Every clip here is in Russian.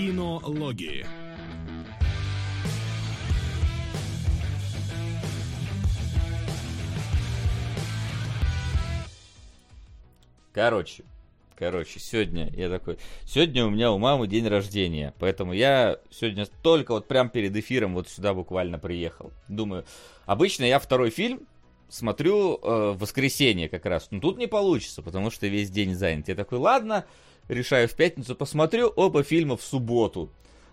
Кинологии. Короче, короче, сегодня я такой, сегодня у меня у мамы день рождения, поэтому я сегодня только вот прям перед эфиром вот сюда буквально приехал. Думаю, обычно я второй фильм смотрю э, в воскресенье как раз, но тут не получится, потому что весь день занят. Я такой, ладно, решаю в пятницу посмотрю оба фильма в субботу.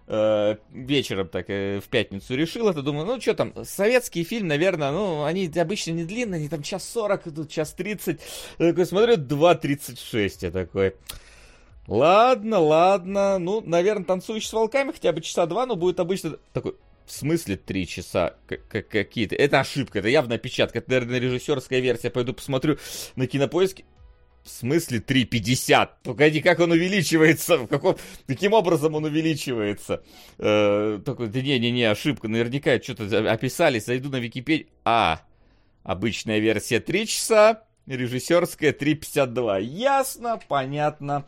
Э, вечером так э, в пятницу решил это, думаю, ну что там, советский фильм, наверное, ну, они обычно не длинные, они там час 40, тут час 30. Я такой смотрю, 2.36, я такой... Ладно, ладно, ну, наверное, танцующий с волками хотя бы часа два, но будет обычно такой, в смысле три часа как какие-то? Это ошибка, это явно опечатка. Это, наверное, режиссерская версия. Пойду посмотрю на кинопоиске. В смысле 3,50? Погоди, как он увеличивается? В каком, каким образом он увеличивается? Э, такой, да не-не-не, ошибка. Наверняка что-то описали. Зайду на Википедию. А, обычная версия 3 часа, режиссерская 3,52. Ясно, понятно.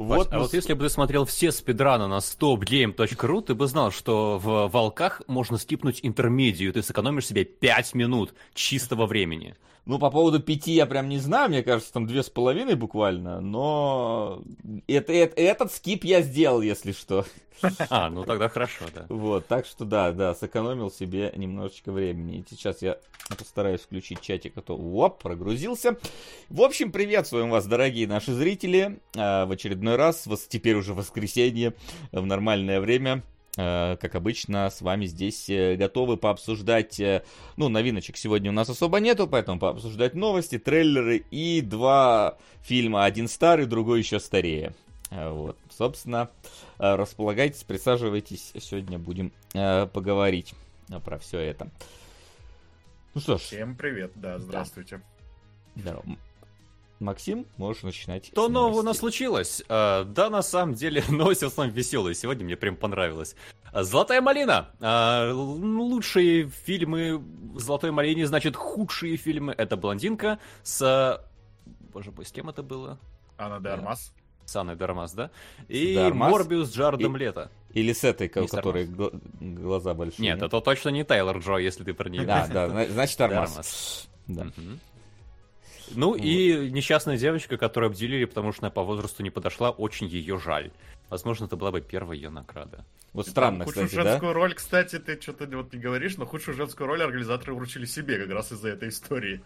Вот, а вот если бы ты смотрел все спидраны на stopgame.ru, ты бы знал, что в волках можно скипнуть интермедию, ты сэкономишь себе 5 минут чистого времени. Ну, по поводу пяти я прям не знаю, мне кажется, там две с половиной буквально, но это, это, этот скип я сделал, если что. А, ну тогда хорошо, да. Вот, так что да, да, сэкономил себе немножечко времени. И сейчас я постараюсь включить чатик, а то, оп, прогрузился. В общем, приветствуем вас, дорогие наши зрители, а, в очередной раз, теперь уже воскресенье, в нормальное время. Э, как обычно, с вами здесь э, готовы пообсуждать, э, ну, новиночек сегодня у нас особо нету, поэтому пообсуждать новости, трейлеры и два фильма, один старый, другой еще старее. Вот, собственно, располагайтесь, присаживайтесь, сегодня будем поговорить про все это. Ну что ж. Всем привет, да, здравствуйте. Здорово. Максим, можешь начинать. Что нового у нас случилось? А, да, на самом деле, новость в основном веселая. Сегодня мне прям понравилось. Золотая малина. А, лучшие фильмы Золотой малине, значит, худшие фильмы. Это блондинка с... Боже мой, с кем это было? Анна де Армас. С Анной де Армас, да? И Дармас. Морбиус Джардом и... Лето. Или с этой, у которой глаза большие. Нет, это точно не Тейлор Джо, если ты про нее. Да, да, значит Армас. Да. Ну вот. и несчастная девочка, которую обделили, потому что она по возрасту не подошла, очень ее жаль. Возможно, это была бы первая ее награда. Вот странно, худшую кстати, женскую да? роль, кстати, ты что-то вот не говоришь, но худшую женскую роль организаторы вручили себе как раз из-за этой истории.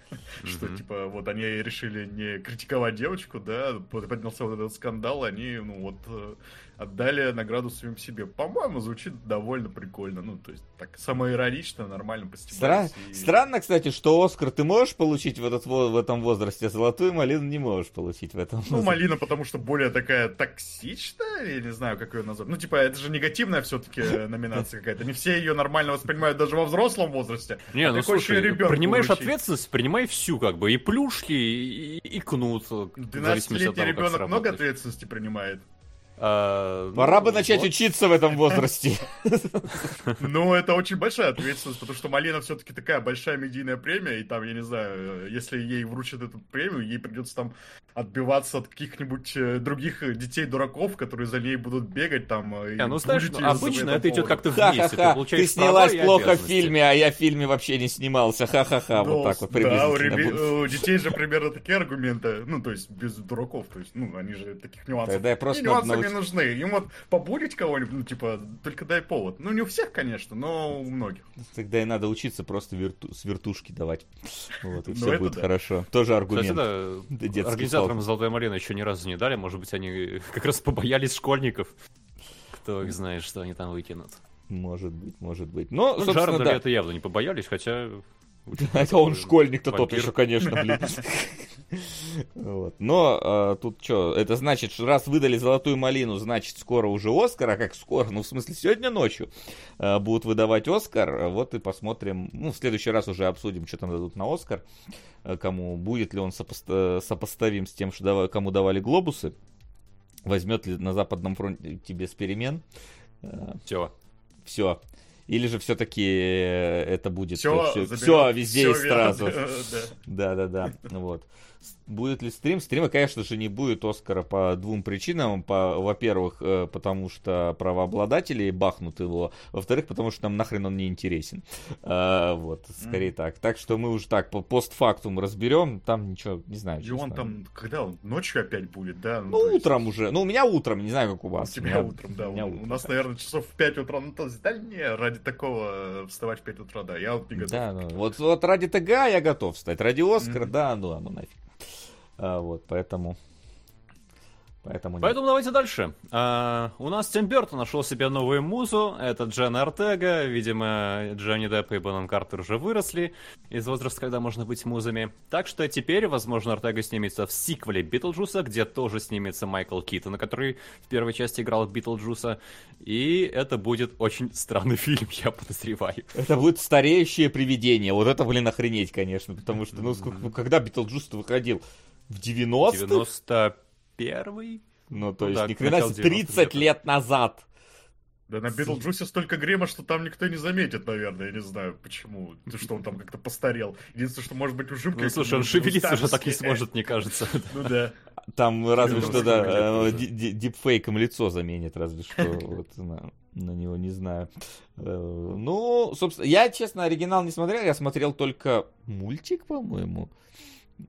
Что, типа, вот они решили не критиковать девочку, да, поднялся вот этот скандал, они, ну вот, э, отдали награду своим себе. По-моему, звучит довольно прикольно. Ну, то есть, так, самоиронично, нормально постепенно. Стра... И... Странно, кстати, что Оскар ты можешь получить в, этот, в этом возрасте, а золотую малину не можешь получить в этом возрасте. Ну, малина, потому что более такая токсичная, я не знаю, как ее назвать. Ну, типа, это же негативная все-таки номинация какая-то. Не все ее нормально воспринимают даже во взрослом возрасте. Не, а ну слушай, принимаешь ответственность, принимай всю, как бы, и плюшки, и, и кнут. 12-летний ребенок много ответственности принимает? А, Пора ну, бы начать вот. учиться в этом возрасте. Ну, это очень большая ответственность, потому что Малина все-таки такая большая медийная премия, и там, я не знаю, если ей вручат эту премию, ей придется там отбиваться от каких-нибудь э, других детей-дураков, которые за ней будут бегать там. А, ну, знаешь, ну, обычно это идет как-то вместе. Ты, ты снялась плохо в фильме, а я в фильме вообще не снимался. Ха-ха-ха, вот так вот Да, у, детей же примерно такие аргументы, ну, то есть без дураков, то есть, ну, они же таких нюансов. Тогда я просто нужны. Им вот побудить кого-нибудь, ну, типа, только дай повод. Ну, не у всех, конечно, но у многих. Тогда и надо учиться просто верту... с вертушки давать. Вот, и все будет да. хорошо. Тоже аргумент. Кстати, да, организаторам «Золотой Марины» еще ни разу не дали. Может быть, они как раз побоялись школьников. Кто их знает, что они там выкинут. Может быть, может быть. Но, ну, Джарда да. это явно не побоялись, хотя это он школьник-то тот еще, конечно, блин. Вот. Но а, тут что, это значит, что раз выдали золотую малину, значит скоро уже Оскар, а как скоро? Ну, в смысле, сегодня ночью а, будут выдавать Оскар. Вот и посмотрим, ну, в следующий раз уже обсудим, что там дадут на Оскар, а, кому будет ли он сопоста- сопоставим с тем, что дав- кому давали глобусы. Возьмет ли на Западном фронте без перемен? Все. Все. Или же все-таки э, это будет все, все, все везде все и сразу. Да, да, да. Вот. Будет ли стрим? Стрима, конечно же, не будет Оскара по двум причинам. По, во-первых, э, потому что правообладатели бахнут его. Во-вторых, потому что нам нахрен он не интересен. А, вот, скорее mm. так. Так что мы уже так по постфактум разберем. Там ничего, не знаю. И он там, когда он? Ночью опять будет, да? Ну, ну утром есть... уже. Ну, у меня утром, не знаю, как у вас. У тебя утром, да. У, меня у, утром, у нас, наверное, часов в 5 утра. Ну, то есть, да не, ради такого вставать в 5 утра, да. Я вот не готов. Да, ну, вот, вот ради ТГ я готов встать. Ради Оскара, mm-hmm. да, ну, ну нафиг. А, вот, поэтому... Поэтому, Поэтому давайте дальше. А, у нас Тим Бертон нашел себе новую музу. Это Дженна Ортега. Видимо, Джонни Депп и Бонэм Картер уже выросли из возраста, когда можно быть музами. Так что теперь, возможно, Ортега снимется в сиквеле Битлджуса, где тоже снимется Майкл Китон, который в первой части играл Битлджуса. И это будет очень странный фильм, я подозреваю. Это будет стареющее привидение. Вот это, блин, охренеть, конечно. Потому что, ну, сколько, ну когда Битлджус выходил? В 90-х? 91 Ну, то ну, есть, да, ни хрена себе, 30 лет назад. Да на Битлджусе столько грема, что там никто не заметит, наверное. Я не знаю, почему. Что он там как-то постарел. Единственное, что может быть ужимка. Ну, слушай, он шевелиться уже так не сможет, мне кажется. Ну да. Там разве что, да, э, дипфейком лицо заменит, разве что. Вот на, на него не знаю. Э, ну, собственно, я, честно, оригинал не смотрел. Я смотрел только мультик, по-моему.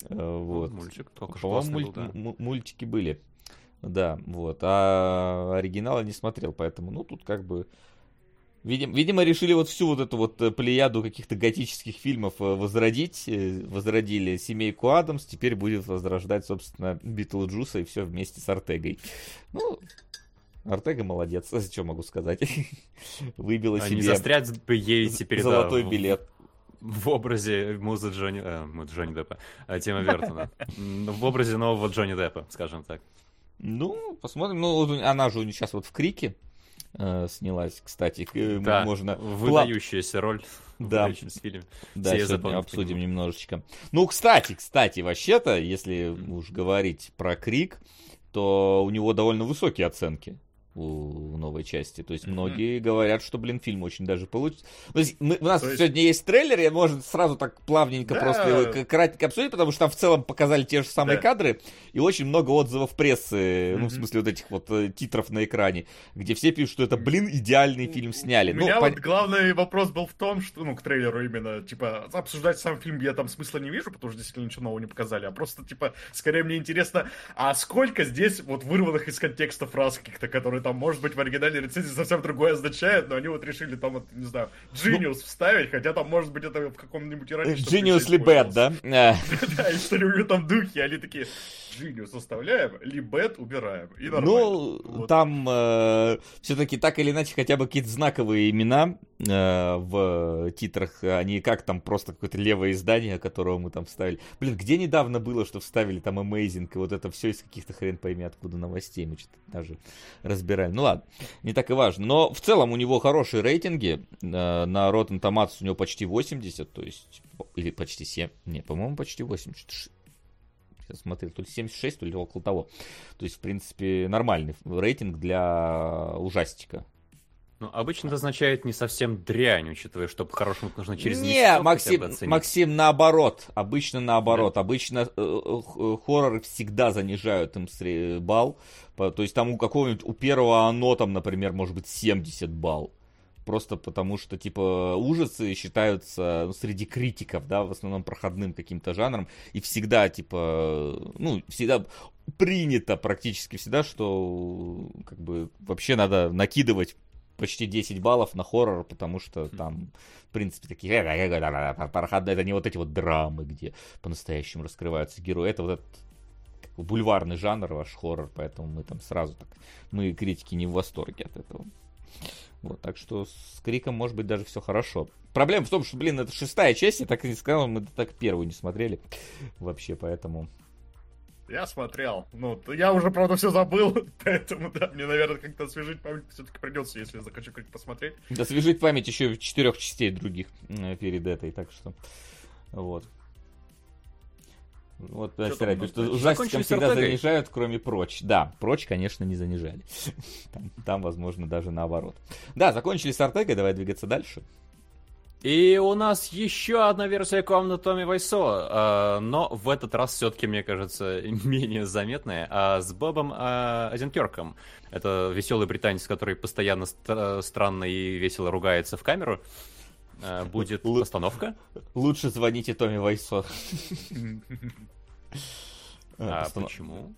Э, вот. Мультик только что муль... да. мультики были. Да, вот. А оригинала не смотрел, поэтому, ну, тут как бы... Видимо, видимо, решили вот всю вот эту вот э, плеяду каких-то готических фильмов э, возродить. Возродили семейку Адамс, теперь будет возрождать, собственно, Битлджуса и все вместе с Ортегой. Ну, Артега молодец, что могу сказать. Выбила а себе... Не застрять бы ей теперь, Золотой да, билет в образе музы Джонни... Э, Джонни Деппа, э, Тима Бертона. В образе нового Джонни Деппа, скажем так. Ну, посмотрим. Ну, она же сейчас вот в Крике э, снялась, кстати. Э, да, можно... выдающаяся роль да. в фильме. Да, Все сегодня обсудим немножечко. Ну, кстати, кстати, вообще-то, если уж говорить про Крик, то у него довольно высокие оценки у новой части. То есть mm-hmm. многие говорят, что, блин, фильм очень даже получится. То есть мы, у нас есть... сегодня есть трейлер, я можно сразу так плавненько да. просто его кратенько обсудить, потому что там в целом показали те же самые да. кадры и очень много отзывов прессы, mm-hmm. ну, в смысле вот этих вот э, титров на экране, где все пишут, что это, блин, идеальный фильм сняли. У ну, меня пон... вот главный вопрос был в том, что, ну, к трейлеру именно, типа, обсуждать сам фильм я там смысла не вижу, потому что действительно ничего нового не показали, а просто, типа, скорее мне интересно, а сколько здесь вот вырванных из контекста фраз каких-то, которые там, может быть, в оригинальной рецензии совсем другое означает, но они вот решили там, вот, не знаю, Genius ну, вставить, хотя там, может быть, это в каком-нибудь ироничном... Geniusly bad, да? Да, и что ли там духи, они такие, Genius оставляем, Libet убираем. И нормально. Ну, вот. там э, все-таки так или иначе хотя бы какие-то знаковые имена э, в титрах, а не как там просто какое-то левое издание, которого мы там вставили. Блин, где недавно было, что вставили там Amazing, и вот это все из каких-то хрен пойми откуда новостей, мы что-то даже разбираем. Ну ладно, не так и важно. Но в целом у него хорошие рейтинги. Э, на Rotten Tomatoes у него почти 80, то есть, или почти 7, не, по-моему, почти 80, смотрел, то ли 76, то ли около того. То есть, в принципе, нормальный рейтинг для ужастика. Ну, обычно это означает не совсем дрянь, учитывая, что по-хорошему нужно через Не, Максим, Максим, наоборот. Обычно наоборот. Да. Обычно э, э, хорроры всегда занижают им балл. То есть там у какого-нибудь, у первого оно там, например, может быть 70 балл просто потому что, типа, ужасы считаются ну, среди критиков, да, в основном проходным каким-то жанром, и всегда, типа, ну, всегда принято практически всегда, что, как бы, вообще надо накидывать почти 10 баллов на хоррор, потому что хм. там, в принципе, такие это не вот эти вот драмы, где по-настоящему раскрываются герои, это вот этот бульварный жанр ваш хоррор, поэтому мы там сразу так, мы критики не в восторге от этого. Вот, так что с Криком может быть даже все хорошо. Проблема в том, что, блин, это шестая часть, я так и не сказал, мы так первую не смотрели вообще, поэтому... Я смотрел. Ну, я уже, правда, все забыл, поэтому, да, мне, наверное, как-то освежить память все-таки придется, если я захочу как-то посмотреть. Освежить память еще четырех частей других перед этой, так что, вот. Вот, что, что ужастикам всегда занижают, кроме проч. Да, проч, конечно, не занижали. Там, там, возможно, даже наоборот. Да, закончили с Артегой, давай двигаться дальше. И у нас еще одна версия комнаты Томми Вайсо, э, но в этот раз все-таки, мне кажется, менее заметная, а с Бобом э. Это веселый британец, который постоянно ст- странно и весело ругается в камеру. Э, будет Л- постановка. Лучше звоните Томми Вайсо. А Постанов- почему?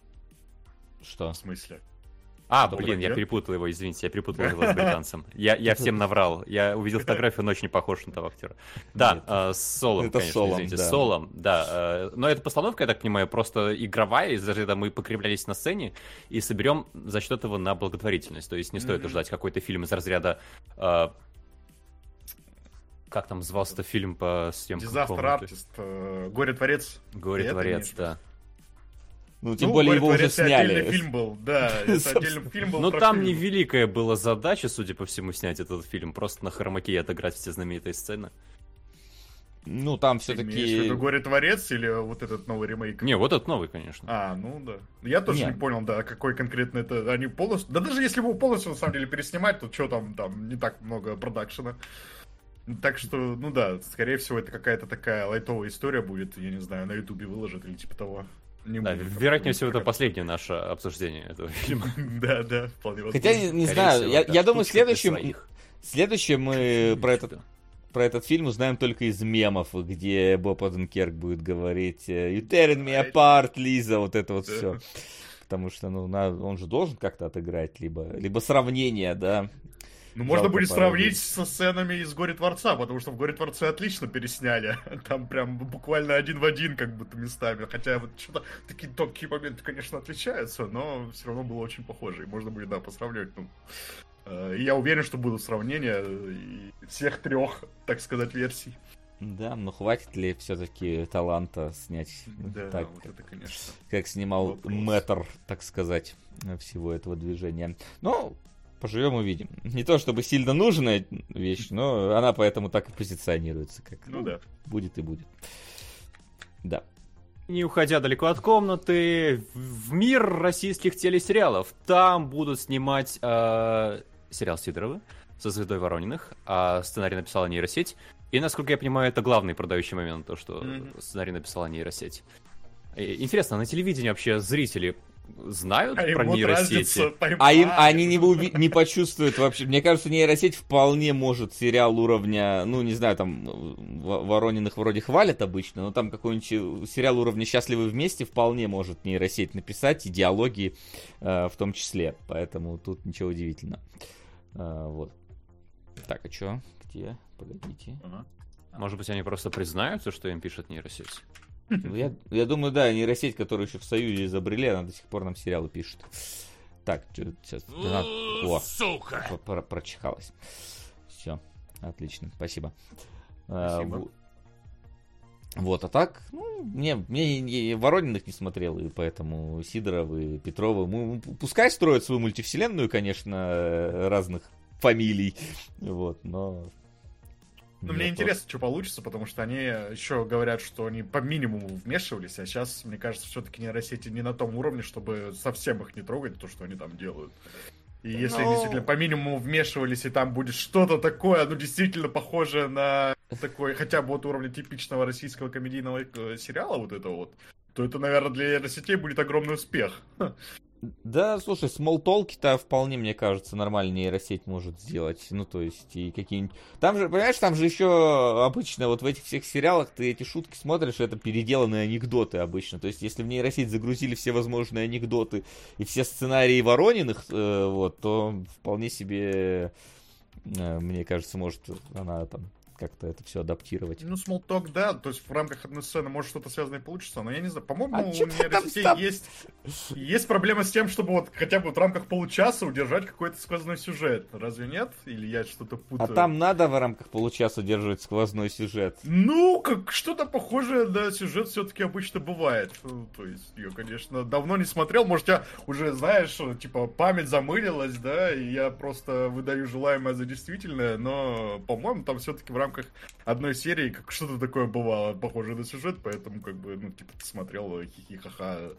Что? В смысле? А, блин, я перепутал его, извините, я перепутал его с британцем. Я, я всем наврал. Я увидел фотографию, он очень похож на того актера. Да, э, с Солом, Это конечно, Солом, извините, да. с Солом, да. э, Но эта постановка, я так понимаю, просто игровая, из-за этого мы покривлялись на сцене и соберем за счет этого на благотворительность. То есть не стоит ждать какой-то фильм из разряда... Как там звался-то фильм по съемкам Дизастер артист, э, горе-творец. Горе-творец, да. Ну, тем Ну, более его уже «Горе-творец» отдельный сняли. фильм был, да, это Собственно. отдельный фильм был про там фильм. невеликая была задача, судя по всему, снять этот фильм. Просто на хромаке отыграть все знаменитые сцены. Ну, там все-таки... виду «Горе-творец» или вот этот новый ремейк? Не, вот этот новый, конечно. А, ну да. Я тоже Не. не понял, да, какой конкретно это. Они полностью. Да даже если его полностью на самом деле переснимать, то что там, там не так много продакшена. Так что, ну да, скорее всего, это какая-то такая лайтовая история будет, я не знаю, на Ютубе выложат или типа того. Не Да, буду вероятнее всего, это последнее наше обсуждение этого фильма. Да, да, вполне возможно. Хотя, не, знаю, я, думаю, следующим, своих. следующим мы про этот, про этот фильм узнаем только из мемов, где Боб Оденкерк будет говорить э, «You tearing me apart, Лиза», вот это вот все. Потому что, ну, на- он же должен как-то отыграть, либо, либо сравнение, да. Ну, можно Жалко будет сравнить со сценами из «Горе Творца», потому что в «Горе Творце» отлично пересняли. Там прям буквально один в один как будто местами. Хотя вот что-то такие тонкие моменты, конечно, отличаются, но все равно было очень похоже. И можно будет, да, посравнивать. Ну, э, я уверен, что будут сравнения э, всех трех, так сказать, версий. Да, но хватит ли все-таки таланта снять Да, так, вот это, конечно. как снимал вопрос. мэтр, так сказать, всего этого движения. Но поживем увидим. Не то чтобы сильно нужная вещь, но она поэтому так и позиционируется, как Ну да. будет и будет. Да. Не уходя далеко от комнаты, в мир российских телесериалов. Там будут снимать э, сериал Сидорова со звездой Ворониных, а сценарий написала нейросеть. И, насколько я понимаю, это главный продающий момент, то, что Мгм. сценарий написала нейросеть. И Интересно, на телевидении вообще зрители знают А про нейросети? разница, А им, поймали. они не, уви- не почувствуют вообще. Мне кажется, нейросеть вполне может сериал уровня, ну, не знаю, там Ворониных вроде хвалят обычно, но там какой-нибудь сериал уровня «Счастливы вместе» вполне может нейросеть написать, и диалоги э, в том числе. Поэтому тут ничего удивительного. А, вот. Так, а чё? Где? Погодите. Ага. Может быть, они просто признаются, что им пишет нейросеть? Ну, Я, я думаю, да, нейросеть, которую еще в Союзе изобрели, она до сих пор нам сериалы пишет. Так, сейчас. она- О, Сука! про- про- прочихалась. Все, отлично, спасибо. А, Спасибо. во- Вот, а так, ну, мне, мне не- Ворониных не смотрел, и поэтому Сидоров и Петрова, ну, пускай строят свою мультивселенную, конечно, э, разных фамилий, вот, но... Ну, мне интересно, что получится, потому что они еще говорят, что они по минимуму вмешивались, а сейчас, мне кажется, все-таки нейросети не на том уровне, чтобы совсем их не трогать, то, что они там делают. И если они Ну- действительно по минимуму вмешивались, и там будет что-то такое, ну, действительно похожее на такой, хотя бы вот уровня типичного российского комедийного э, сериала вот этого вот, то это, наверное, для нейросетей будет огромный успех. Да, слушай, смолтолки-то вполне, мне кажется, нормально нейросеть может сделать. Ну, то есть, и какие-нибудь... Там же, понимаешь, там же еще обычно вот в этих всех сериалах ты эти шутки смотришь, это переделанные анекдоты обычно. То есть, если в нейросеть загрузили все возможные анекдоты и все сценарии Ворониных, э, вот, то вполне себе, э, мне кажется, может она там как-то это все адаптировать. Ну, смолток, да, то есть в рамках одной сцены может что-то связанное получится, но я не знаю, по-моему, А у ты там есть, есть проблема с тем, чтобы вот хотя бы в рамках получаса удержать какой-то сквозной сюжет. Разве нет? Или я что-то А путаю? там надо в рамках получаса держать сквозной сюжет. Ну, как что-то похожее, да, сюжет все-таки обычно бывает. Ну, То есть, я, конечно, давно не смотрел. Может, я уже, знаешь, типа, память замылилась, да, и я просто выдаю желаемое за действительное, но, по-моему, там все-таки в рамках рамках одной серии как что-то такое бывало, похоже на сюжет, поэтому как бы, ну, типа, ты смотрел хихи-ха-ха.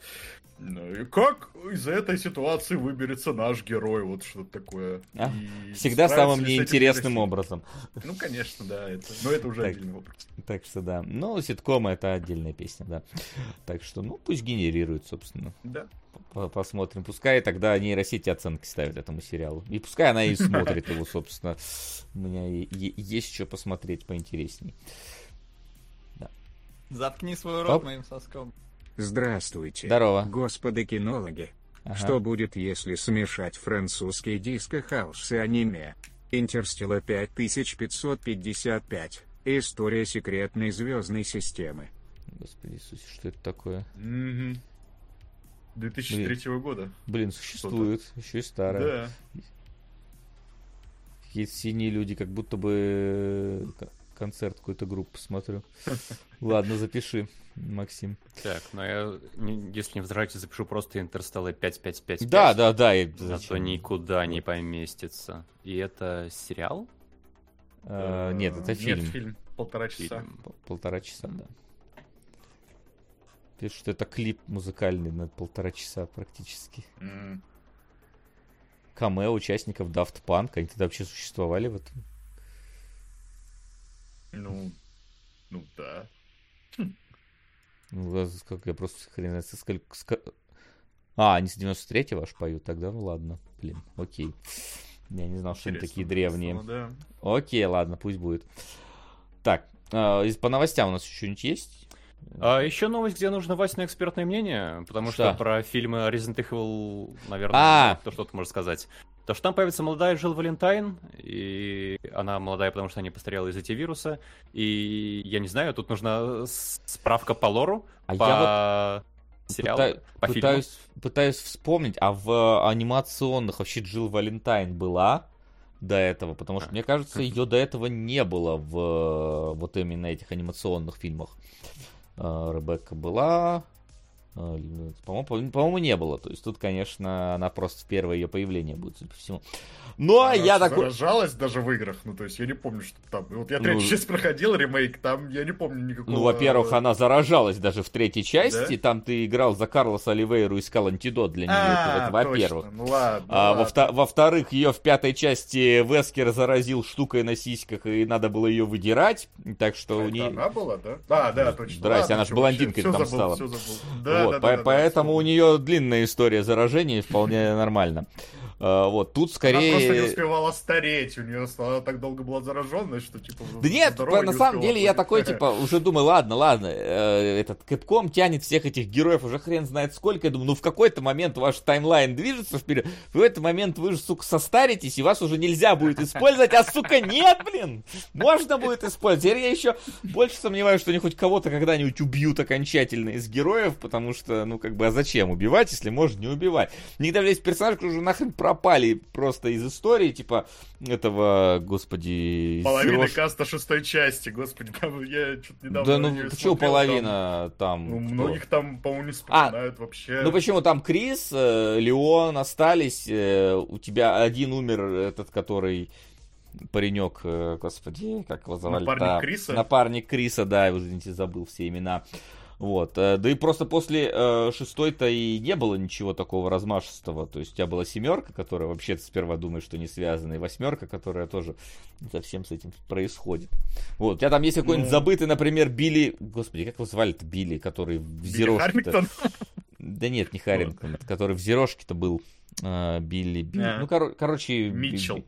Ну, и как из этой ситуации выберется наш герой, вот что-то такое. А, И Всегда самым неинтересным образом. Ну, конечно, да, это, но это уже Так. отдельный вопрос. Так что да. Ну, ситком это отдельная песня, да. Так что, ну, пусть генерирует, собственно. Да. По- Посмотрим. Пускай тогда нейросети оценки ставят этому сериалу. И пускай она и смотрит его, собственно. У меня есть что посмотреть поинтересней. Заткни свой Оп. рот моим соском. Здравствуйте. Здорово. Господи кинологи. Ага. Что будет, если смешать французский диско-хаус и аниме? Interstella 5555. История секретной звездной системы. Господи Иисусе, что это такое? Мгм. 2003 года. Блин, существует. Еще и старая. Да. Какие-то синие люди, как будто бы э, концерт какой-то группы смотрю. Ладно, запиши, Максим. Так, ну я, если не возражаете, запишу просто Интерстелла 5555. Да, да, да. и то зачем? никуда не поместится. И это сериал? А, Нет, это фильм. Нет, фильм. Полтора часа. Фильм. Пол- Полтора часа, да. Пишут, что это клип музыкальный на полтора часа практически. М. Камео участников Daft Punk, они тогда вообще существовали в этом? Ну, ну да. Ну, а как я просто хрен знает, со сколько... А, они с 93-го аж поют, тогда ну ладно. Блин, окей. Я не знал, что они такие древние. Ну, да. Окей, ладно, пусть будет. Так, из- по новостям у нас еще что-нибудь есть? А еще новость, где нужно Васина экспертное мнение, потому что, Что? про фильмы Resident Evil, наверное, А! то что ты можешь сказать. То, что там появится молодая Джилл Валентайн, и она молодая, потому что она не постарела из-за вируса, и я не знаю, тут нужна справка по лору, А по я сериалу, Пыта- по фильму. пытаюсь, пытаюсь вспомнить, а в анимационных вообще Джилл Валентайн была до этого? Потому что, А. мне кажется, ее до этого не было в вот именно этих анимационных фильмах. Ребекка была, по-моему, по- по-моему, не было. То есть тут, конечно, она просто в первое ее появление будет, судя по всему. Ну, а Она я такой... заражалась даже в играх, ну, то есть я не помню, что там. Вот я Ну, третью часть проходил, ремейк, там я не помню никакого... Ну, во-первых, она заражалась даже в третьей части. Да? Там ты играл за Карлоса Оливейру, искал антидот для нее. А, во-первых. Ну ладно. А, ладно. во-вто- во-вторых, ее в пятой части Вескер заразил штукой на сиськах, и надо было ее выдирать. Так что у нее... она была, да? А, да, точно. Здрасте, Ладно, она ж чё, блондинкой там стала. забыл. Да, Вот, да, по- да, да, поэтому всё. у нее длинная история заражения, вполне нормально. А, Вот, тут Она просто не скорее... успевала стареть, у нее она так долго была зараженная, что типа... Да нет, на не самом деле я такой, типа, уже думаю, ладно, ладно, э, этот Кэпком тянет всех этих героев уже хрен знает сколько. Я думаю, ну в какой-то момент ваш таймлайн движется вперед, в какой-то момент вы же, сука, состаритесь, и вас уже нельзя будет использовать, а, сука, нет, блин! Можно будет использовать. Теперь я еще больше сомневаюсь, что они хоть кого-то когда-нибудь убьют окончательно из героев, потому что, ну, как бы, а зачем убивать, если можно не убивать? Никогда есть персонажи, которые уже нахрен пропали просто из истории, типа, этого, господи... Половина Серёж- каста шестой части, господи, там я что-то недавно... Да ну почему смотрел, половина там? там, Ну, кто? многих там, по-моему, не вспоминают вообще. Ну почему там Крис, э, Леон остались, э, у тебя один умер, этот, который паренек, э, господи, как его звали? Напарник Да, Криса? Напарник Криса, да, я уже, извините, забыл все имена. Вот, э, да и просто после э, шестой-то и не было ничего такого размашистого. То есть у тебя была семерка, которая вообще сперва думаешь, что не связана, и восьмерка, которая тоже совсем с этим происходит. Вот, у тебя там есть какой-нибудь Ну. забытый, например, Билли, господи, как его звали-то Билли, который в Зерошке-то- да нет, не Харрингтон, который в Зерошке-то был. а, Билли. Ну, коро- короче... Митчелл.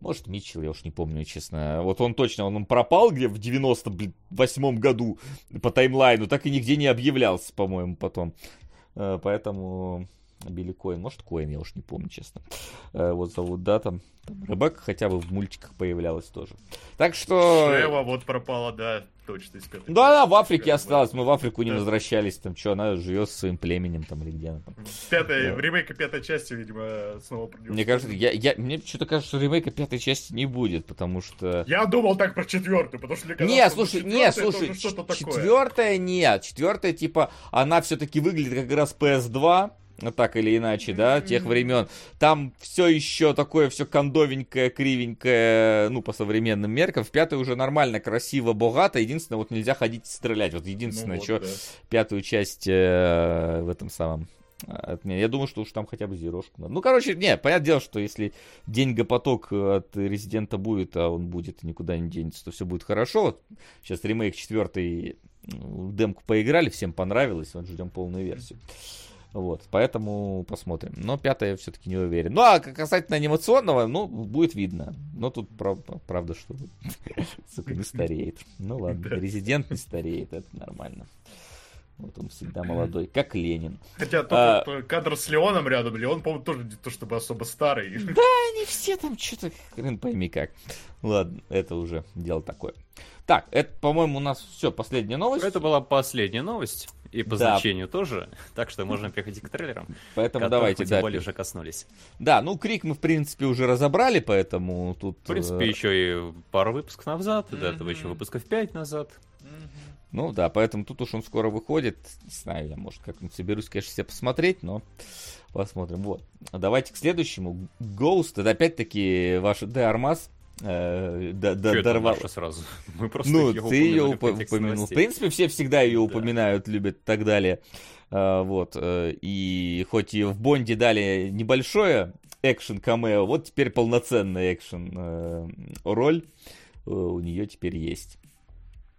Может, Митчелл, я уж не помню, честно. Вот он точно, он пропал где в 98 году по таймлайну, так и нигде не объявлялся, по-моему, потом. Э, Поэтому Билли Коин, может, Коин, я уж не помню, честно. Э, Вот зовут, да, там. там Ребекка хотя бы в мультиках появлялась тоже. Так что... Шева вот пропала, да, точно из пятой Да, да, в Африке Да, осталась, мы в Африку не Да. возвращались, там что, она живет со своим племенем там или где она там. Пятая, Да. в ремейке пятой части, видимо, снова про неё Мне кажется, я, я, мне что-то кажется, что ремейка пятой части не будет, потому что... Я думал так про четвертую, потому что мне казалось, Не, слушай, не, слушай, четвертая нет. Четвертая, типа, она все-таки выглядит как раз PS2, так или иначе, да, тех времен. Там все еще такое, все кондовенькое, кривенькое, ну, по современным меркам. В пятой уже нормально, красиво, богато. Единственное, вот нельзя ходить и стрелять. Вот единственное, Ну вот, что да. пятую часть э, в этом самом отменят. Я думаю, что уж там хотя бы зерошку надо. Ну, короче, не, понятное дело, что если деньгопоток от Резидента будет, а он будет никуда не денется, то все будет хорошо. Вот сейчас ремейк четвертый, ну, демку поиграли, всем понравилось, вот ждем полную версию. Вот, поэтому посмотрим. Но пятая все-таки не уверен. Ну, а касательно анимационного, ну, будет видно. Но тут прав- правда, что сука, не стареет. Ну ладно, Да. резидент не стареет, это нормально. Вот он всегда молодой, как Ленин. Хотя А. только кадр с Леоном рядом, Леон, по-моему, тоже не то чтобы особо старый. Они все там что-то, хрен пойми как. Ладно, это уже дело такое. Так, это, по-моему, у нас все, последняя новость. Это была последняя новость. И по Да. значению тоже. Так что можно переходить к трейлерам. Поэтому давайте, да. более уже коснулись. Да, ну, Крик мы, в принципе, уже разобрали, поэтому тут... В принципе, э, еще и пару выпусков назад, и до этого еще выпусков 5 назад. Ну да, поэтому тут уж он скоро выходит. Не знаю, я, может, как-нибудь соберусь, конечно, себе посмотреть, но посмотрим. Вот. А Давайте к следующему. Ghost, это опять-таки ваш Де Армаз. Э, д- д- Чё это дорвал- сразу? Мы просто Ну, её ты ее в контексте упомянул. В новостей. принципе, все всегда ее Да. упоминают, любят и так далее. А, вот. э, И хоть и в Бонде дали небольшое экшен камео, вот теперь полноценный экшен э, роль э, у нее теперь есть.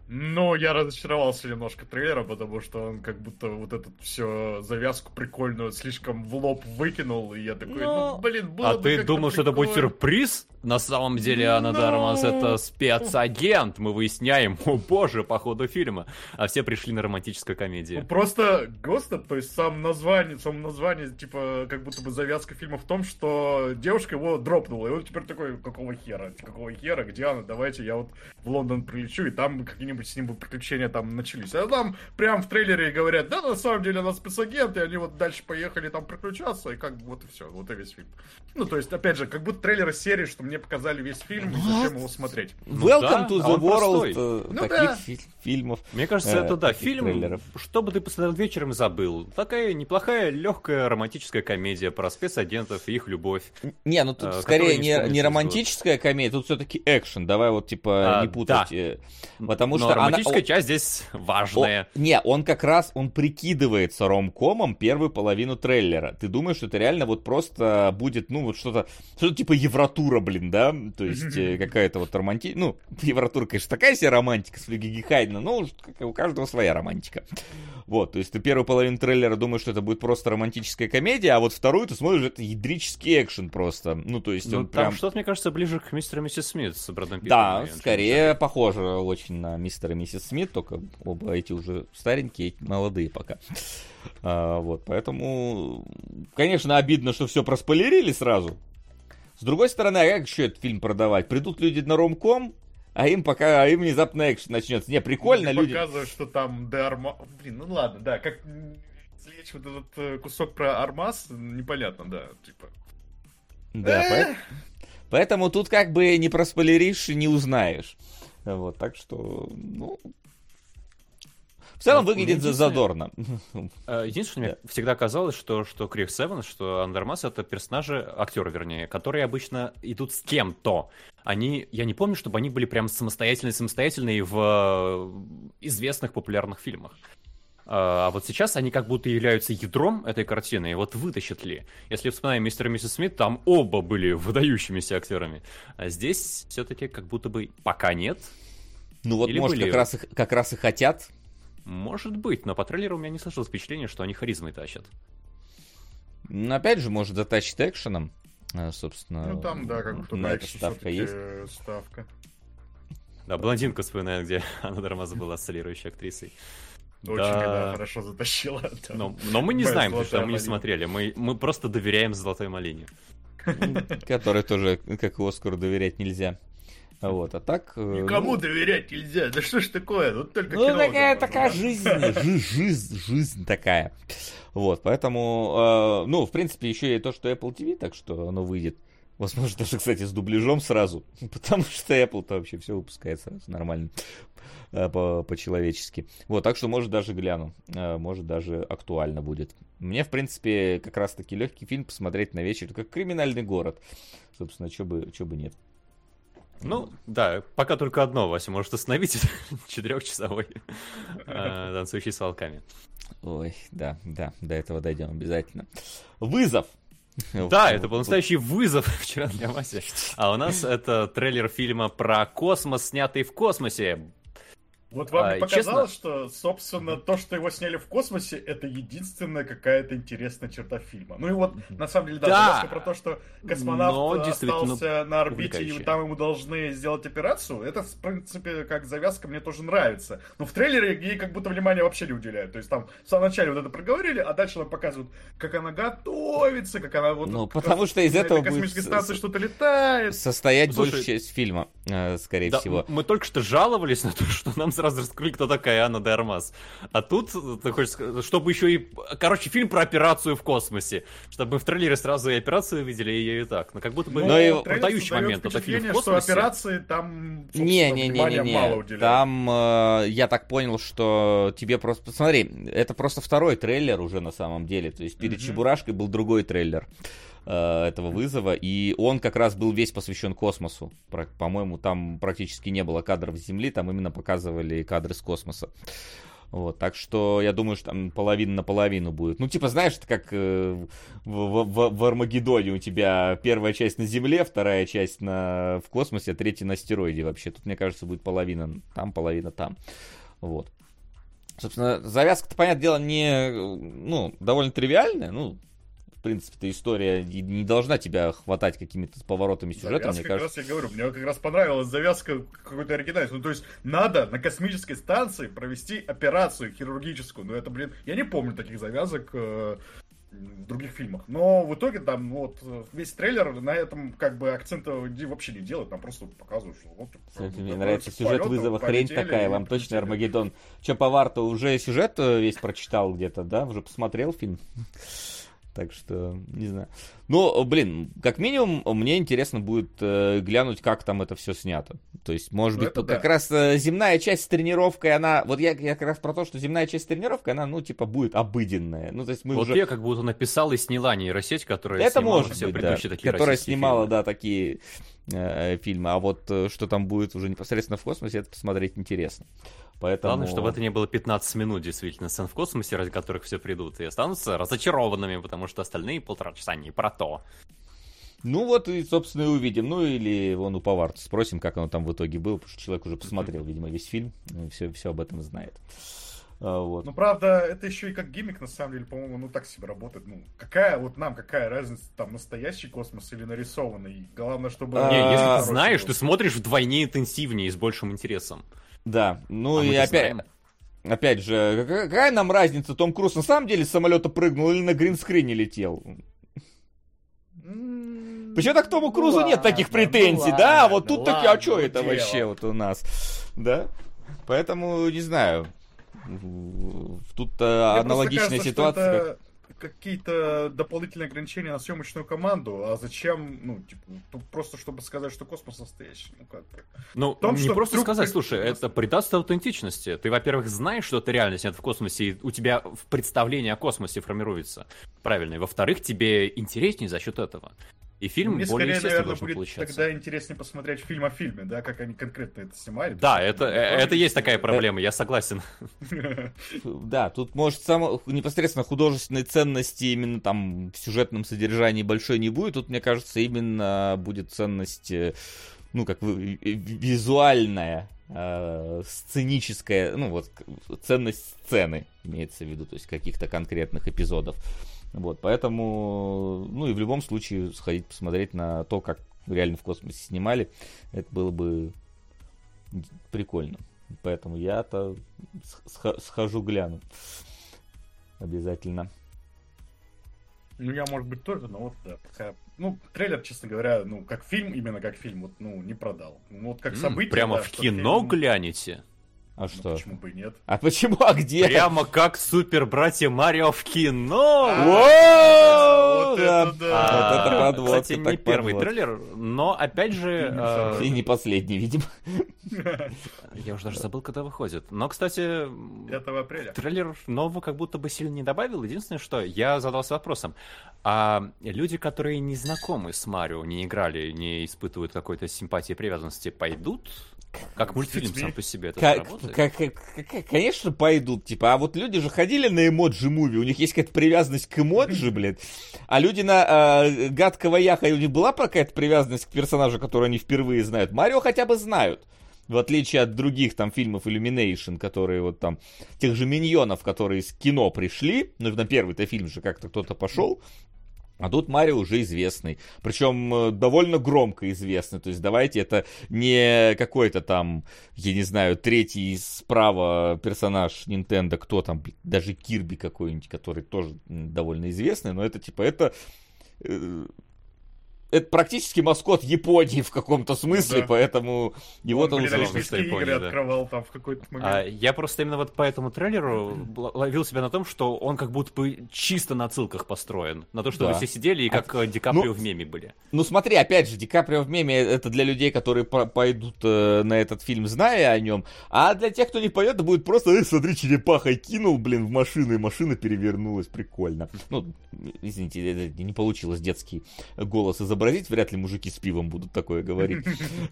Но я разочаровался немножко трейлером, потому что он как будто вот эту все завязку прикольную слишком в лоб выкинул, и я такой, Ну, ну, блин, было А бы ты думал, что это будет прикольно. сюрприз? На самом деле Анна Ну. Дармас это спецагент. Мы выясняем, о боже, по ходу фильма. А все пришли на романтическую Ну, комедию. Просто Гостед, то есть сам название, сам название, типа, как будто бы завязка фильма в том, что девушка его дропнула, и он теперь такой, какого хера, какого хера, где она, давайте я вот в Лондон прилечу, и там какие-нибудь с ним бы приключения там начались. А там прям в трейлере говорят, да, на самом деле она спецагент, и они вот дальше поехали там приключаться, и как бы вот и все, вот и весь фильм. Ну, то есть, опять же, как будто трейлеры серии, что мне показали весь фильм, и зачем его смотреть. Ну Welcome да, to а the world простой. э, Ну таких да. фи- фильмов. Мне кажется, э, это да, фильм, трейлеров. что бы ты посмотрел вечером забыл. Такая неплохая, легкая романтическая комедия про спецагентов и их любовь. Не, ну тут э, скорее не не, романтическая комедия, тут все-таки экшен. Давай вот типа А, не путать. да. э, Потому Но что она- романтическая о- часть здесь о- важная. не, он как раз, он прикидывается ромкомом первую половину трейлера. Ты думаешь, что это реально вот просто будет, ну, вот что-то, что-то типа Евротура, блин, да? То есть э, какая-то вот романтика. Ну, Евротура, конечно, такая себе романтика с Флюги Хайдена, но уж как и у каждого своя романтика. Вот, то есть ты первую половину трейлера думаешь, что это будет просто романтическая комедия, а вот вторую ты смотришь, это ядрический экшен просто. Ну, то есть Ну, он там прям... что-то, мне кажется, ближе к мистеру и миссис Смит с Брэдом Питтом. Да, скорее похоже очень на мистера и миссис Смит, только оба эти уже старенькие, эти молодые пока. А, вот, поэтому, конечно, обидно, что все проспойлерили сразу. С другой стороны, а как еще этот фильм продавать? Придут люди на ромком, а им пока, а им внезапно экшен начнется. Не, прикольно, Или люди... Показывают, что там Де Арма... Блин, ну ладно, да, как м, извлечь вот этот э, кусок про Армаз, непонятно, да, типа. Да, поэт- поэтому тут как бы не проспойлеришь и не узнаешь. Вот, так что, ну... В целом Ну, выглядит задорно. Э, Единственное, мне всегда казалось, что, что Крис Эванс, что Андермас это персонажи, актеры, вернее, которые обычно идут с кем-то. Они, я не помню, чтобы они были прям самостоятельные-самостоятельные в э, известных популярных фильмах. А вот сейчас они как будто являются ядром этой картины, и вот вытащат ли. Если вспоминаем мистера и миссис Смит, там оба были выдающимися актерами. А здесь все-таки как будто бы пока нет. Ну вот, Или может, были- как раз, как раз и хотят. Может быть, но по трейлеру у меня не сложилось впечатление, что они харизмой тащат. Но опять же, может, затащит экшеном. э, Собственно, Ну там, да, как будто на это экшен ставка есть. ставка. Да, блондинка вспоминает, где Анна Дармаза была солирующей актрисой. Очень, да, хорошо затащила. там. Но, но мы не Моя знаем, потому что мы не смотрели. Мы, мы просто доверяем Золотой Малине. Который тоже, как и Оскару, доверять нельзя. Вот, а так... э, Никому ну, доверять нельзя. Да что ж такое? Вот только Ну, такая, такая жизнь, жи- жизнь, жизнь такая. Вот, поэтому, э, ну, в принципе, еще и то, что Apple TV, так что оно выйдет Возможно, даже, кстати, с дубляжом сразу. Потому что Apple-то вообще все выпускает сразу нормально. Э, по- по-человечески. Вот, так что, может, даже гляну. Э, Может, даже актуально будет. Мне, в принципе, как раз-таки легкий фильм посмотреть на вечер, как «Криминальный город». Собственно, что бы, чё бы нет. Ну, да, пока только одно, Вася, может остановить четырехчасовой э, танцующий с волками. Ой, да, да, до этого дойдем обязательно. Вызов! Да, это был настоящий вызов вчера для Васи. А у нас это трейлер фильма про космос, снятый в космосе. Вот вам А, не показалось, что, собственно, то, что его сняли в космосе, это единственная какая-то интересная черта фильма. Ну и вот, на самом деле, да, Да. про то, что космонавт остался на орбите, и там ему должны сделать операцию, это, в принципе, как завязка мне тоже нравится. Но в трейлере ей как будто внимания вообще не уделяют. То есть там в самом начале вот это проговорили, а дальше нам показывают, как она готовится, как она вот... Ну, потому что из этого будет космической с- станции с- что-то летает. Состоять Слушай, большая часть фильма, э, скорее Да, всего. мы только что жаловались на то, что нам сразу раскрыли, кто такая Анна де Армас. А тут, ты хочешь сказать, чтобы еще и... Короче, фильм про операцию в космосе. Чтобы мы в трейлере сразу и операцию видели, и ее и так. Но как будто бы Но и- трейлер продающий момент. Это фильм в впечатление, что космосе. операции там, уделяют. Там э, я так понял, что тебе просто... Посмотри, это просто второй трейлер уже на самом деле. То есть перед Мгм. Чебурашкой был другой трейлер э, этого вызова, и он как раз был весь посвящен космосу. По-моему, там практически не было кадров с Земли, там именно показывали кадры с космоса. Вот, так что я думаю, что там половина на половину будет. Ну, типа, знаешь, это как э, в, в- в- Армагеддоне у тебя первая часть на Земле, вторая часть на, в космосе, а третья на астероиде вообще. Тут, мне кажется, будет половина там, половина там. Вот. Собственно, завязка-то, понятное дело, не, ну, довольно тривиальная, ну, принципе-то история не должна тебя хватать какими-то поворотами сюжета, мне Завязка, кажется. как раз я говорю, мне как раз понравилась завязка какой-то оригинальной. Ну, то есть, надо на космической станции провести операцию хирургическую. Ну, это, блин, я не помню таких завязок э, в других фильмах. Но в итоге там вот э, весь трейлер на этом как бы акцента вообще не делает, там просто показывают, что вот... Кстати, мне нравится сюжет полету, вызова хрень такая, вам точно полетели. Армагеддон. Че, повар-то уже сюжет э, весь прочитал где-то, да? Уже посмотрел фильм? Так что, не знаю. Ну, блин, как минимум, мне интересно будет э, глянуть, как там это все снято. То есть, может Ну, быть, тут как да. раз э, земная часть с тренировкой, она... Вот я, я как раз про то, что земная часть с тренировкой, она, ну, типа, будет обыденная. Ну, то есть мы Вот уже... я как будто написал и сняла нейросеть, которая Это снимала может все быть, да. предыдущие такие Которая снимала, фильмы. да, такие э, фильмы. А вот э, что там будет уже непосредственно в космосе, это посмотреть интересно. Поэтому... Главное, чтобы это не было 15 минут, действительно, сцен в космосе, ради которых все придут, и останутся разочарованными, потому что остальные полтора часа не про то. Ну вот и, собственно, и увидим. Ну или вон у Поварта спросим, как оно там в итоге было, потому что человек уже посмотрел, видимо, весь фильм, все, все об этом знает. А, вот. Ну, правда, это еще и как гиммик, на самом деле, по-моему, ну так себе работает. Ну, какая вот нам, какая разница, там, настоящий космос или нарисованный? Главное, чтобы... А, Не, если ты знаешь, ты смотришь вдвойне интенсивнее и с большим интересом. Да, ну А и опять, опять же, какая, нам разница, Том Круз на самом деле с самолета прыгнул или на гринскрине летел? М, Почему так к Тому ну Крузу нет таких ну претензий, да? ладно, Вот тут таки, а что ну это вообще вот у нас? Да? Поэтому, не знаю, тут Мне аналогичная кажется, ситуация. как- это какие-то дополнительные ограничения на съемочную команду, а зачем, ну, типа, тут просто чтобы сказать, что космос настоящий, ну как бы. Ну, том, не просто вдруг сказать, слушай, это придаст аутентичности. Ты, во-первых, знаешь, что это реально снято в космосе, и у тебя в представление о космосе формируется. Правильно. И во-вторых, тебе интереснее за счет этого. И фильм Мне более скорее, естественно наверное, будет получаться. тогда интереснее посмотреть фильм о фильме, да, как они конкретно это снимали. Да, это, э, это есть такая проблема. проблема, я согласен. Да, тут, может, само, непосредственно художественной ценности именно там в сюжетном содержании большой не будет. Тут, мне кажется, именно будет ценность, э, ну, как вы, э, визуальная, э, сценическая, ну, вот, ценность сцены имеется в виду, то есть каких-то конкретных эпизодов. Вот, поэтому, ну, и в любом случае сходить посмотреть на то, как реально в космосе снимали, это было бы прикольно. Поэтому я-то сх- схожу гляну. Обязательно. Ну, я, может быть, тоже, но вот, да, пока... Ну, трейлер, честно говоря, ну, как фильм, именно как фильм, вот, ну, не продал. Ну, вот как М, событие, Прямо да, в кино фильм- глянете? А Ну, что? почему бы и нет? А почему? А где? Прямо как супер братья Марио в кино! А, да. Это да. А, Вот это подводка, Кстати, не первый трейлер, но опять же... э, И не последний, видимо. Я уже даже забыл, когда выходит. Но, кстати, 5 апреля. трейлер нового как будто бы сильно не добавил. Единственное, что я задался вопросом. А люди, которые не знакомы с Марио, не играли, не испытывают какой-то симпатии и привязанности, пойдут? Как мультфильм сам по себе это Как, как- как- как- конечно, пойдут, типа, а вот люди же ходили на эмоджи муви, у них есть какая-то привязанность к эмоджи, блин, а люди на э, гадкого яха, у них была какая-то привязанность к персонажу, который они впервые знают. Марио хотя бы знают. В отличие от других там фильмов Illumination, которые вот там, тех же миньонов, которые из кино пришли, ну на первый-то фильм же как-то кто-то пошел, а тут Марио уже известный. Причем э, довольно громко известный. То есть давайте это не какой-то там, я не знаю, третий справа персонаж Nintendo, кто там, даже Кирби какой-нибудь, который тоже довольно известный, но это типа, это... это практически маскот Японии в каком-то смысле, Да. поэтому его Он, там блин, Олимпийские игры да. открывал там в какой-то А, момент. я просто именно вот по этому трейлеру ловил себя на том, что он как будто бы чисто на отсылках построен. На то, что Да. вы все сидели и А- как э, Ди Каприо ну, в меме были. Ну смотри, опять же, Ди Каприо в меме это для людей, которые по- пойдут э, на этот фильм, зная о нем. А для тех, кто не пойдет, это будет просто, э, смотри, черепахой кинул, блин, в машину, и машина перевернулась. Прикольно. Ну, извините, не получилось детский голос изобразить. Вряд ли мужики с пивом будут такое говорить.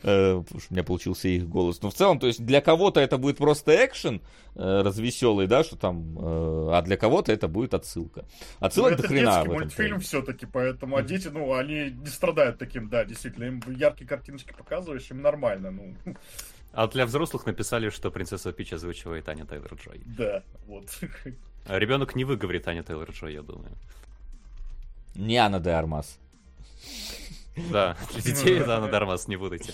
Э, Потому что у меня получился их голос. Но в целом, то есть для кого-то это будет просто экшен э, развеселый, да, что там, э, а для кого-то это будет отсылка. Ну, Отсылок это до хрена детский в этом мультфильм все-таки, поэтому, а дети, ну, они не страдают таким, да, действительно, им яркие картиночки показываешь, им нормально, ну, А для взрослых написали, что принцесса Пич озвучивает Аня Тейлор-Джой. да, вот. А Ребенок не выговорит Аня Тейлор-Джой, я думаю. Не Анна де Армас. Да, для детей, да, на Дармас не будете.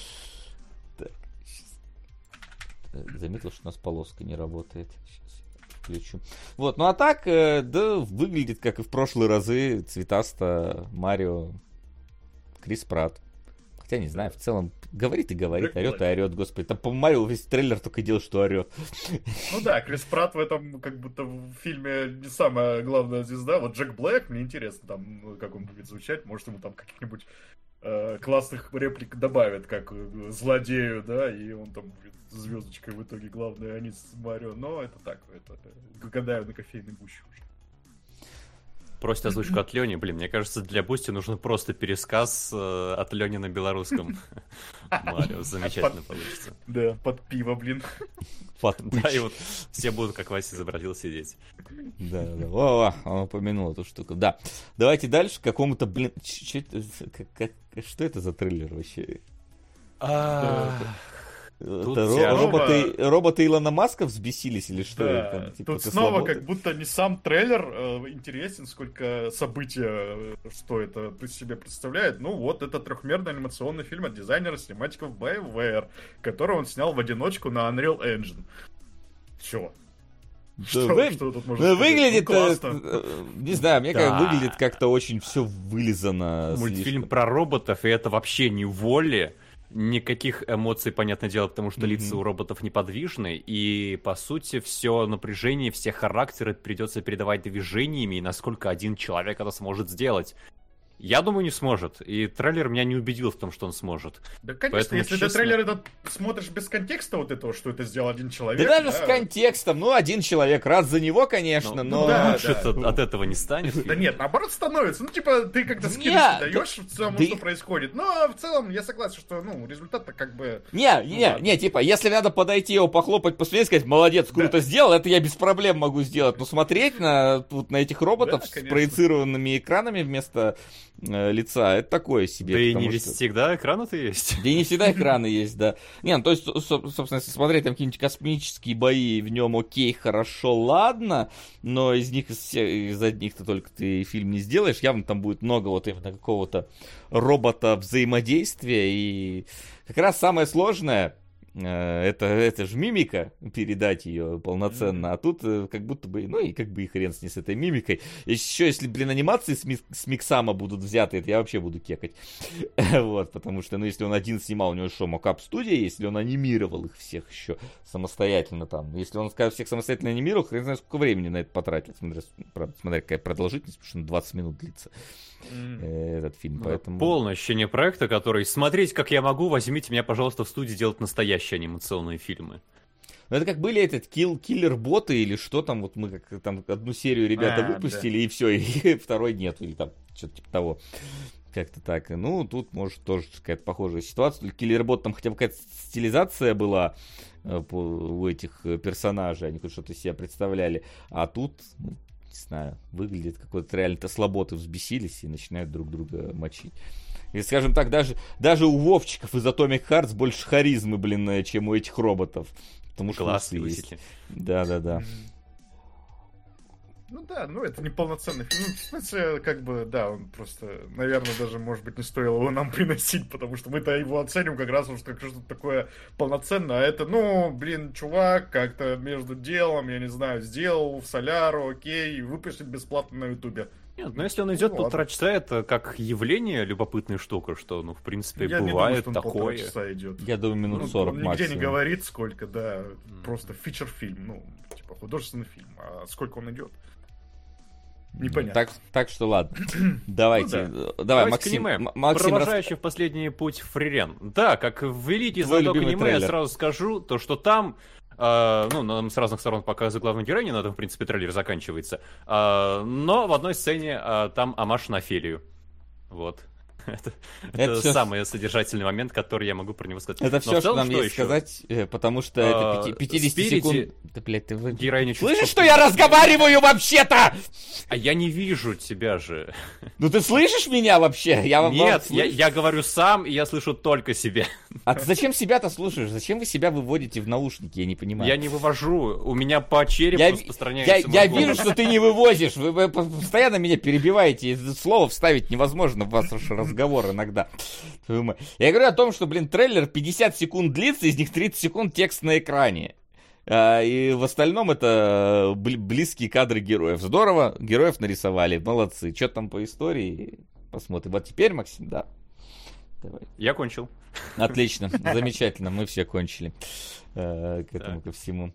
Э, Заметил, что у нас полоска не работает. Сейчас я включу. Вот, ну а так, э, да, выглядит, как и в прошлые разы, цветасто Марио Крис Пратт. Хотя, не знаю, в целом, говорит и говорит, орет и орет, господи. Там, по Марио весь трейлер только делает, что орет. Ну да, Крис Пратт в этом, как будто в фильме не самая главная звезда. Вот Джек Блэк, мне интересно, там, ну, как он будет звучать, может, ему там каких-нибудь э, классных реплик добавят, как э, злодею, да, и он там будет звездочкой в итоге главный, а не с Марио. Но это так, это э, гадаю на кофейной гуще уже. Просит озвучку от Лени. Блин, мне кажется, для Boosty нужен просто пересказ э, от Лени на белорусском. Марио, замечательно получится. Да, под пиво, блин. Да, и вот все будут, как Вася изобразил, сидеть. Да, да. О, о, он упомянул эту штуку. Да. Давайте дальше к какому-то, блин, что это за трейлер вообще? Тут Это ро- роботы, роботы Илона Маска взбесились или что? Да, Там, типа, тут снова свободен? как будто не сам трейлер э, интересен, сколько события, э, что это себе представляет. Ну вот, это трехмерный анимационный фильм от дизайнера синематиков BioWare, который он снял в одиночку на Unreal Engine. Все. Да, Что, вы- что тут можно сказать? выглядит, Ну, э, классно. э, не знаю, мне Да. как выглядит как-то очень все вылизано. Мультфильм слишком. про роботов, и это вообще не воли. Никаких эмоций, понятное дело, потому что Мгм. лица у роботов неподвижны, и, по сути, все напряжение, все характеры придется передавать движениями, и насколько один человек это сможет сделать. Я думаю, не сможет, и трейлер меня не убедил в том, что он сможет. Да, конечно, поэтому, если ты честно- трейлер этот смотришь без контекста вот этого, что это сделал один Да человек. даже с контекстом, ну, один человек, рад за него, конечно, Ну, но... да, лучше да. от, от этого не станет. Да нет, наоборот становится. Ну, типа, ты Не, скидочки да- даешь в целом, да что и- происходит. Но в целом я согласен, что, ну, результат-то как бы... Не, не, ладно. не, типа, если надо подойти его похлопать, посмотреть, сказать, молодец, круто сделал, это я без проблем могу сделать. Но смотреть на, вот, на этих роботов Да, с конечно. проецированными экранами вместо лица, это такое себе. Да и не что- всегда экраны-то есть. Да и не всегда экраны есть, да. Не, ну то есть, со- собственно, если смотреть там какие-нибудь космические бои, в нем окей, хорошо, ладно, но из них, из, все- из одних-то только ты фильм не сделаешь, явно там будет много вот именно какого-то робота взаимодействия, и как раз самое сложное, э, это, это же мимика, передать ее полноценно, а тут э, как будто бы, ну и как бы и хрен с ней с этой мимикой. Еще если, блин, анимации с, Ми- с Миксама будут взяты, это я вообще буду кекать. Вот, потому что, ну, если он один снимал, у него что, мокап студия, если он анимировал их всех еще самостоятельно там, если он, скажем, всех самостоятельно анимировал, хрен знает, сколько времени на это потратил, смотря, правда, смотря какая продолжительность, потому что он 20 минут длится. Э, этот фильм, Ну, поэтому... Полное ощущение проекта, который «Смотреть, как я могу, возьмите меня, пожалуйста, в студию делать настоящие анимационные фильмы». Ну, это как были этот килл, киллер-боты или что там, вот мы как там одну серию ребята А, выпустили, и все, и второй нету, или там что-то типа того. Как-то так. Ну, тут, может, тоже какая-то похожая ситуация. Только киллер-бот там хотя бы какая-то стилизация была э, у этих э, персонажей, они хоть что-то из себя представляли. А тут, ну, не знаю, выглядит какой-то реально-то слаботы взбесились и начинают друг друга мочить. И, скажем так, даже, даже у Вовчиков из Atomic Hearts больше харизмы, блин, э, чем у этих роботов. Потому что усы есть. высеки. Да-да-да. Ну да, ну это не полноценный фильм. Ну, в смысле, как бы, да, он просто, наверное, даже, может быть, не стоило его нам приносить, потому что мы-то его оценим как раз уж как что-то такое полноценное. А это, ну, блин, чувак как-то между делом, я не знаю, сделал в Соляру, окей, и выпустит бесплатно на Ютубе. Нет, но если он идет Ну, полтора ладно. часа, это как явление любопытная штука, что, ну, в принципе, Я не думаю, бывает что он полтора такое. часа идет. Я думаю, минут Ну, 40 он нигде максимум. не говорит, сколько, да, просто фичер-фильм, ну, типа художественный фильм. А сколько он идет? Непонятно. Так, так что ладно. Давайте. Ну э, Давай, Давайте к Максим. аниме. М- Максим, рас- Провожающий в последний путь Фрирен. Да, как великий Твой знаток аниме, я трейлер. сразу скажу, то что там, э, ну, нам с разных сторон показывают главную героиню, на этом, в принципе, трейлер заканчивается. А, но в одной сцене а, там амаш на Офелию. Вот. Это, Это это всё- самый содержательный момент, который я могу про него сказать. Это Но все, в что целом, нам что есть еще? сказать, э, потому что А, это пяти- 50 спереди- секунд... Да, блядь, ты вы... Героиня чуть Слышишь, что я разговариваю вообще-то? А я не вижу тебя же. Ну ты слышишь меня вообще? Я вам Нет, я, я говорю сам, и я слышу только себя. А ты зачем себя-то слушаешь? Зачем вы себя выводите в наушники? Я не понимаю. Я не вывожу, у меня по черепу Я, распространяется я, я голос. вижу, что ты не вывозишь. Вы, вы постоянно меня перебиваете. Слово вставить невозможно в ваш разговор иногда. Твою мать. Я говорю о том, что, блин, трейлер 50 секунд длится, из них 30 секунд текст на экране. А, И в остальном это бли- близкие кадры героев. Здорово, героев нарисовали, молодцы. Что там по истории? Посмотрим. Вот теперь, Максим, да. Давай. Я кончил. Отлично, замечательно, мы все кончили э, к этому, ко всему.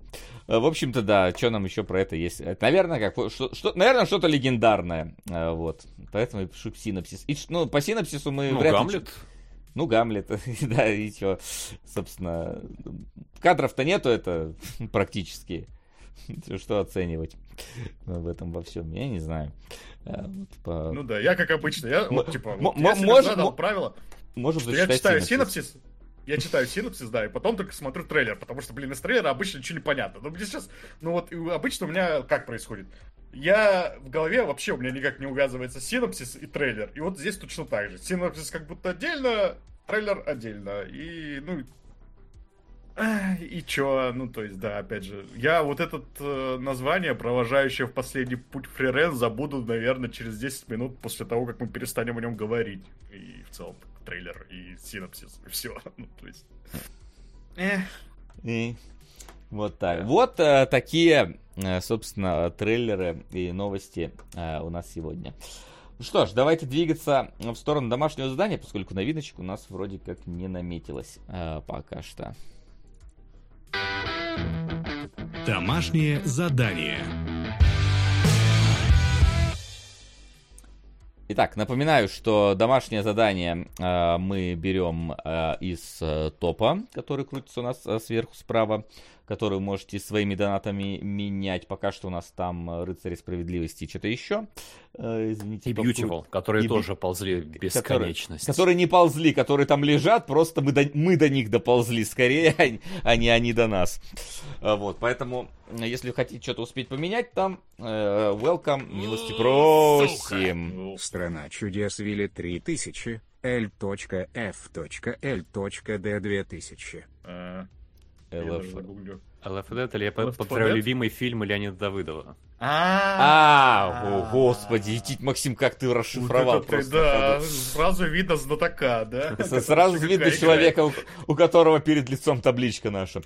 Э, В общем-то, да, что нам еще про это есть? Это, наверное, как, что, что- наверное, что-то легендарное, э, вот. Поэтому я пишу синопсис. И, ну, по синопсису мы Ну, вряд ли Гамлет. ну, Гамлет, да, и что, собственно, кадров-то нету, это практически. Что оценивать в этом во всем, я не знаю. Вот по- Ну да, я как обычно, я вот типа, вот я себе задал правило, Можем что я читаю синопсис, я читаю синопсис, да, и потом только смотрю трейлер, потому что, блин, из трейлера обычно ничего не понятно. Но мне сейчас, ну вот обычно у меня как происходит? Я в голове вообще у меня никак не увязывается синопсис и трейлер. И вот здесь точно так же. Синопсис как будто отдельно, трейлер отдельно. И, ну, И чё, ну то есть, да, опять же, я вот это э, название, провожающее в последний путь Фрирен, забуду, наверное, через 10 минут после того, как мы перестанем о нем говорить. И в целом трейлер и синопсис, и все. Ну, то есть... Эх. И вот так. Вот э, такие, э, собственно, трейлеры и новости э, у нас сегодня. Ну Что ж, давайте двигаться в сторону домашнего задания, поскольку новиночек у нас вроде как не наметилось э, пока что. Домашнее задание. Итак, напоминаю, что домашнее задание э, мы берем э, из э, топа, который крутится у нас э, сверху справа, которую можете своими донатами менять. Пока что у нас там э, рыцари справедливости и что-то еще. Э, извините. И Beautiful, которые и... тоже ползли бесконечность. Которые, которые не ползли, которые там лежат, просто мы до, мы до них доползли скорее, а, а не они до нас. Э, вот, поэтому, если хотите что-то успеть поменять, там э, welcome, милости просим. Сука. Ну. Страна чудес Вилли 3000, L.F.L.D. 2000. ЛФ... ЛФД, или я повторяю любимый фильм Леонида Давыдова. А, а о господи, идти, Максим, как ты расшифровал просто. Да, сразу видно знатока, да? Сразу видно человека, у которого перед лицом табличка наша.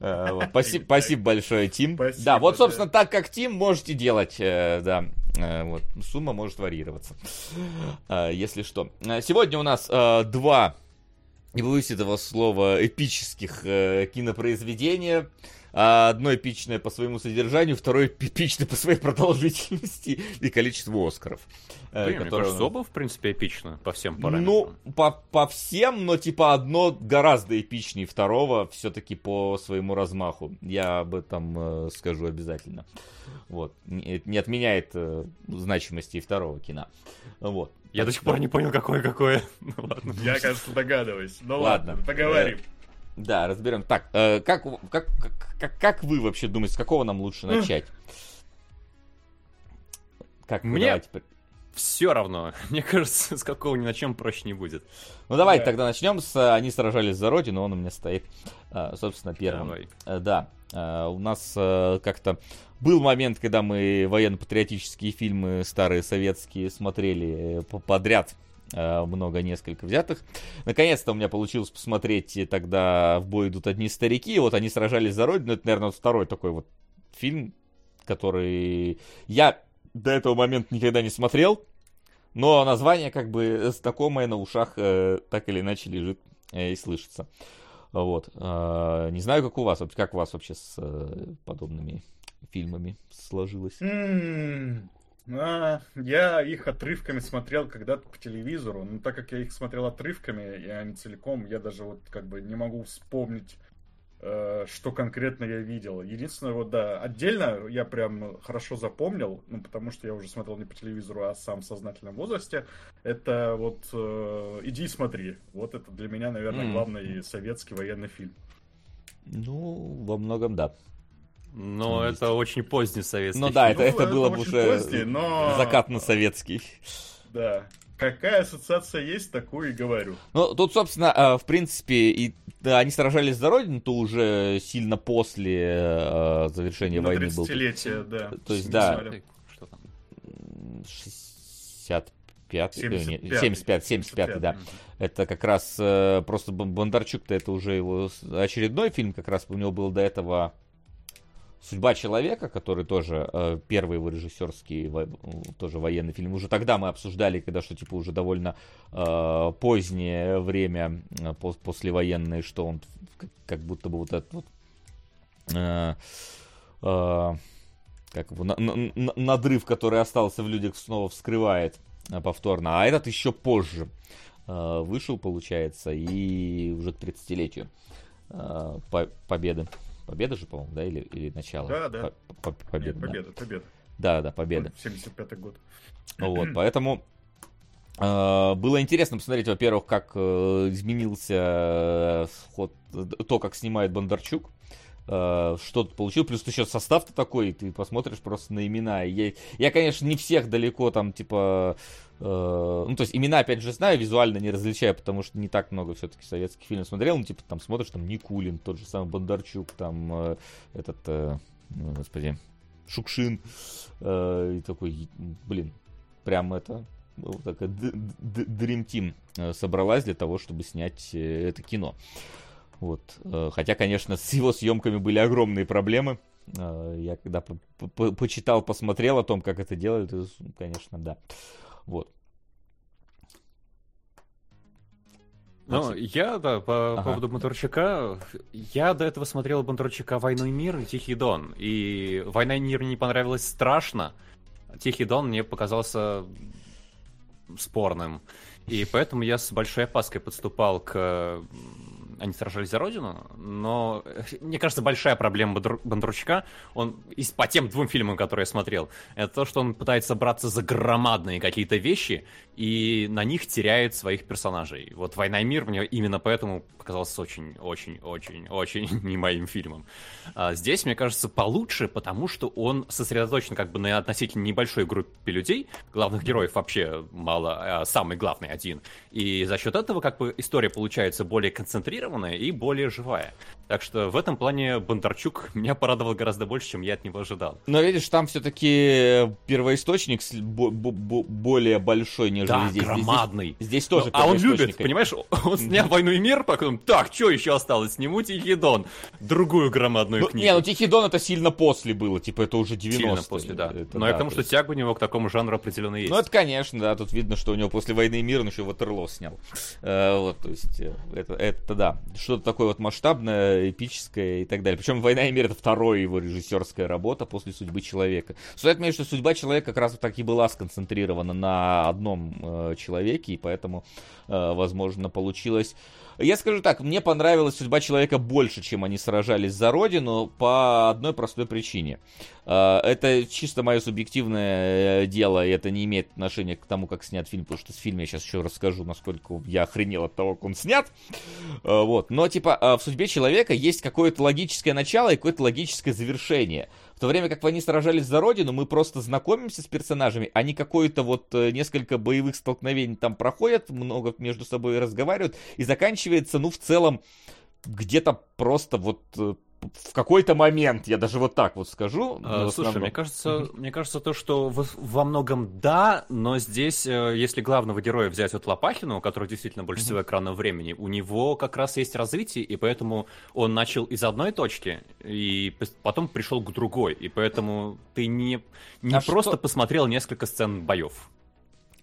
Э, спасибо большое, Тим. Да, вот, собственно, так как Тим, можете делать, э, да, э, вот, сумма может варьироваться, если что. Сегодня у нас два не боюсь этого слова, эпических э, кинопроизведения. А одно эпичное по своему содержанию, второе эпичное по своей продолжительности и количеству Оскаров. э, Блин, мне кажется, оба, в принципе, эпично по всем параметрам. Ну, по, по всем, но типа одно гораздо эпичнее второго, все-таки по своему размаху. Я об этом э, скажу обязательно. Вот. Не, не отменяет э, значимости второго кино. Вот. Я до сих пор не понял, какое какое. ну, ладно. Я, кажется, догадываюсь. Ну Ладно. поговорим. Да, разберем. Так, э, как, как, как, как вы вообще думаете, с какого нам лучше начать? Как Мне- давайте Все равно. Мне кажется, с какого ни на чем проще не будет. Ну давайте Да. тогда начнем с э, «Они сражались за Родину», он у меня стоит, э, собственно, первым. Давай. Э, Да, э, у нас э, как-то был момент, когда мы военно-патриотические фильмы старые советские смотрели э, по- подряд, э, много, несколько взятых. Наконец-то у меня получилось посмотреть и тогда «В бой идут одни старики», вот они сражались за Родину, это, наверное, второй такой вот фильм, который я до этого момента никогда не смотрел, но название как бы знакомое на ушах э, так или иначе лежит э, и слышится. Вот. Э, не знаю, как у вас, как у вас вообще с э, подобными фильмами сложилось. М, а, Я их отрывками смотрел когда-то по телевизору, но так как я их смотрел отрывками, и они целиком, я даже вот как бы не могу вспомнить, э, что конкретно я видел. Единственное, вот да, отдельно я прям хорошо запомнил, ну потому что я уже смотрел не по телевизору, а сам в сознательном возрасте, это вот э, «Иди и смотри». Вот это для меня, наверное, М. главный советский военный фильм. Ну, во многом да. Но Есть. это очень поздний советский Ну да, это, это это было бы уже поздний, но- закатно-советский. Да. Какая ассоциация есть, такую и говорю. Ну, тут, собственно, э, в принципе, и да, они сражались за Родину, то уже сильно после э, завершения На войны был. 30-летие, да. То есть, да. Что там? 65 э, нет, 75, 75, 75, да. Это как раз э, просто Бон- Бондарчук-то это уже его очередной фильм, как раз у него был до этого Судьба человека, который тоже э, первый его режиссерский во- тоже военный фильм. Уже тогда мы обсуждали, когда что типа уже довольно э, позднее время э, пос- послевоенное, что он как, как будто бы вот этот вот э, э, как его, на- на- на- надрыв, который остался в людях, снова вскрывает э, повторно. А этот еще позже э, вышел, получается, и уже к 30-летию э, по- победы. Победа же, по-моему, да, или, или начало? Да, да. По- по- победа, Нет, да. победа, победа. Да, да, победа. 75-й год. Вот, поэтому э, было интересно посмотреть, во-первых, как э, изменился э, ход, то, как снимает Бондарчук. Э, Что тут получил, плюс еще состав-то такой, ты посмотришь просто на имена. Я, я, конечно, не всех далеко там, типа, э, ну, то есть имена, опять же, знаю, визуально не различаю, потому что не так много все-таки советских фильмов смотрел, ну, типа, там смотришь, там, Никулин, тот же самый Бондарчук, там, э, этот, ну, господи, Шукшин, и такой, блин, прям это, ну, такая Dream Team собралась для того, чтобы снять это кино. Вот. э, Хотя, конечно, с его съемками были огромные проблемы. Э, Я когда по- по- почитал, посмотрел о том, как это делали, то, конечно, да. Вот. Ну, я, да, по Ага. поводу Бондарчука, я до этого смотрел Бондарчука «Войну и мир» и «Тихий дон», и «Война и мир» мне не понравилась страшно, «Тихий дон» мне показался спорным, и поэтому я с большой опаской подступал к «Они сражались за Родину», но мне кажется, большая проблема Бондар- Бондарчука, он из, по тем двум фильмам, которые я смотрел, это то, что он пытается браться за громадные какие-то вещи, и на них теряет своих персонажей. Вот «Война и мир» мне именно поэтому показался очень-очень-очень-очень не моим фильмом. А здесь, мне кажется, получше, потому что он сосредоточен как бы на относительно небольшой группе людей, главных героев вообще мало, а самый главный один. И за счет этого как бы история получается более концентрированной, сбалансированная и более живая. Так что в этом плане Бондарчук меня порадовал гораздо больше, чем я от него ожидал. Но видишь, там все-таки первоисточник более большой, нежели да, здесь. громадный. Здесь, здесь тоже Но, А он любит, понимаешь, он снял «Войну и мир», потом, так, что еще осталось? Сниму «Тихий Дон», другую громадную ну, книгу. Не, ну «Тихий Дон» это сильно после было, типа это уже 90 Сильно после, да. Это, Но да, я к тому, что есть... тяга у него к такому жанру определенно есть. Ну это, конечно, да, тут видно, что у него после «Войны и мира» он еще Ватерло снял. Э, вот, то есть, э, это, это да, что-то такое вот масштабное, эпическое и так далее. Причем «Война и мир» — это вторая его режиссерская работа после «Судьбы человека». Стоит отметить, что «Судьба человека» как раз так и была сконцентрирована на одном э, человеке, и поэтому, э, возможно, получилось... Я скажу так, мне понравилась «Судьба человека» больше, чем они сражались за родину, по одной простой причине. Э, это чисто мое субъективное э, дело, и это не имеет отношения к тому, как снят фильм, потому что с фильма я сейчас еще расскажу, насколько я охренел от того, как он снят. Э, вот. Но, типа, в «Судьбе человека» есть какое-то логическое начало и какое-то логическое завершение. В то время как они сражались за родину, мы просто знакомимся с персонажами, они какое-то вот несколько боевых столкновений там проходят, много между собой разговаривают, и заканчивается, ну, в целом, где-то просто вот в какой-то момент, я даже вот так вот скажу. А, слушай, мне кажется, мне кажется то, что во многом да, но здесь, э, если главного героя взять от Лопахина, у которого действительно больше всего экранного времени, у него как раз есть развитие, и поэтому он начал из одной точки, и потом пришел к другой, и поэтому ты не, не а просто что... посмотрел несколько сцен боев.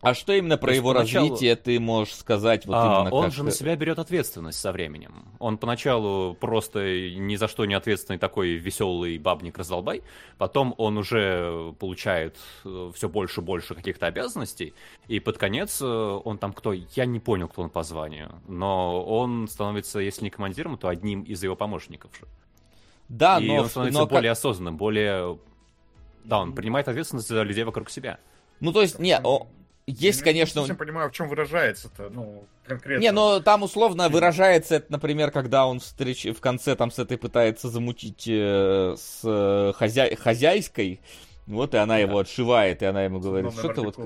А что именно про его поначалу... развитие ты можешь сказать? Вот а, именно он как... же на себя берет ответственность со временем. Он поначалу просто ни за что не ответственный такой веселый бабник-раздолбай. Потом он уже получает э, все больше и больше каких-то обязанностей. И под конец э, он там кто? Я не понял, кто он по званию. Но он становится, если не командиром, то одним из его помощников же. Да, и но... он становится но... более осознанным, более... Да, он принимает ответственность за людей вокруг себя. Ну, то есть, не, есть, я конечно... Я не понимаю, в чем выражается-то, ну, конкретно. Не, но там условно выражается это, например, когда он встреч... в конце там с этой пытается замутить э, с э, хозя... хозяйской, вот, и она да. его отшивает, и она ему говорит, что ты вот...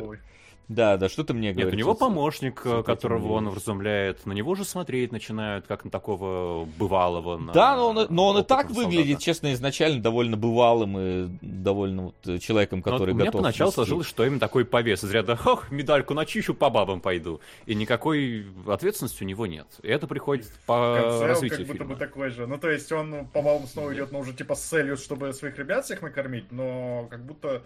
Да, да, что ты мне говоришь? Нет, у него помощник, э, которого он вразумляет, на него же смотреть начинают, как на такого бывалого. На... Да, но он, но он и так солдата. выглядит, честно, изначально довольно бывалым и довольно вот э, человеком, который но готов... У меня поначалу вести. сложилось, что им такой повес из ряда, ох, медальку начищу, по бабам пойду. И никакой ответственности у него нет. И это приходит по конце развитию как фильма. будто бы такой же. Ну, то есть он, по-моему, снова идет, ну, уже типа с целью, чтобы своих ребят всех накормить, но как будто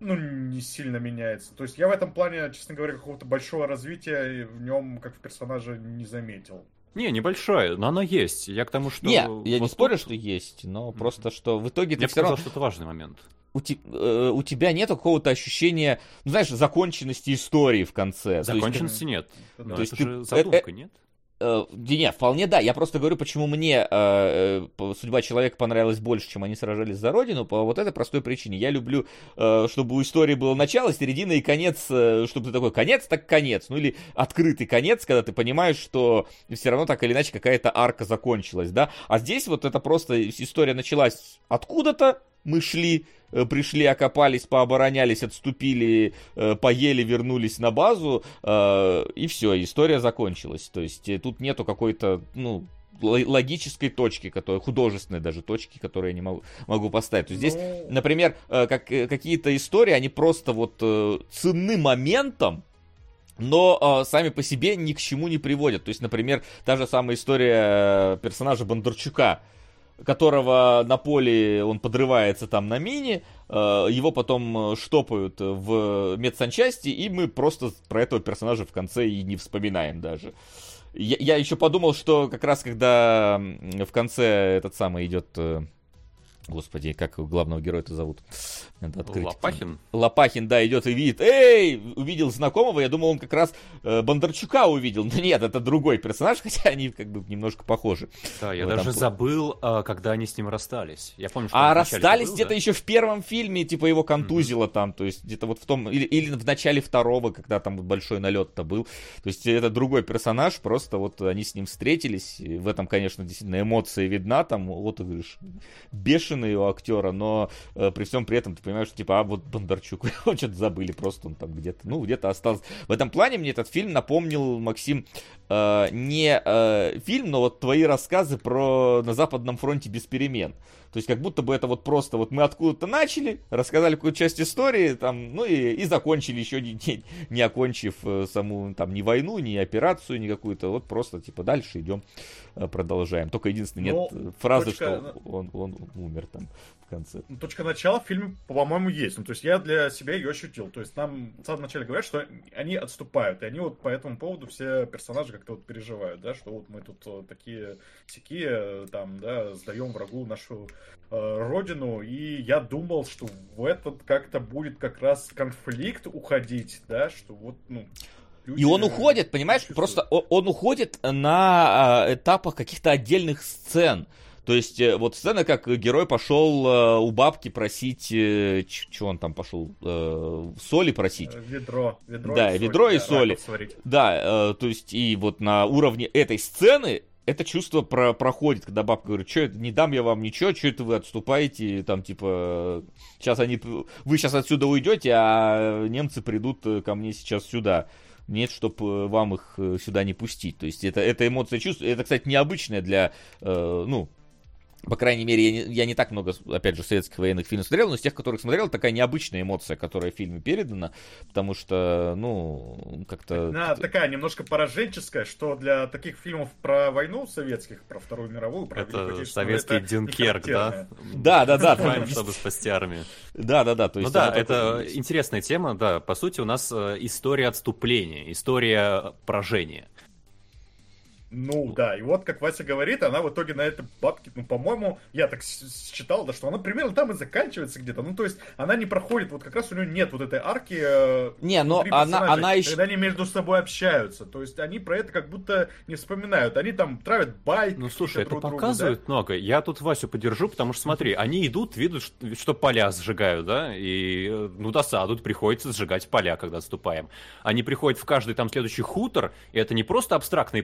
ну, не сильно меняется. То есть я в этом плане, честно говоря, какого-то большого развития в нем, как в персонаже, не заметил. Не, небольшое, но оно есть. Я к тому, что... Не, я не спорю, что есть, но mm-hmm. просто, что в итоге ты все равно... что это важный момент. У, te, э, у тебя нет какого-то ощущения, ну, знаешь, законченности истории в конце. Законченности есть, нет. То но есть это ты, же задумка, э, нет? Э, нет, вполне да. Я просто говорю, почему мне э, э, судьба человека понравилась больше, чем они сражались за родину, по вот этой простой причине. Я люблю, э, чтобы у истории было начало, середина и конец, э, чтобы ты такой конец, так конец. Ну или открытый конец, когда ты понимаешь, что все равно так или иначе какая-то арка закончилась, да. А здесь вот это просто история началась откуда-то, мы шли, э, пришли, окопались, пооборонялись, отступили, э, поели, вернулись на базу, э, и все, история закончилась. То есть тут нету какой-то, ну, логической точки, которая, художественной даже точки, которые я не могу, могу поставить. То есть здесь, ну. например, как, какие-то истории, они просто вот ценны моментом, но э, сами по себе ни к чему не приводят. То есть, например, та же самая история персонажа Бондарчука, которого на поле он подрывается там на мине, э, его потом э, штопают в медсанчасти, и мы просто про этого персонажа в конце и не вспоминаем даже. Я, я еще подумал, что как раз когда в конце этот самый идет э, Господи, как главного героя-то зовут? Надо открыть. Лопахин? Лопахин, да, идет и видит. Эй! Увидел знакомого, я думал, он как раз э, Бондарчука увидел. Но нет, это другой персонаж, хотя они как бы немножко похожи. Да, я даже забыл, а, когда они с ним расстались. Я помню, что А расстались где-то да? еще в первом фильме, типа его контузило mm-hmm. там, то есть где-то вот в том, или, или в начале второго, когда там большой налет-то был. То есть это другой персонаж, просто вот они с ним встретились. И в этом, конечно, действительно эмоция видна, там, вот, ты говоришь, бешеный бешеный у актера, но э, при всем при этом ты понимаешь, что типа, а вот Бондарчук, его что-то забыли, просто он там где-то, ну, где-то остался. В этом плане мне этот фильм напомнил, Максим, э, не э, фильм, но вот твои рассказы про на Западном фронте без перемен. То есть как будто бы это вот просто вот мы откуда-то начали, рассказали какую-то часть истории, там, ну и, и закончили еще не, не, не окончив э, саму там ни войну, ни операцию, ни какую-то. Вот просто типа дальше идем, э, продолжаем. Только единственное, нет Ну, фразы, точка- что он, он умер там в конце. Ну, точка начала в фильме, по-моему, есть. Ну, то есть я для себя ее ощутил. То есть нам в самом начале говорят, что они отступают. И они вот по этому поводу все персонажи как-то вот переживают, да, что вот мы тут э, такие такие там, да, сдаем врагу нашу э, родину. И я думал, что в этот как-то будет как раз конфликт уходить, да, что вот, ну... люди И он уходит, понимаешь, чувствуют. просто он уходит на этапах каких-то отдельных сцен. То есть, э, вот сцена, как герой пошел э, у бабки просить, что он там пошел, э, соли просить. Э, Ведро, ведро Да, и ведро и соли. раков сварить. Да, э, то есть, и вот на уровне этой сцены это чувство про проходит, когда бабка говорит, что это, не дам я вам ничего, что это вы отступаете, там, типа, сейчас они, вы сейчас отсюда уйдете, а немцы придут э, ко мне сейчас сюда. Нет, чтобы вам их э, сюда не пустить. То есть это, эта эмоция чувства, это, кстати, необычная для, э, ну, по крайней мере, я не, я не так много, опять же, советских военных фильмов смотрел, но из тех, которых смотрел, такая необычная эмоция, которая в фильме передана, потому что, ну, как-то... Она такая немножко пораженческая, что для таких фильмов про войну советских, про Вторую мировую, про Великую Это Отечественную, советский это не Дюнкерк, да? Да, да, да. Чтобы спасти армию. Да, да, да. То Ну да, это интересная тема, да. По сути, у нас э, история отступления, история поражения. Ну да, и вот, как Вася говорит, она в итоге на этой бабке, ну, по-моему, я так считал, да, что она примерно там и заканчивается где-то. Ну, то есть, она не проходит, вот как раз у нее нет вот этой арки. э, Не, но она, она еще... Когда они между собой общаются. То есть, они про это как будто не вспоминают. Они там травят байки. Ну слушай, это друг другу, показывает много. Я тут Васю поддержу, потому что смотри, они идут, видят, что, что поля сжигают, да, и э, ну досадуют, приходится сжигать поля, когда отступаем. Они приходят в каждый там следующий хутор, и это не просто абстрактное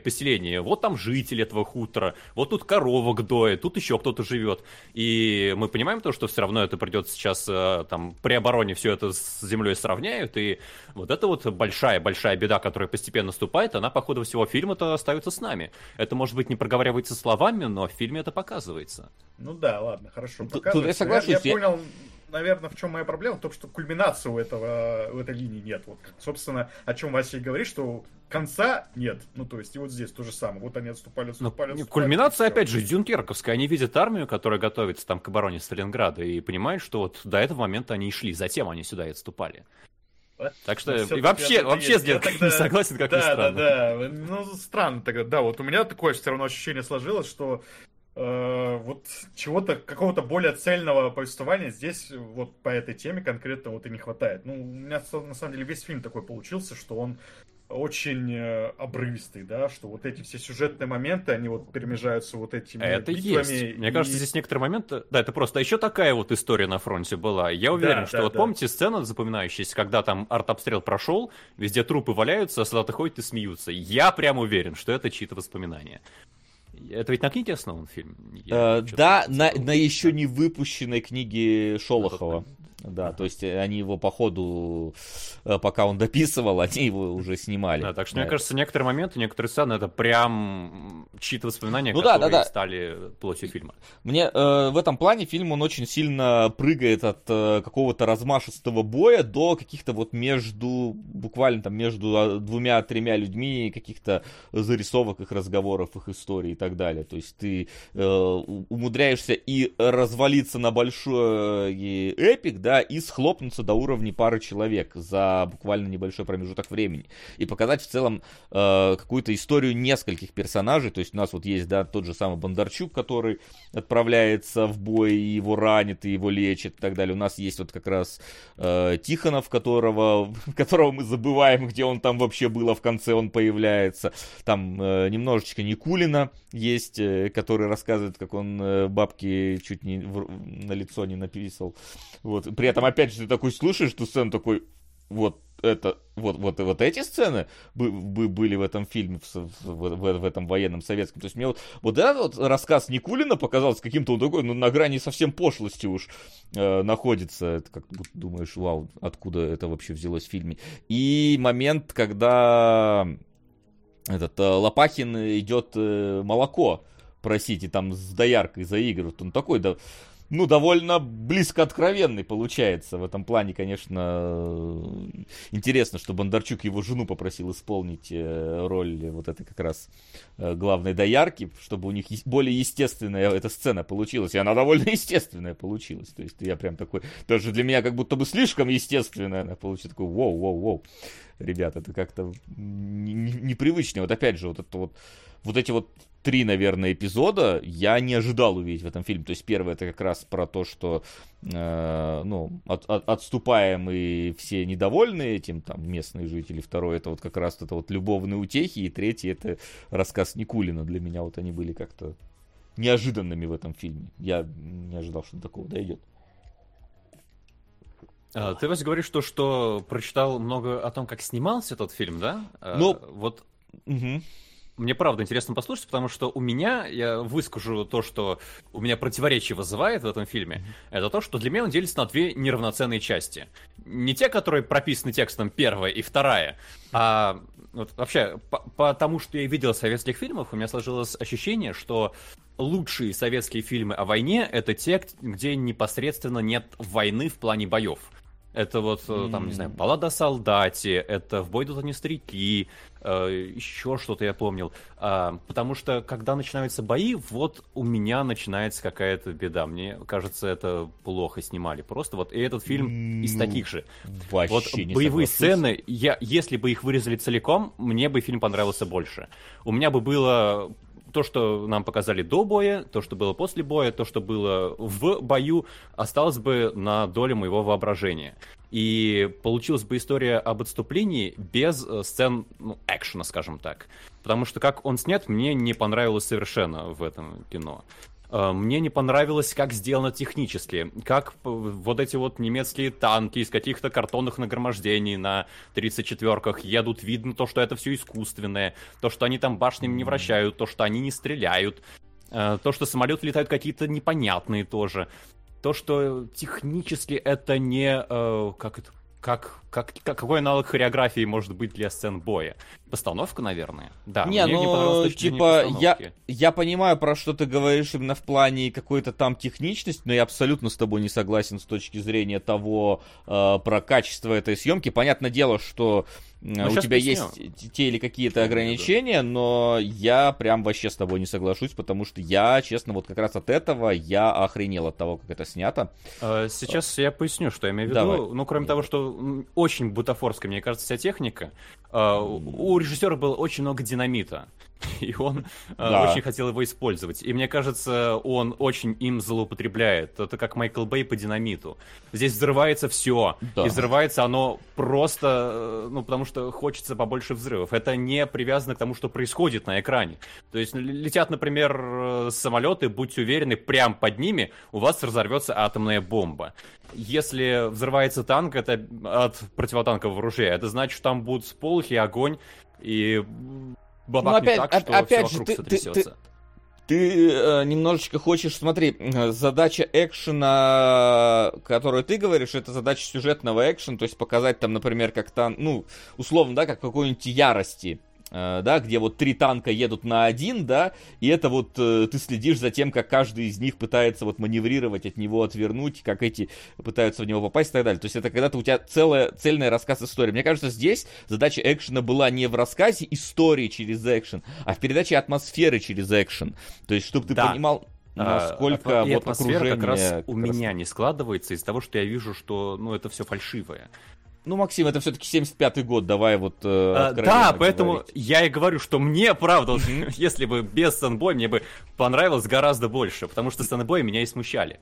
поселение, вот там жители этого хутора, вот тут коровок доят, тут еще кто-то живет. И мы понимаем то, что все равно это придется сейчас э, там при обороне все это с землей сравняют, и вот это вот большая-большая беда, которая постепенно наступает, она по ходу всего фильма-то остается с нами. Это, может быть, не проговаривается словами, но в фильме это показывается. Ну да, ладно, хорошо. Тут- тут показывается. я соглашусь, Я, я- понял, наверное, в чем моя проблема, в том, что кульминации у этого, у этой линии нет. Вот, собственно, о чем Вася и говорит, что конца нет. Ну, то есть, и вот здесь то же самое. Вот они отступали, Но отступали, отступали. кульминация, опять же, дюнкерковская. Они видят армию, которая готовится там к обороне Сталинграда, и понимают, что вот до этого момента они и шли, затем они сюда и отступали. Да? Так что Ну, и вообще, вообще с Генкой тогда- не согласен, как да, ни странно. Да, да, Ну, странно тогда. Да, вот у меня такое все равно ощущение сложилось, что э, вот чего-то, какого-то более цельного повествования здесь вот по этой теме конкретно вот и не хватает. Ну, у меня на самом деле весь фильм такой получился, что он очень э, обрывистый, да, что вот эти все сюжетные моменты, они вот перемежаются вот этими Это битвами. есть. Мне и- кажется, здесь некоторые моменты... Да, это просто еще такая вот история на фронте была. Я уверен, Да, что да, вот да. помните сцену запоминающаяся, когда там артобстрел прошел, везде трупы валяются, а солдаты ходят и смеются. Я прям уверен, что это чьи-то воспоминания. Это ведь на книге основан фильм? Я Э, да, на, на еще не выпущенной книге Шолохова. Да, то есть э, они его по ходу, э, пока он дописывал, они его уже снимали. Да, так что, Да. мне кажется, некоторые моменты, некоторые сцены, это прям чьи-то воспоминания, Ну да, которые да, да. стали плотью фильма. Мне э, в этом плане фильм, он очень сильно прыгает от э, какого-то размашистого боя до каких-то вот между, буквально там между а, двумя-тремя людьми, каких-то зарисовок их разговоров, их историй и так далее. То есть ты э, умудряешься и развалиться на большой э, эпик, да, и схлопнуться до уровня пары человек за буквально небольшой промежуток времени. И показать в целом э, какую-то историю нескольких персонажей. То есть у нас вот есть, да, тот же самый Бондарчук, который отправляется в бой, и его ранит, и его лечит и так далее. У нас есть вот как раз э, Тихонов, которого, которого мы забываем, где он там вообще был, а в конце он появляется. Там э, немножечко Никулина есть, э, который рассказывает, как он э, бабки чуть не в- на лицо не написал. Вот. При этом, опять же, ты такой слушаешь эту сцену, такой, вот это, вот, вот, вот эти сцены бы, бы были в этом фильме, в, в, в этом военном советском. То есть мне вот, вот этот вот рассказ Никулина показался каким-то он такой, ну, на грани совсем пошлости уж э, находится. Это как думаешь, вау, откуда это вообще взялось в фильме. И момент, когда этот э, Лопахин идет э, молоко просить, и там с дояркой заигрывают. Он такой, да, ну, довольно близко откровенный получается. В этом плане, конечно, интересно, что Бондарчук его жену попросил исполнить э, роль вот этой как раз э, главной доярки, чтобы у них более естественная эта сцена получилась. И она довольно естественная получилась. То есть я прям такой, даже для меня как будто бы слишком естественная она получилась. Такой, воу, воу, воу. Ребята, это как-то непривычно. Вот опять же, вот это вот вот эти вот три, наверное, эпизода я не ожидал увидеть в этом фильме. То есть первый это как раз про то, что э, ну, от, от, отступаем и все недовольны этим, там, местные жители. Второй это вот как раз это вот любовные утехи. И третий это рассказ Никулина. Для меня вот они были как-то неожиданными в этом фильме. Я не ожидал, что до такого дойдет. А, ты, Вася, говоришь, что, что прочитал много о том, как снимался тот фильм, да? А, ну, а, вот... Угу мне правда интересно послушать, потому что у меня, я выскажу то, что у меня противоречие вызывает в этом фильме, mm-hmm. это то, что для меня он делится на две неравноценные части. Не те, которые прописаны текстом первая и вторая, а вот вообще, по, по тому, что я видел советских фильмах, у меня сложилось ощущение, что лучшие советские фильмы о войне это те, где непосредственно нет войны в плане боев. Это вот, mm. там, не знаю, баллада о солдате, это в бой идут они старики, э, еще что-то я помнил. А, потому что, когда начинаются бои, вот у меня начинается какая-то беда. Мне кажется, это плохо снимали. Просто вот и этот фильм mm, из таких же. Вообще вот не боевые соглашусь. сцены, я, если бы их вырезали целиком, мне бы фильм понравился больше. У меня бы было то, что нам показали до боя, то, что было после боя, то, что было в бою, осталось бы на долю моего воображения. И получилась бы история об отступлении без э, сцен ну, экшена, скажем так. Потому что как он снят, мне не понравилось совершенно в этом кино. Э, мне не понравилось, как сделано технически, как вот эти вот немецкие танки из каких-то картонных нагромождений на 34-ках едут, видно то, что это все искусственное, то, что они там башнями не вращают, то, что они не стреляют, э, то, что самолеты летают какие-то непонятные тоже, то, что технически это не... Э, как это как, как, как, какой аналог хореографии может быть для сцен боя? Постановка, наверное. Да, не, мне ну, не типа, я, я понимаю, про что ты говоришь именно в плане какой-то там техничности, но я абсолютно с тобой не согласен с точки зрения того, э, про качество этой съемки. Понятное дело, что ну, у тебя поясню. есть те или какие-то ограничения, но я прям вообще с тобой не соглашусь, потому что я, честно, вот как раз от этого я охренел от того, как это снято. А, сейчас я поясню, что я имею в виду. Давай. Ну, кроме того, что очень бутафорская, мне кажется, вся техника, а, у режиссера было очень много динамита. и он э, да. очень хотел его использовать. И мне кажется, он очень им злоупотребляет. Это как Майкл Бэй по динамиту. Здесь взрывается все. Да. И взрывается оно просто, э, ну, потому что хочется побольше взрывов. Это не привязано к тому, что происходит на экране. То есть летят, например, э, самолеты, будьте уверены, прямо под ними у вас разорвется атомная бомба. Если взрывается танк, это от противотанкового оружия, это значит, что там будут сполохи, огонь, и бабах ну, опять, так, что опять все же, ты, ты, ты, ты э, немножечко хочешь, смотри, задача экшена, которую ты говоришь, это задача сюжетного экшена, то есть показать там, например, как там, ну, условно, да, как какой-нибудь ярости. Э, да, где вот три танка едут на один, да, и это вот э, ты следишь за тем, как каждый из них пытается вот маневрировать, от него отвернуть, как эти пытаются в него попасть и так далее. То есть это когда-то у тебя целая, цельная рассказ истории. Мне кажется, здесь задача экшена была не в рассказе истории через экшен, а в передаче атмосферы через экшен. То есть, чтобы ты да. понимал, насколько а, вот окружение... как раз у меня не складывается из того, что я вижу, что, ну, это все фальшивое. Ну, Максим, это все-таки 75-й год, давай вот э, а, Да, поэтому говорить. я и говорю, что мне, правда, если бы без Сэнбой, мне бы понравилось гораздо больше, потому что Сэнбой меня и смущали.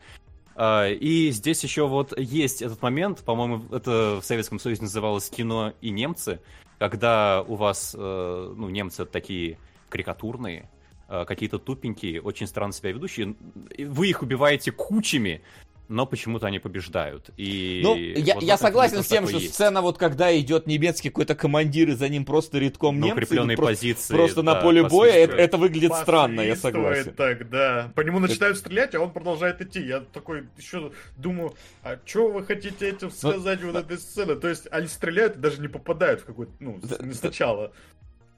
А, и здесь еще вот есть этот момент, по-моему, это в Советском Союзе называлось кино и немцы, когда у вас, э, ну, немцы такие карикатурные, э, какие-то тупенькие, очень странно себя ведущие, вы их убиваете кучами, но почему-то они побеждают. И Ну, я, вот я согласен с тем, что есть. сцена, вот когда идет немецкий какой-то командир, и за ним просто редком На немцы, укрепленные просто, позиции. просто на да, поле боя, это, это выглядит странно, я согласен. так, да. По нему начинают стрелять, а он продолжает идти. Я такой еще думаю, а что вы хотите этим сказать вот этой сцены? То есть они стреляют и даже не попадают в какой-то, ну, не да. сначала.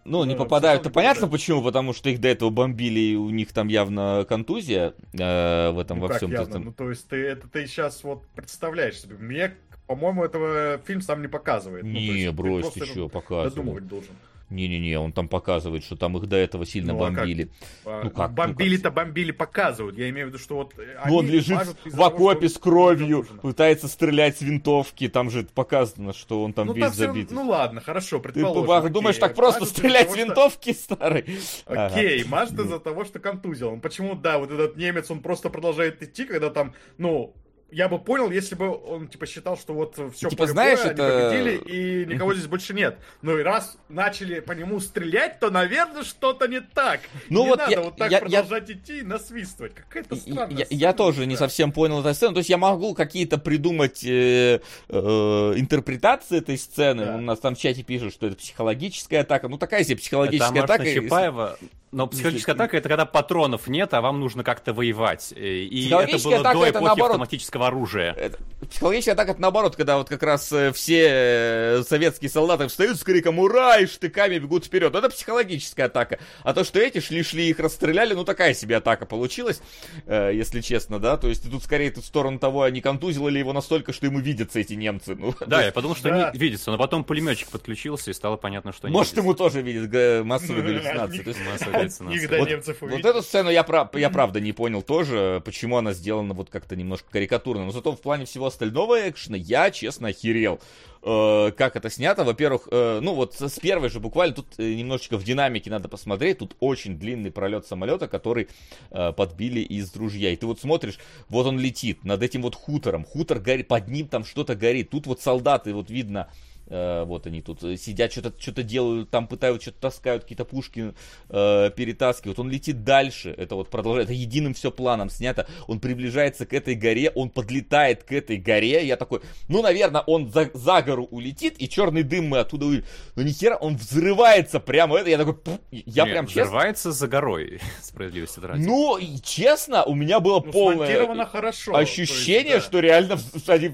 Ну, не Да, попадают, всё то понятно почему, потому что их до этого бомбили, и у них там явно контузия э, в этом Ну во как всем. явно? Ну то есть ты это ты сейчас вот представляешь себе. Мне, по-моему, этого фильм сам не показывает. Ну, Не, ты брось, просто ты это что, показывает. Додумывать должен. Не-не-не, он там показывает, что там их до этого сильно Ну, а как? бомбили. А, Ну как, ну Бомбили-то бомбили, показывают. Я имею в виду, что вот... э, Ну, он лежит в того, что окопе он с кровью, пытается стрелять с винтовки, там же показано, что он там Ну, весь там всё- забит. ну ладно, хорошо, Ты предположим. бах, окей. думаешь, так просто из-за стрелять того, с что- винтовки, старый? Окей, Ага. мажет из-за того, что контузил. Он почему, да, вот этот немец, он просто продолжает идти, когда там, ну, я бы понял, если бы он, типа, считал, что вот все Типа, знаешь, это- победили, и никого здесь больше нет. Ну и раз начали по нему стрелять, то, наверное, что-то не так. Ну не вот надо я- вот так я- я- продолжать идти и насвистывать. Какая-то странная Я, сцена, я тоже не знаю. совсем понял эту сцену. То есть я могу какие-то придумать э, э, интерпретации этой сцены. Да. У нас там в чате пишут, что это психологическая атака. Ну такая себе Это психологическая Маршна атака. если- Чапаева. Но психологическая атака это когда патронов нет, а вам нужно как-то воевать. Э, И это было атака до это эпохи наоборот. автоматического оружия. Это- Психологическая атака это наоборот, когда вот как раз э, все э, советские солдаты встают с криком «Ура!» и штыками бегут вперед. Это психологическая атака. А то, что эти шли-шли их расстреляли, ну такая себе атака получилась, э, если честно, да. То есть тут скорее тут в сторону того, а не контузило ли его настолько, что ему видятся эти немцы. Ну, Да, я подумал, что Да. они видятся, но потом пулеметчик подключился и стало понятно, что они Может, видятся. ему тоже видят г- массовые галлюцинации. То есть, Массовая галлюцинация. Никогда Вот- Вот эту сцену я правда не понял тоже, почему она сделана вот как-то немножко карикатурно. Но зато в плане всего остального экшена я, честно, охерел. Э, как это снято, во-первых, э, ну вот с первой же буквально, тут э, немножечко в динамике надо посмотреть, тут очень длинный пролет самолета, который э, подбили из ружья. И ты вот смотришь, вот он летит над этим вот хутором, хутор горит, под ним там что-то горит, тут вот солдаты, вот видно, Э, вот они тут э, сидят, что-то что делают, там пытаются, что-то таскают, какие-то пушки э, перетаскивают. Он летит дальше, это вот продолжает, это единым все планом снято. Он приближается к этой горе, он подлетает к этой горе. Я такой, ну, наверное, он за, за гору улетит, и черный дым мы оттуда увидим. Но ни хера, он взрывается прямо это. Я такой, я Нет, прям честно. взрывается за горой, справедливости ради. Ну, и честно, у меня было Ну, полное хорошо. ощущение, есть, да. что реально они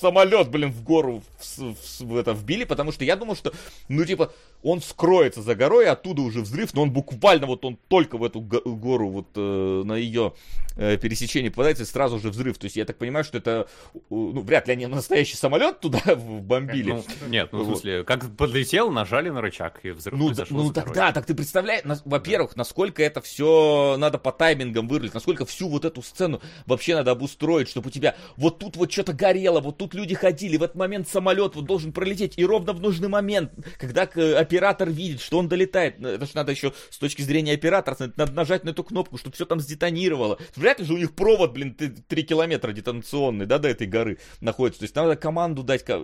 самолет, блин, в гору в, в- в это вбили, потому что я думал, что, ну, типа, он скроется за горой, оттуда уже взрыв, но он буквально вот он только в эту го- гору, вот э, на ее э, пересечении попадается, и сразу же взрыв. То есть я так понимаю, что это, ну, вряд ли они настоящий самолет туда бомбили. Ну, нет, ну, в смысле, как подлетел, нажали на рычаг, и взрыв Ну, да- ну тогда, так ты представляешь, нас- во-первых, насколько это все надо по таймингам вырулить, насколько всю вот эту сцену вообще надо обустроить, чтобы у тебя вот тут вот что-то горело, вот тут люди ходили, в этот момент самолет вот должен пролететь, и ровно в нужный момент, когда к- оператор видит, что он долетает, ну, это же надо еще с точки зрения оператора, надо нажать на эту кнопку, чтобы все там сдетонировало. Вряд ли же у них провод, блин, 3 километра детонационный, да, до этой горы находится. То есть надо команду дать, как,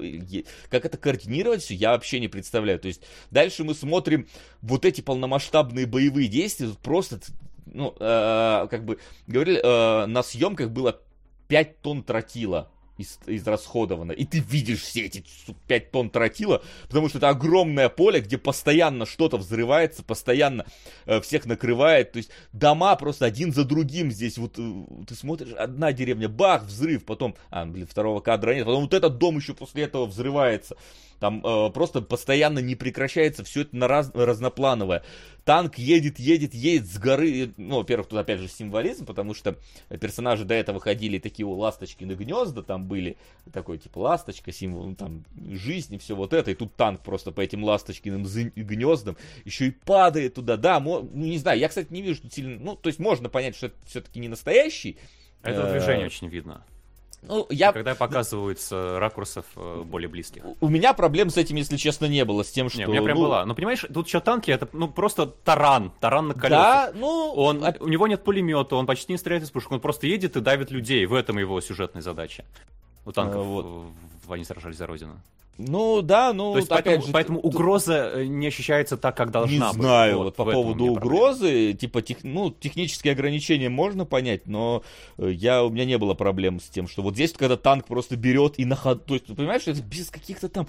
это координировать все, я вообще не представляю. То есть дальше мы смотрим вот эти полномасштабные боевые действия, тут просто, ну, э, как бы говорили, э, на съемках было 5 тонн тротила из- израсходовано. И ты видишь все эти 5 тонн тротила, потому что это огромное поле, где постоянно что-то взрывается, постоянно э, всех накрывает. То есть дома просто один за другим здесь. Вот э, ты смотришь, одна деревня, бах, взрыв, потом, а, блин, второго кадра нет, потом вот этот дом еще после этого взрывается. Там э, просто постоянно не прекращается все это на раз, разноплановое. Танк едет, едет, едет с горы. Ну, во-первых, тут опять же символизм, потому что персонажи до этого ходили такие у ласточкины гнезда, там были такой типа ласточка, символ ну, там жизни, все вот это. И тут танк просто по этим ласточкиным гнездам еще и падает туда. Да, ну, не знаю, я, кстати, не вижу тут сильно. Ну, то есть можно понять, что это все-таки не настоящий. Это Э, движение очень видно. Ну, я, Когда показывают с э, ракурсов э, более близких. у меня проблем с этим, если честно, не было. С тем, что... Не, у меня прям ну, была. Ну, понимаешь, тут еще танки, это ну просто таран, таран на колесах. Да, ну... Он, а- у него нет пулемета, он почти не стреляет из пушек, он просто едет и давит людей. В этом его сюжетная задача. У танков А, вот. они сражались за родину. Ну да, ну То есть, опять поэтому, же, поэтому угроза э, не ощущается так, как должна Не быть. знаю, вот, по в этом поводу угрозы, типа, тех, ну, технические ограничения можно понять, но э, я, у меня не было проблем с тем, что вот здесь, когда танк просто берет и на ходу, то есть, ты понимаешь, что это без каких-то там,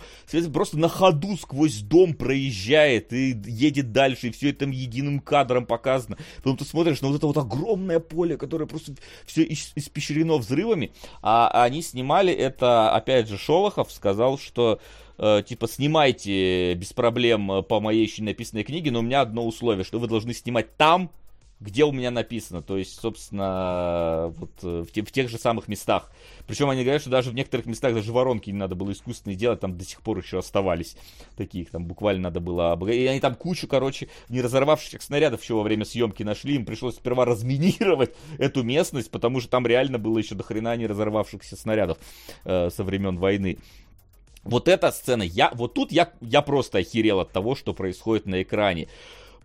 просто на ходу сквозь дом проезжает и едет дальше, и все это единым кадром показано. Потом ты смотришь на вот это вот огромное поле, которое просто все испещрено взрывами, а они снимали это, опять же, Шолохов сказал, что э, типа, снимайте без проблем э, по моей еще написанной книге, но у меня одно условие, что вы должны снимать там, где у меня написано, то есть, собственно, вот э, в, те- в тех же самых местах. Причем они говорят, что даже в некоторых местах даже воронки не надо было искусственные делать, там до сих пор еще оставались такие, их там буквально надо было... И они там кучу, короче, не разорвавшихся снарядов еще во время съемки нашли, им пришлось сперва разминировать эту местность, потому что там реально было еще до хрена не разорвавшихся снарядов э, со времен войны. Вот эта сцена, я, вот тут я, я просто охерел от того, что происходит на экране.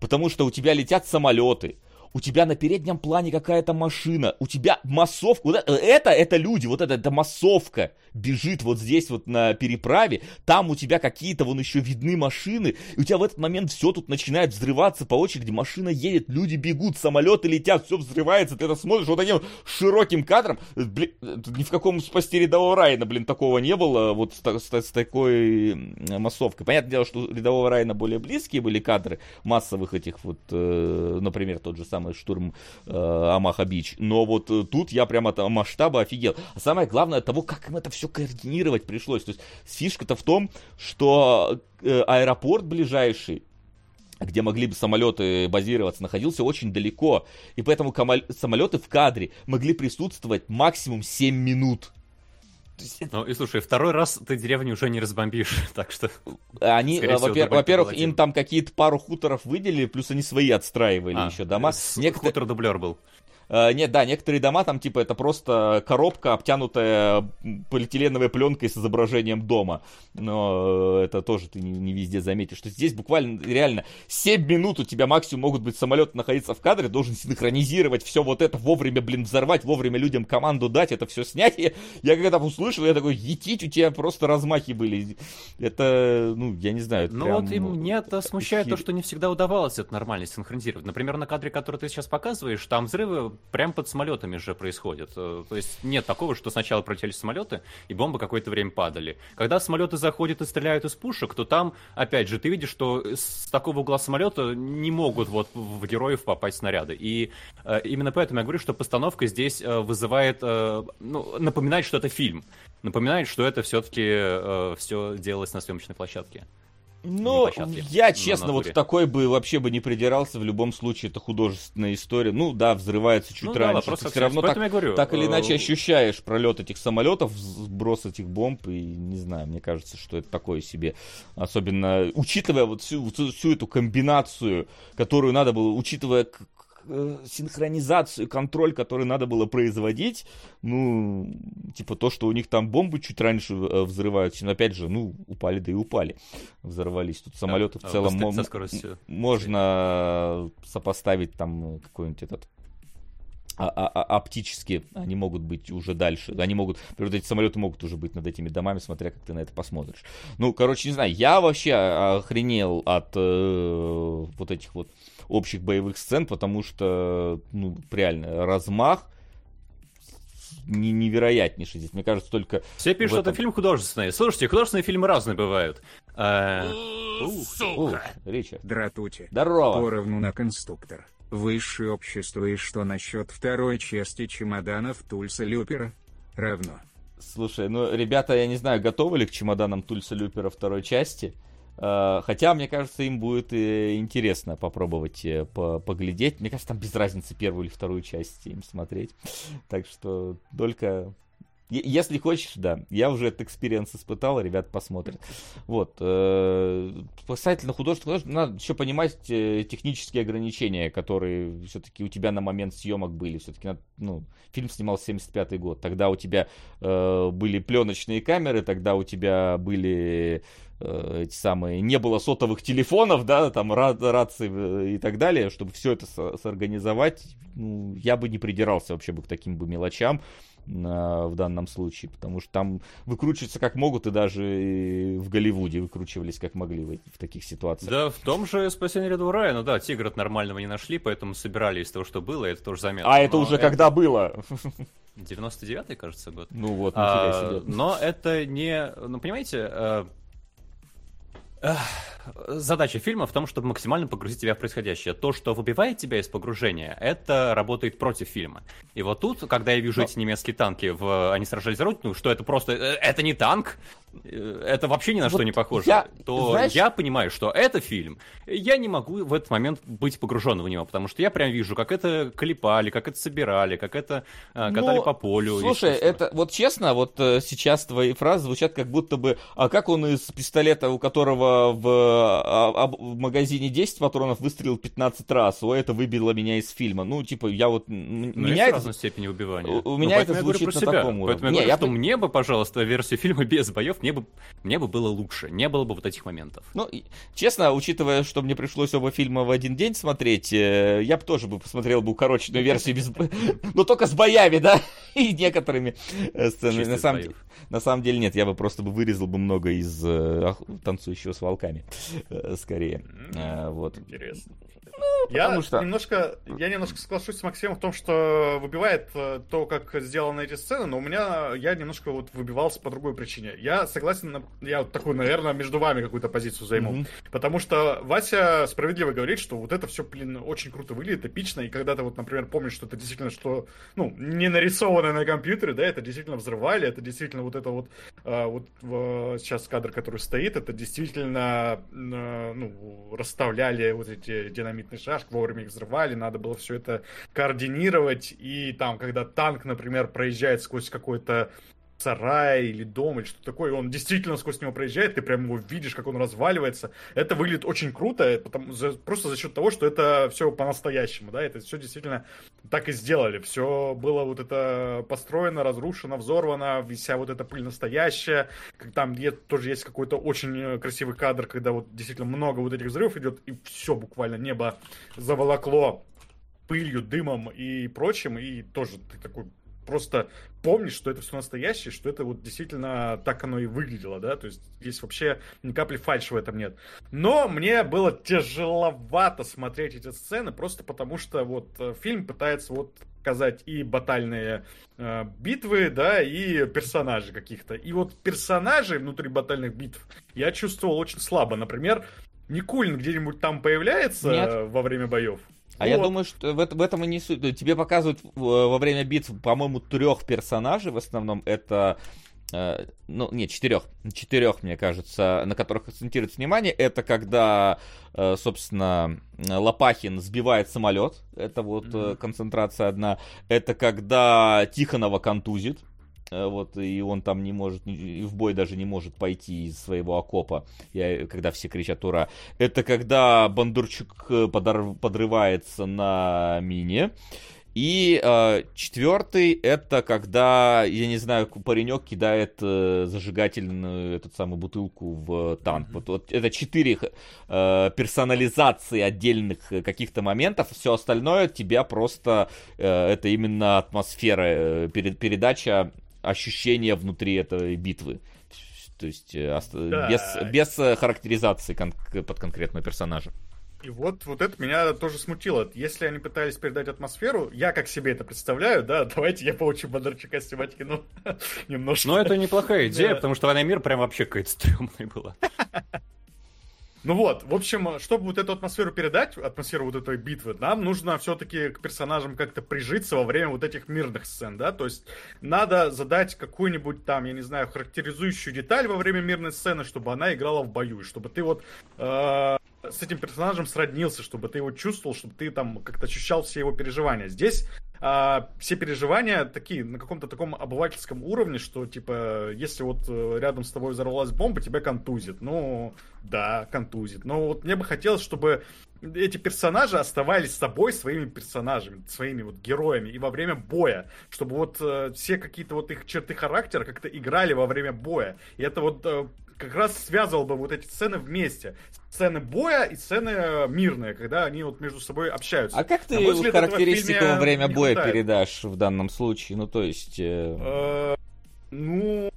Потому что у тебя летят самолеты, у тебя на переднем плане какая-то машина, у тебя массовка, вот это, это, это люди, вот это, это массовка бежит вот здесь вот на переправе, там у тебя какие-то вон еще видны машины, и у тебя в этот момент все тут начинает взрываться по очереди, машина едет, люди бегут, самолеты летят, все взрывается, ты это смотришь вот таким широким кадром, блин, ни в каком спасти рядового Райана, блин, такого не было, вот с, с с такой массовкой. Понятное дело, что рядового Райана более близкие были кадры массовых этих вот, э, например, тот же самый штурм э, Амаха Бич, но вот э, тут я прямо от масштаба офигел. А самое главное от того, как им это все координировать пришлось. То есть фишка-то в том, что э, аэропорт ближайший, где могли бы самолеты базироваться, находился очень далеко. И поэтому самолеты в кадре могли присутствовать максимум 7 минут. Ну и слушай, второй раз ты деревню уже не разбомбишь, так что... Они, во-первых, им там какие-то пару хуторов выделили, плюс они свои отстраивали А, еще дома. с- Некотор- Хутор-дублер был. Э, нет, да, некоторые дома там, типа, это просто коробка, обтянутая полиэтиленовой пленкой с изображением дома. Но э, это тоже ты не, не везде заметишь. Что здесь буквально, реально, 7 минут у тебя максимум могут быть самолеты находиться в кадре, должен синхронизировать все вот это, вовремя, блин, взорвать, вовремя людям команду дать, это все снять. И я когда услышал, я такой, етить, у тебя просто размахи были. Это, ну, я не знаю. это Ну прям, вот и ну, мне-то смущает то, хи- что не всегда удавалось это нормально синхронизировать. Например, на кадре, который ты сейчас показываешь, там взрывы прям под самолетами же происходят. Э, То есть нет такого, что сначала пролетели самолеты, и бомбы какое-то время падали. Когда самолеты заходят и стреляют из пушек, то там, опять же, ты видишь, что с такого угла самолета не могут вот в героев попасть снаряды. И э, именно поэтому я говорю, что постановка здесь э, вызывает, э, ну, напоминает, что это фильм. Напоминает, что это все-таки все делалось на съемочной площадке. Ну, я на честно вот натуре. в такой бы вообще бы не придирался. В любом случае, это художественная история. Ну да, взрывается чуть Ну да, раньше. вопрос Ты все равно так, говорю, так или э, иначе ощущаешь пролет этих самолетов, сброс этих бомб. И не знаю, мне кажется, что это такое себе. Особенно учитывая вот всю, всю, всю эту комбинацию, которую надо было, учитывая э, синхронизацию, контроль, который надо было производить, ну, типа то, что у них там бомбы чуть раньше э, взрываются, но опять же, ну, упали, да и упали, взорвались. Тут самолеты а, в целом мо- со скоростью. можно сопоставить там какой-нибудь этот а- а- а- оптически они могут быть уже дальше. Они могут, например, эти самолеты могут уже быть над этими домами, смотря как ты на это посмотришь. Ну, короче, не знаю, я вообще охренел от э, вот этих вот общих боевых сцен, потому что, ну, реально, размах не- невероятнейший здесь. Мне кажется, только... Все пишут, этом- это фильм художественный. Слушайте, художественные фильмы разные бывают. Э, Ух, Ричард. Дратути. Здорово. Поровну на конструктор. Высшее общество и что насчет второй части чемоданов Тульса Люпера? Равно. Слушай, ну, ребята, я не знаю, готовы ли к чемоданам Тульса Люпера второй части. Э, Хотя, мне кажется, им будет э, интересно попробовать э, по- поглядеть. Мне кажется, там без разницы первую или вторую часть им смотреть. Так что только... Если хочешь, да. Я уже этот experience испытал, ребят посмотрят. Вот. э, Касательно художественного, надо еще понимать э, технические ограничения, которые все-таки у тебя на момент съемок были. Все-таки, ну, фильм снимал 75 год. Тогда у тебя э, были пленочные камеры, тогда у тебя были эти самые, не было сотовых телефонов, да, там ра- рации и так далее, чтобы все это со- сорганизовать, ну, я бы не придирался вообще бы к таким бы мелочам в данном случае, потому что там выкручиваются как могут, и даже в Голливуде выкручивались как могли в, таких ситуациях. Да, в том же «Спасение рая», ну да, тигра нормального не нашли, поэтому собирали из того, что было, это тоже заметно. А это уже это... когда было? 99-й, кажется, год. Ну вот, а, Но это не... Ну, понимаете, э, Задача фильма в том, чтобы максимально погрузить тебя в происходящее. То, что выбивает тебя из погружения, это работает против фильма. И вот тут, когда я вижу Но... эти немецкие танки, в... они сражались за родину, что это просто... Э, это не танк, это вообще ни на вот что не похоже, я, то знаешь... я понимаю, что это фильм. Я не могу в этот момент быть погружен в него, потому что я прям вижу, как это клепали, как это собирали, как это э, катали Но, по полю. Слушай, это вот честно, вот сейчас твои фразы звучат как будто бы, а как он из пистолета, у которого в а, в магазине 10 патронов выстрелил 15 раз, о, это выбило меня из фильма. Ну, типа, я вот... Ну, меня это... разной степени убивания. У, у меня это звучит на себя. таком уровне. Поэтому я говорю, я... что мне бы, пожалуйста, версию фильма без боев, мне бы, мне бы было лучше. Не было бы вот этих моментов. Ну, честно, учитывая, что мне пришлось оба фильма в один день смотреть, э, я бы тоже бы посмотрел бы укороченную версию без... Но только с боями, да? И некоторыми э, сценами. На самом, деле, на самом деле нет, я бы просто бы вырезал бы много из э, танцующего с волками. Скорее. Вот. Интересно. Ну, я что... немножко, я немножко соглашусь с Максимом в том, что выбивает э, то, как сделаны эти сцены, но у меня я немножко вот выбивался по другой причине. Я согласен, на, я вот такую, наверное, между вами какую-то позицию займу, mm-hmm. потому что Вася справедливо говорит, что вот это все, блин, очень круто выглядит, эпично, и когда ты вот, например, помнишь, что это действительно, что, ну, не нарисованное на компьютере, да, это действительно взрывали, это действительно вот это вот, а, вот сейчас кадр, который стоит, это действительно, ну, расставляли вот эти динамитные шашки, вовремя их взрывали, надо было все это координировать, и там, когда танк, например, проезжает сквозь какой-то сарай или дом или что-то такое, он действительно сквозь него проезжает, ты прям его видишь, как он разваливается. Это выглядит очень круто, потому, за, просто за счет того, что это все по-настоящему, да, это все действительно так и сделали. Все было вот это построено, разрушено, взорвано, вся вот эта пыль настоящая. Там где тоже есть какой-то очень красивый кадр, когда вот действительно много вот этих взрывов идет, и все буквально небо заволокло пылью, дымом и прочим, и тоже ты такой просто помнишь, что это все настоящее, что это вот действительно так оно и выглядело, да, то есть здесь вообще ни капли фальши в этом нет. Но мне было тяжеловато смотреть эти сцены, просто потому что вот э, фильм пытается вот показать и батальные э, битвы, да, и персонажи каких-то. И вот персонажи внутри батальных битв я чувствовал очень слабо. Например, Никулин где-нибудь там появляется Нет. во время боев? А вот. я думаю, что в, в этом и не суть. Тебе показывают во время битв, по-моему, трех персонажей в основном. Это Uh, ну, нет, четырех, четырех, мне кажется, на которых акцентируется внимание, это когда, uh, собственно, Лопахин сбивает самолет, это вот mm-hmm. концентрация одна, это когда Тихонова контузит, Э, вот, и он там не может, и в бой даже не может пойти из своего окопа, я, когда все кричат «Ура!». Это когда Бондарчук э, подрывается на мине, и э, четвертый это когда, я не знаю, паренек кидает э, зажигательную эту самую бутылку в танк. Mm-hmm. Вот, вот это четыре э, персонализации отдельных каких-то моментов. Все остальное тебя просто э, это именно атмосфера, э, перед, передача ощущения внутри этой битвы. То есть э, да. без, без э, характеризации кон- под конкретного персонажа. И вот, вот это меня тоже смутило. Если они пытались передать атмосферу, я как себе это представляю, да, давайте я получу Бондарчука снимать кино немножко. Но это неплохая идея, потому что «Война мир» прям вообще какая-то стрёмная была. Ну вот, в общем, чтобы вот эту атмосферу передать, атмосферу вот этой битвы, нам нужно все-таки к персонажам как-то прижиться во время вот этих мирных сцен, да, то есть надо задать какую-нибудь там, я не знаю, характеризующую деталь во время мирной сцены, чтобы она играла в бою, и чтобы ты вот э, с этим персонажем сроднился, чтобы ты его чувствовал, чтобы ты там как-то ощущал все его переживания. Здесь а, все переживания такие на каком-то таком обывательском уровне, что типа, если вот э, рядом с тобой взорвалась бомба, тебя контузит. Ну, да, контузит. Но вот мне бы хотелось, чтобы эти персонажи оставались с собой своими персонажами, своими вот героями и во время боя, чтобы вот э, все какие-то вот их черты характера как-то играли во время боя. И это вот э, как раз связывал бы вот эти сцены вместе. Сцены боя и сцены мирные, когда они вот между собой общаются. А как ты взгляд, в характеристику во время боя хватает. передашь в данном случае? Ну, то есть... э, Э, Ну,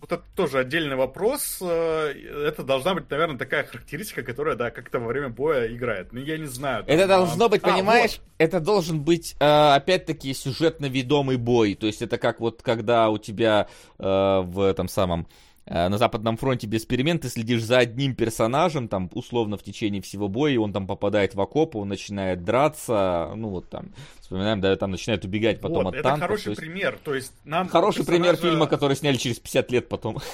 вот это тоже отдельный вопрос. Э, Это должна быть, наверное, такая характеристика, которая, да, как-то во время боя играет. Ну, я не знаю. там, Это а, должно быть, а, понимаешь, это должен быть, э, опять-таки, сюжетно ведомый бой. То есть это как вот когда у тебя э, в этом самом э, на Западном фронте без перемен ты следишь за одним персонажем, там, условно, в течение всего боя, и он там попадает в окоп, он начинает драться, ну, вот там, вспоминаем, да, там начинает убегать потом вот, от это танков. то хороший есть пример. То есть нам Хороший пример персонажа- фильма, который сняли через 50 лет потом.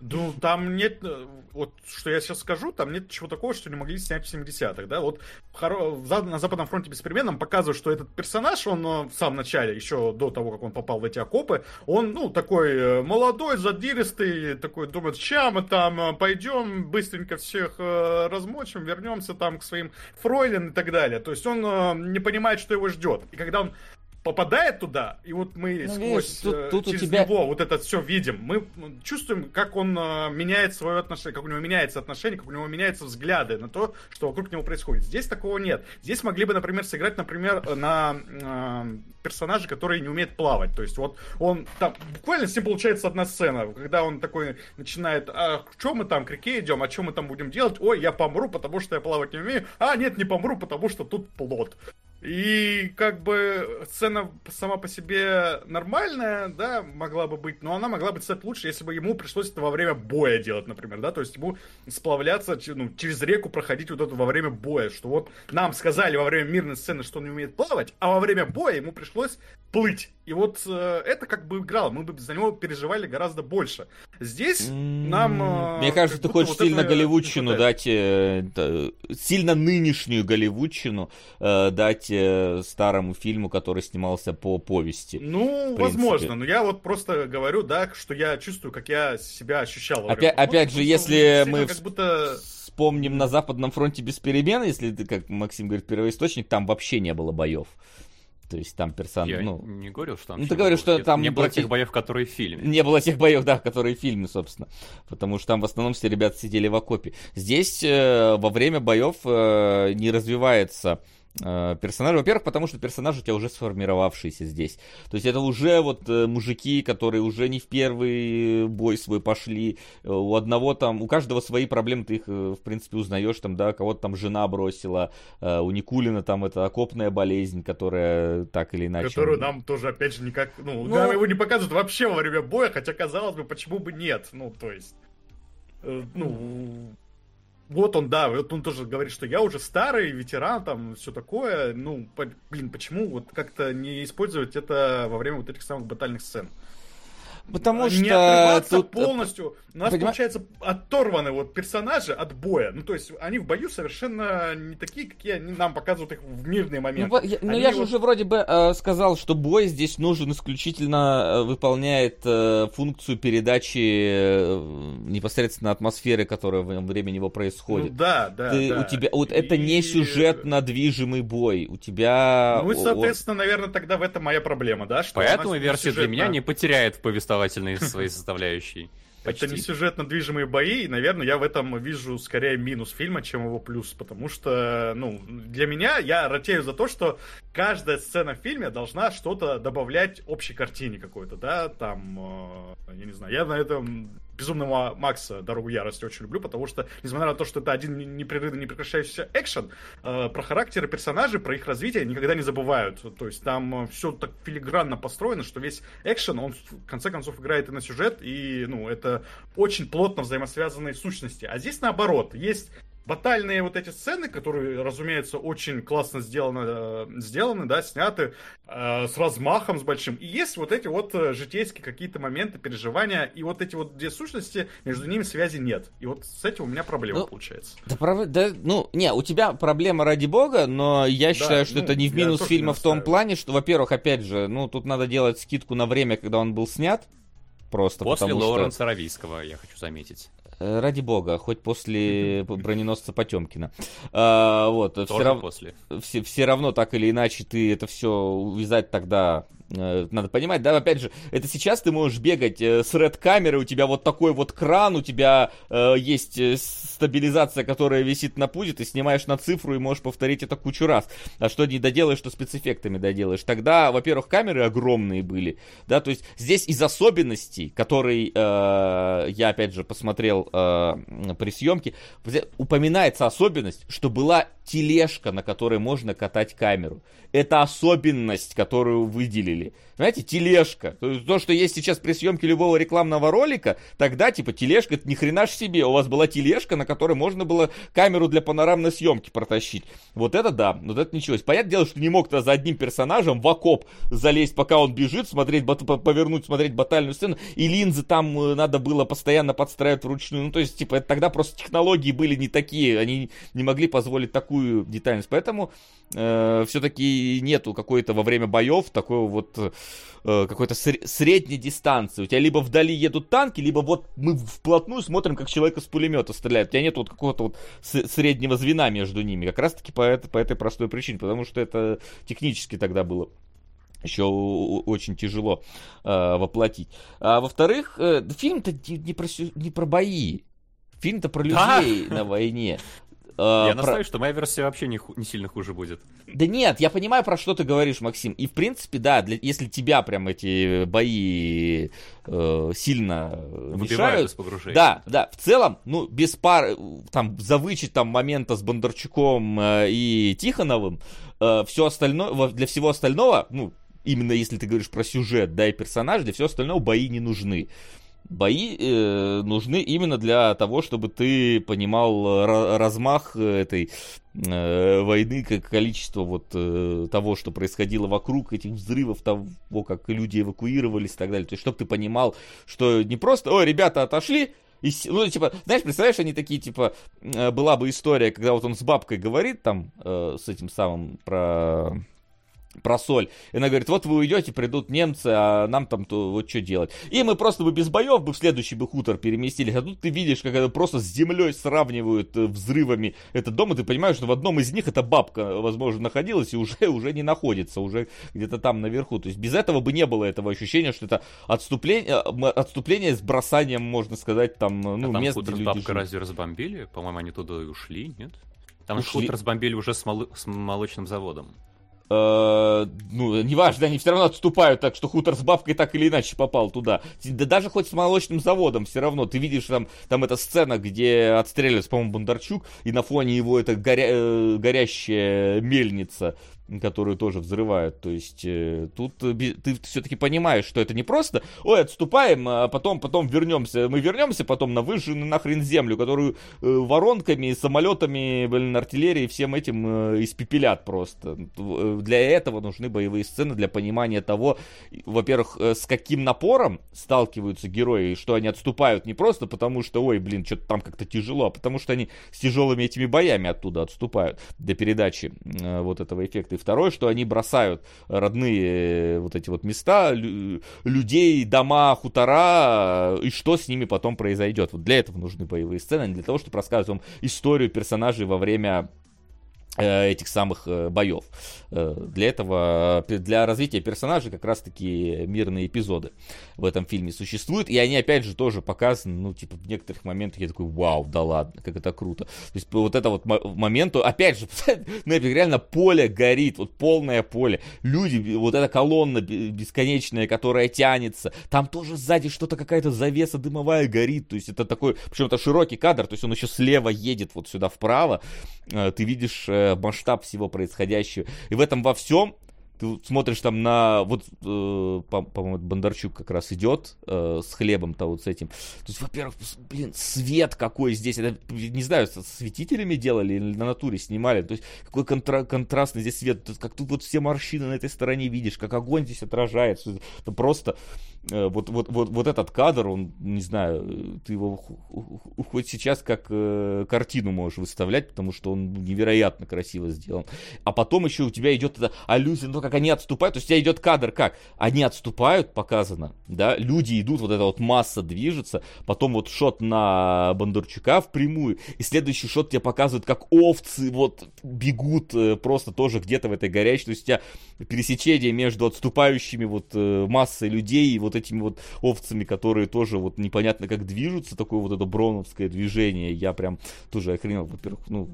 Ну, там нет, э, вот что я сейчас скажу, там нет чего такого, что не могли снять в 70-х, да, вот хоро- на Западном фронте без перемен нам показывают, что этот персонаж, он э, в самом начале, еще до того, как он попал в эти окопы, он, ну, такой э, молодой, задиристый, такой думает, ща мы там пойдем, быстренько всех размочим, вернемся там к своим фройлен и так далее, то есть он не понимает, что его ждет, и когда он попадает туда, и вот мы Ну, сквозь видишь, тут- э, тут через тебя- него вот это все видим, мы чувствуем, как он э, меняет свое отношение, как у него меняется отношение, как у него меняются взгляды на то, что вокруг него происходит. Здесь такого нет. Здесь могли бы, например, сыграть, например, на э, персонажа, который не умеет плавать. То есть вот он там буквально с ним получается одна сцена, когда он такой начинает, а что мы там к реке идем, а что мы там будем делать? Ой, я помру, потому что я плавать не умею. А нет, не помру, потому что тут плод. И как бы сцена сама по себе нормальная, да, могла бы быть, но она могла бы стать лучше, если бы ему пришлось это во время боя делать, например, да, то есть ему сплавляться, ну, через реку проходить вот это во время боя, что вот нам сказали во время мирной сцены, что он не умеет плавать, а во время боя ему пришлось плыть. И вот э, это как бы играло, мы бы за него переживали гораздо больше. Здесь нам... э, Мне кажется, ты хочешь вот сильно не голливудщину дать, э, т- сильно нынешнюю голливудщину э, дать э, старому фильму, который снимался по повести. Ну, возможно, но я вот просто говорю, да, что я чувствую, как я себя ощущал. Опять, опять же, если мы Как будто... вспомним на Западном фронте без перемен, если ты, как Максим говорит, первоисточник, там вообще не было боев. То есть там персон... Я ну, не говорил, что там ну, ты говоришь, что там Не было против- тех боев, которые в фильме. Не было тех боев, да, которые в фильме, собственно. Потому что там в основном все ребята сидели в окопе. Здесь э, во время боев э, не развивается э, персонаж. Во-первых, потому что персонаж у тебя уже сформировавшийся здесь. То есть это уже вот э, мужики, которые уже не в первый бой свой пошли. Э, У одного там, у каждого свои проблемы, ты их, в принципе, узнаешь. Там, да, кого-то там жена бросила. У Никулина там это окопная болезнь, которая так или иначе... Которую нам тоже, опять же, никак... Ну, Ну- нам его не показывают вообще во время боя, хотя, казалось бы, почему бы нет? Ну, то есть... ну... Вот он, да, вот он тоже говорит, что я уже старый, ветеран, там, все такое. Ну, блин, почему вот как-то не использовать это во время вот этих самых батальных сцен? Потому не что отрываться тут... э, полностью. У нас, понима- получается, оторваны вот персонажи от боя. Ну, то есть, они в бою совершенно не такие, какие они нам показывают их в мирные Ну, моменты. во- я, ну, я же вот- уже вроде бы э, сказал, что бой здесь нужен исключительно э, выполняет э, функцию передачи э, непосредственно атмосферы, которая во время него Ну, происходит. да, да, Ты- да. У тебя вот это не И- сюжетно движимый бой. У тебя Ну и, соответственно, наверное, тогда в этом моя проблема, да? Что Поэтому версия для сюжетно- меня не потеряет в повествовательной своей составляющей. Это не Почти. сюжетно движимые бои, и, наверное, я в этом вижу скорее минус фильма, чем его плюс, потому что, ну, для меня, я ратею за то, что каждая сцена в фильме должна что-то добавлять общей картине какой-то, да, там, э, я не знаю, я на этом Безумного Макса Дорогу Ярости очень люблю, потому что, несмотря на то, что это один непрерывно не прекращающийся экшен, э, про характеры персонажей, про их развитие никогда не забывают. То есть там все так филигранно построено, что весь экшен, он в конце концов играет и на сюжет, и, ну, это очень плотно взаимосвязанные сущности. А здесь наоборот, есть батальные вот эти сцены, которые, разумеется, очень классно сделаны, э, сделаны да, сняты э, с размахом, с большим. И есть вот эти вот э, житейские какие-то моменты, переживания, и вот эти вот две сущности, между ними связи нет. И вот с этим у меня проблема Ну, получается. Да, прав- да, ну, не, у тебя проблема ради бога, но я считаю, что ну, это не в минус фильма не в том плане, что, во-первых, опять же, ну, тут надо делать скидку на время, когда он был снят. Просто После потому что... Лоуренса Равийского, я хочу заметить. Э, Ради бога, хоть после броненосца Потемкина. А, вот, все, Тоже рав- после. все, все равно так или иначе ты это все увязать тогда надо понимать, да, опять же, это сейчас ты можешь бегать э, с red камерой, у тебя вот такой вот кран, у тебя э, есть э, стабилизация, которая висит на пузе, ты снимаешь на цифру и можешь повторить это кучу раз. А что не доделаешь, что спецэффектами доделаешь. Тогда, во-первых, камеры огромные были, да, то есть здесь из особенностей, которые э, я, опять же, посмотрел э, при съемке, упоминается особенность, что была тележка, на которой можно катать камеру. Это особенность, которую выделили. Знаете, тележка. То, что есть сейчас при съемке любого рекламного ролика, тогда, типа, тележка, это ни хрена ж себе. У вас была тележка, на которой можно было камеру для панорамной съемки протащить. Вот это да, вот это ничего. Понятное дело, что не мог то за одним персонажем в окоп залезть, пока он бежит, смотреть, повернуть, смотреть батальную сцену. И линзы там э, надо было постоянно подстраивать вручную. Ну, то есть, типа, тогда просто технологии были не такие. Они не могли позволить такую детальность. Поэтому э, все-таки нету какой-то во время боев такого вот э, какой-то ср- средней дистанции. У тебя либо вдали едут танки, либо вот мы вплотную смотрим, как человека с пулемета стреляет. У тебя нет вот какого-то вот среднего звена между ними. Как раз таки по, это, по этой простой причине, потому что это технически тогда было еще очень тяжело э, воплотить. А во-вторых, э, фильм-то не, про, не про бои. Фильм-то про людей на войне. Э, я настаиваю, про... что моя версия вообще не, ху... не сильно хуже будет. Да нет, я понимаю, про что ты говоришь, Максим. И в принципе, да, для... если тебя прям эти бои э, сильно Выбивают мешают. Да, да. В целом, ну, без пар, там, за вычетом момента с Бондарчуком э, и Тихоновым, э, все остальное, для всего остального, ну, именно если ты говоришь про сюжет, да, и персонаж, для всего остального бои не нужны бои э, нужны именно для того, чтобы ты понимал размах этой э, войны, как количество вот э, того, что происходило вокруг этих взрывов, того, как люди эвакуировались и так далее. То есть, чтобы ты понимал, что не просто, ой, ребята отошли, и, ну, типа, знаешь, представляешь, они такие, типа, э, была бы история, когда вот он с бабкой говорит там, э, с этим самым, про про соль. И она говорит, вот вы уйдете, придут немцы, а нам там то вот что делать. И мы просто бы без боев бы в следующий бы хутор переместились. А тут ты видишь, как это просто с землей сравнивают э, взрывами этот дом, и ты понимаешь, что в одном из них эта бабка, возможно, находилась и уже, уже не находится, уже где-то там наверху. То есть без этого бы не было этого ощущения, что это отступление, э, отступление с бросанием, можно сказать, там, э, ну, а там мест, хутор где с бабкой разве разбомбили? По-моему, они туда и ушли, нет? Там ушли. хутор разбомбили уже с, мол... с молочным заводом ну, неважно, они все равно отступают, так что хутор с бабкой так или иначе попал туда. Да даже хоть с молочным заводом, все равно, ты видишь там, там эта сцена, где отстреливается, по-моему, Бондарчук, и на фоне его это горя... э, горящая мельница которую тоже взрывают. То есть э, тут ты все-таки понимаешь, что это не просто, ой, отступаем, а потом, потом вернемся. Мы вернемся потом на выжженную нахрен землю, которую э, воронками, самолетами, блин, артиллерией, всем этим э, испепелят просто. Э, для этого нужны боевые сцены, для понимания того, во-первых, э, с каким напором сталкиваются герои, что они отступают не просто потому, что, ой, блин, что-то там как-то тяжело, а потому что они с тяжелыми этими боями оттуда отступают для передачи э, вот этого эффекта второе, что они бросают родные э, вот эти вот места, людей, дома, хутора, и что с ними потом произойдет. Вот для этого нужны боевые сцены, а не для того, чтобы рассказывать вам историю персонажей во время Э, этих самых э, боев. Э, для этого, для развития персонажей как раз-таки мирные эпизоды в этом фильме существуют, и они опять же тоже показаны, ну, типа, в некоторых моментах я такой, вау, да ладно, как это круто. То есть вот это вот момент, опять же, ну, реально поле горит, вот полное поле. Люди, вот эта колонна бесконечная, которая тянется, там тоже сзади что-то, какая-то завеса дымовая горит, то есть это такой, причем это широкий кадр, то есть он еще слева едет вот сюда вправо, ты видишь масштаб всего происходящего. И в этом во всем ты смотришь там на, вот, э, по-моему, Бондарчук как раз идет э, с хлебом-то вот с этим. То есть, во-первых, блин, свет какой здесь. Это, не знаю, с светителями делали или на натуре снимали. То есть, какой контра- контрастный здесь свет. Как тут вот все морщины на этой стороне видишь, как огонь здесь отражается. Это просто вот, вот, вот, вот этот кадр, он, не знаю, ты его хоть сейчас как э, картину можешь выставлять, потому что он невероятно красиво сделан. А потом еще у тебя идет эта аллюзия, ну как они отступают, то есть у тебя идет кадр как? Они отступают, показано, да, люди идут, вот эта вот масса движется, потом вот шот на Бондарчука впрямую, и следующий шот тебе показывает, как овцы вот бегут э, просто тоже где-то в этой горячей, то есть у тебя пересечение между отступающими вот э, массой людей и вот этими вот овцами, которые тоже вот непонятно как движутся, такое вот это броновское движение, я прям тоже охренел, во-первых, ну,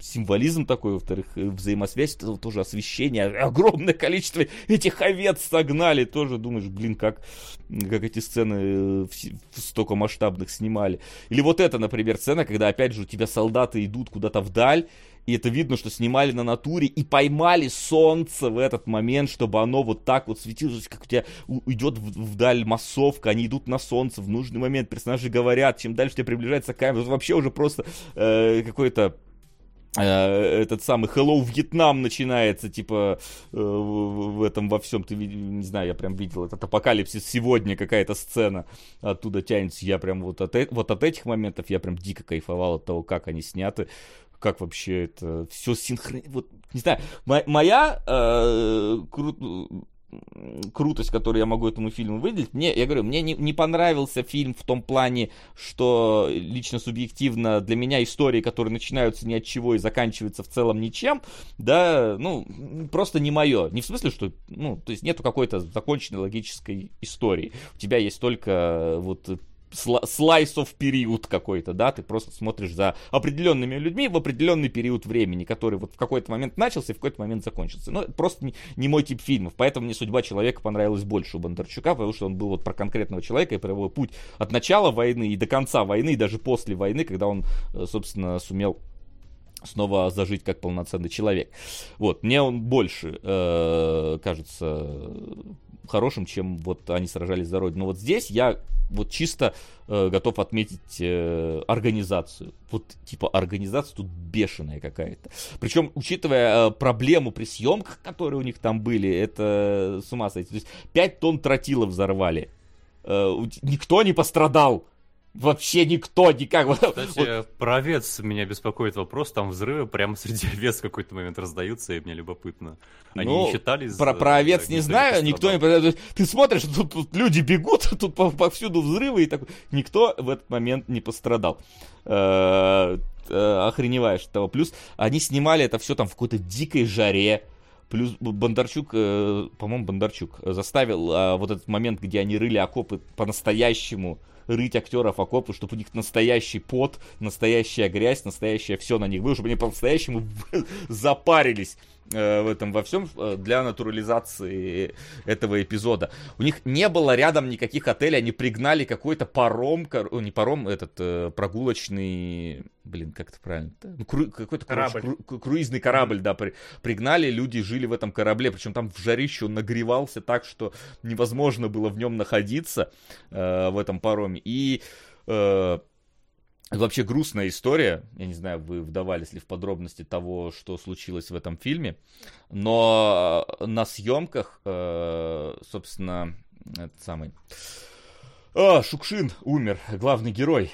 символизм такой, во-вторых, э, взаимосвязь, это тоже освещение, огромное количество этих овец согнали, тоже думаешь, блин, как, как эти сцены столько масштабных снимали. Или вот это, например, сцена, когда опять же у тебя солдаты идут куда-то вдаль, и это видно, что снимали на натуре и поймали солнце в этот момент, чтобы оно вот так вот светилось, как у тебя идет вдаль массовка, они идут на солнце в нужный момент, персонажи говорят, чем дальше тебе приближается камера, вообще уже просто э, какой-то Э, этот самый Hello Вьетнам начинается, типа, э, в этом во всем, ты, не знаю, я прям видел этот апокалипсис сегодня, какая-то сцена оттуда тянется, я прям вот от, вот от этих моментов, я прям дико кайфовал от того, как они сняты, как вообще это все синхрон... Вот, не знаю, моя э, кру крутость, которую я могу этому фильму выделить. Мне, я говорю, мне не, не понравился фильм в том плане, что лично субъективно для меня истории, которые начинаются ни от чего и заканчиваются в целом ничем, да, ну, просто не мое. Не в смысле, что, ну, то есть нету какой-то законченной логической истории. У тебя есть только вот слайс of период какой-то, да, ты просто смотришь за определенными людьми в определенный период времени, который вот в какой-то момент начался и в какой-то момент закончился. Ну, просто не, не мой тип фильмов, поэтому мне судьба человека понравилась больше у Бондарчука, потому что он был вот про конкретного человека и про его путь от начала войны и до конца войны, и даже после войны, когда он, э, собственно, сумел снова зажить как полноценный человек. Вот, мне он больше э, кажется хорошим, чем вот они сражались за родину. Но вот здесь я вот чисто э, готов отметить э, организацию. Вот типа организация тут бешеная какая-то. Причем, учитывая э, проблему при съемках, которые у них там были, это с ума сойти. То есть 5 тонн тротила взорвали. Э, никто не пострадал вообще никто никак. Кстати, вот. про овец меня беспокоит вопрос. Там взрывы прямо среди овец в какой-то момент раздаются, и мне любопытно. Они ну, не считались... Про, про овец не знаю, никто не... Ты смотришь, тут, тут люди бегут, тут повсюду взрывы, и так... никто в этот момент не пострадал э, э, охреневаешь того. Плюс они снимали это все там в какой-то дикой жаре. Плюс Бондарчук, э, по-моему, Бондарчук заставил э, вот этот момент, где они рыли окопы по-настоящему рыть актеров окопы, чтобы у них настоящий пот, настоящая грязь, настоящее все на них. Было, чтобы они по-настоящему запарились в этом во всем э, для натурализации этого эпизода. У них не было рядом никаких отелей, они пригнали какой-то паром, не паром, этот э, прогулочный, блин, как это правильно? Ну, кру, какой-то корабль. Кру, круизный корабль, да, при, пригнали, люди жили в этом корабле, причем там в жарище он нагревался так, что невозможно было в нем находиться э, в этом пароме. И э, Вообще грустная история. Я не знаю, вы вдавались ли в подробности того, что случилось в этом фильме. Но э, на съемках, э, собственно, этот самый... А, Шукшин умер, главный герой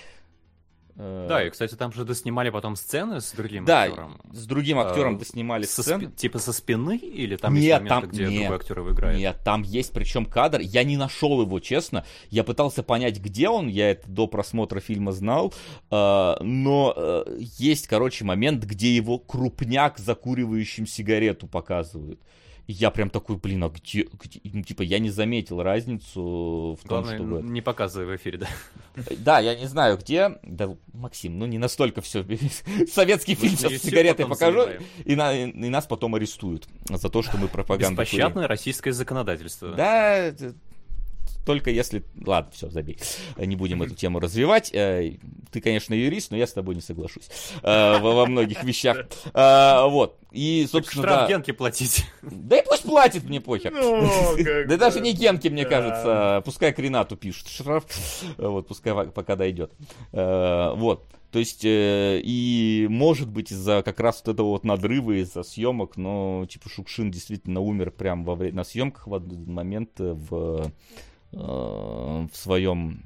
да, и, кстати, там же доснимали потом сцены с другим да, актером. с другим актером а, доснимали со сцены. Спи- типа со спины? Или там нет, есть моменты, там, где нет, другой актер его играет? Нет, там есть причем кадр. Я не нашел его, честно. Я пытался понять, где он. Я это до просмотра фильма знал. Э, но э, есть, короче, момент, где его крупняк закуривающим сигарету показывают. Я прям такой, блин, а где, где? Ну, типа, я не заметил разницу в Главное, том, чтобы... не показывай в эфире, да? Да, я не знаю, где... Да, Максим, ну не настолько все. Советский фильм сейчас с сигаретой покажу, и, на, и нас потом арестуют за то, что мы пропаганду Беспощадное российское законодательство. Да, только если... Ладно, все, забей. Не будем эту тему развивать. Э, ты, конечно, юрист, но я с тобой не соглашусь э, во многих вещах. Э, вот. И, собственно, штраф да. Генке платить. Да и пусть платит, мне похер. Ну, да даже не Генке, мне кажется. Пускай Кринату пишет штраф. Вот, пускай пока дойдет. Вот. То есть, э, и может быть из-за как раз вот этого вот надрыва, из-за съемок, но типа Шукшин действительно умер прямо во время, на съемках в один момент в в своем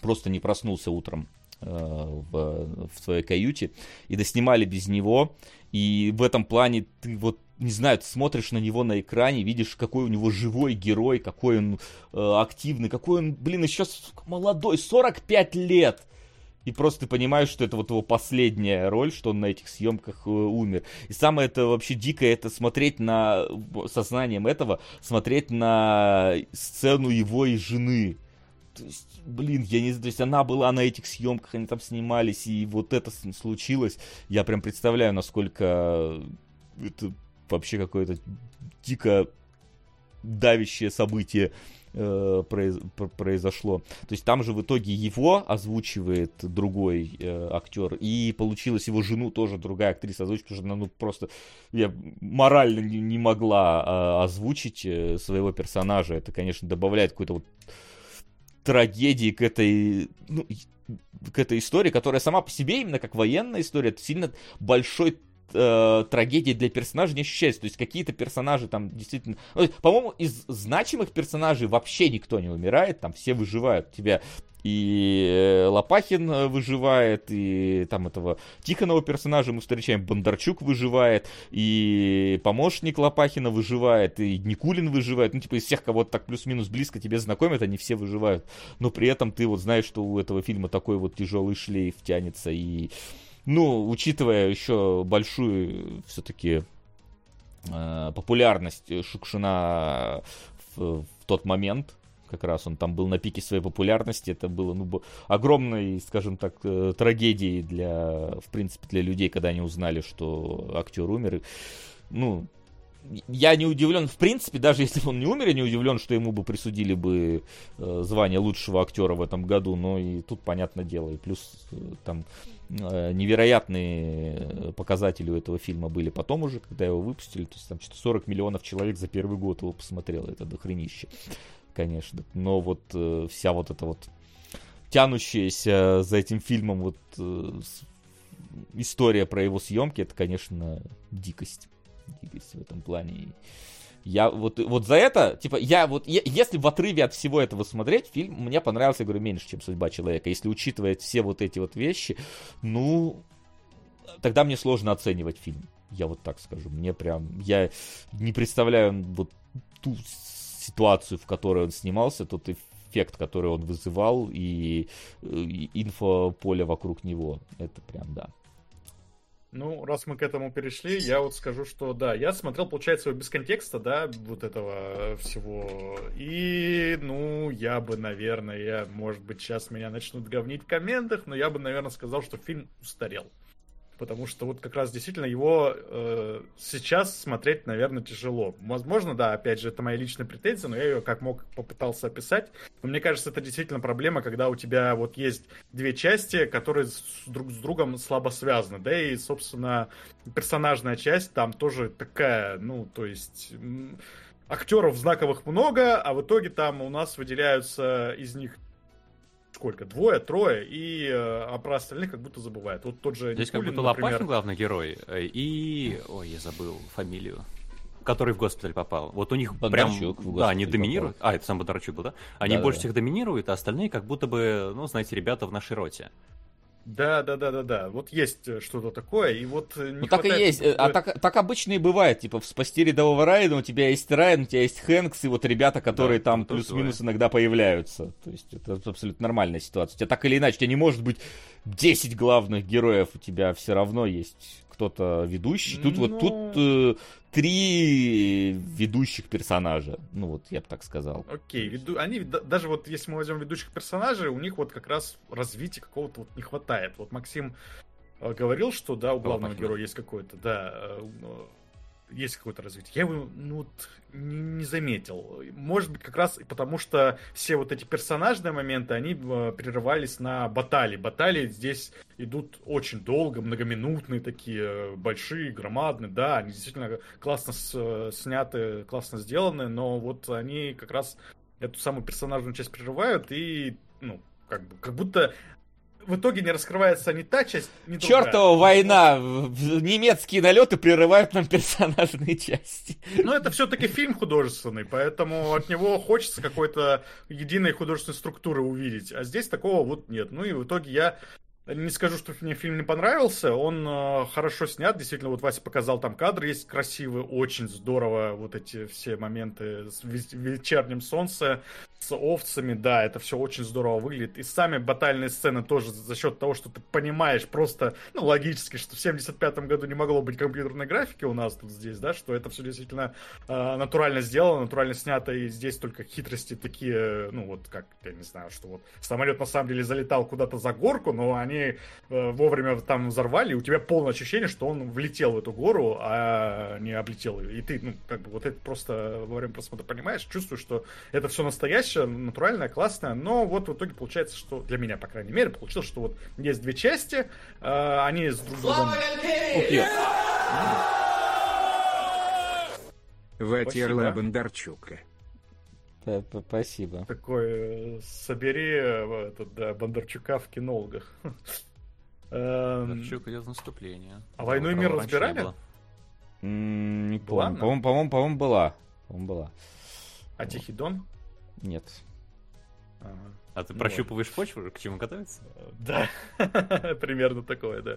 просто не проснулся утром в, в своей каюте и доснимали без него. И в этом плане ты вот не знаю, ты смотришь на него на экране, видишь, какой у него живой герой, какой он э, активный, какой он, блин, еще молодой, 45 лет. И просто ты понимаешь, что это вот его последняя роль, что он на этих съемках э, умер. И самое это вообще дикое, это смотреть на, сознанием этого, смотреть на сцену его и жены. То есть, блин, я не знаю, то есть она была на этих съемках, они там снимались, и вот это случилось. Я прям представляю, насколько это вообще какое-то дико давящее событие э, произ, произошло. То есть там же в итоге его озвучивает другой э, актер, и получилось его жену тоже другая актриса озвучить, потому что она ну, просто я морально не, не могла э, озвучить своего персонажа. Это, конечно, добавляет какой-то вот трагедии к этой, ну, к этой истории, которая сама по себе, именно как военная история, это сильно большой э, трагедии для персонажей не ощущается. То есть какие-то персонажи там действительно... Ну, по-моему, из значимых персонажей вообще никто не умирает, там все выживают. Тебя и э, Лопахин э, выживает, и там этого Тихонова персонажа мы встречаем, Бондарчук выживает, и помощник Лопахина выживает, и Никулин выживает, ну, типа, из всех, кого так плюс-минус близко тебе знакомят, они все выживают, но при этом ты вот знаешь, что у этого фильма такой вот тяжелый шлейф тянется, и ну, учитывая еще большую все-таки э, популярность Шукшина в, в тот момент, как раз он там был на пике своей популярности, это было ну, огромной, скажем так, э, трагедией для, в принципе, для людей, когда они узнали, что актер умер. Ну, я не удивлен, в принципе, даже если бы он не умер, я не удивлен, что ему бы присудили бы э, звание лучшего актера в этом году, но и тут понятное дело, и плюс э, там э, невероятные показатели у этого фильма были потом уже, когда его выпустили, то есть там что-то 40 миллионов человек за первый год его посмотрело, это дохренище, конечно, но вот вся вот эта вот тянущаяся за этим фильмом вот история про его съемки, это, конечно, дикость двигаться в этом плане. Я вот, вот за это, типа, я вот, я, если в отрыве от всего этого смотреть, фильм мне понравился, я говорю, меньше, чем «Судьба человека». Если учитывать все вот эти вот вещи, ну, тогда мне сложно оценивать фильм. Я вот так скажу. Мне прям, я не представляю вот ту ситуацию, в которой он снимался, тот эффект, который он вызывал, и, и инфополе вокруг него. Это прям, да. Ну, раз мы к этому перешли, я вот скажу, что да, я смотрел, получается, без контекста, да, вот этого всего. И, ну, я бы, наверное, может быть, сейчас меня начнут говнить в комментах, но я бы, наверное, сказал, что фильм устарел потому что вот как раз действительно его э, сейчас смотреть, наверное, тяжело. Возможно, да, опять же, это моя личная претензия, но я ее как мог попытался описать. Но мне кажется, это действительно проблема, когда у тебя вот есть две части, которые с, друг с другом слабо связаны, да, и, собственно, персонажная часть там тоже такая, ну, то есть актеров знаковых много, а в итоге там у нас выделяются из них сколько? Двое, трое, и э, а про остальных как будто забывает. Вот тот же Здесь Никулин, как будто например... Лопахин главный герой, э, и... Ой, я забыл фамилию который в госпиталь попал. Вот у них Бондарчук прям, да, они доминируют. Попал. А, это сам Бондарчук был, да? Они да, больше да. всех доминируют, а остальные как будто бы, ну, знаете, ребята в нашей роте. Да, да, да, да, да. Вот есть э, что-то такое, и вот э, не Ну так и есть. Э, а так, так обычно и бывает. Типа в спасти рядового Райана у тебя есть Райан, у тебя есть Хэнкс, и вот ребята, которые да, там плюс-минус иногда появляются. То есть это абсолютно нормальная ситуация. У тебя так или иначе, у тебя не может быть 10 главных героев, у тебя все равно есть кто-то ведущий. Тут Но... вот тут ну. э, три ведущих персонажа. Ну вот, я бы так сказал. Окей, веду... они даже вот если мы возьмем ведущих персонажей, у них вот как раз развития какого-то вот не хватает. Вот Максим э, говорил, что да, у главного героя есть какое-то, да, э, есть какое-то развитие. Я его ну, не заметил. Может быть, как раз потому, что все вот эти персонажные моменты, они э, прерывались на баталии. Баталии здесь идут очень долго, многоминутные такие, э, большие, громадные. Да, они действительно классно с, сняты, классно сделаны, но вот они как раз эту самую персонажную часть прерывают и, ну, как, бы, как будто в итоге не раскрывается ни та часть, ни другая. Чертова война! Немецкие налеты прерывают нам персонажные части. Но это все-таки фильм художественный, поэтому от него хочется какой-то единой художественной структуры увидеть. А здесь такого вот нет. Ну и в итоге я не скажу, что мне фильм не понравился. Он э, хорошо снят. Действительно, вот Вася показал там кадр, есть красивые, очень здорово вот эти все моменты с ве- вечерним солнце, с овцами. Да, это все очень здорово выглядит. И сами батальные сцены тоже за счет того, что ты понимаешь просто, ну, логически, что в 75 году не могло быть компьютерной графики у нас тут здесь, да, что это все действительно э, натурально сделано, натурально снято, и здесь только хитрости такие, ну, вот как, я не знаю, что вот самолет на самом деле залетал куда-то за горку, но они э, вовремя там взорвали, у тебя полное ощущение, что он влетел в эту гору, а не облетел ее. И ты, ну, как бы вот это просто во время просмотра понимаешь, чувствуешь, что это все настоящее, натуральное, классное, но вот в итоге получается, что для меня, по крайней мере, получилось, что вот есть две части, э, они с друг другом... Ух, ё. Спасибо. Такой, э, собери э, этот, да, Бондарчука в кинологах. Эм, Бондарчук идет наступление. А «Войну и мир» разбирали? Не помню. По-моему, по-моему, по-моему, была. По-моему, была. А Тихий Дон? Нет. Ага. А ты Ну прощупываешь почву, к чему готовиться? Да, примерно такое, да.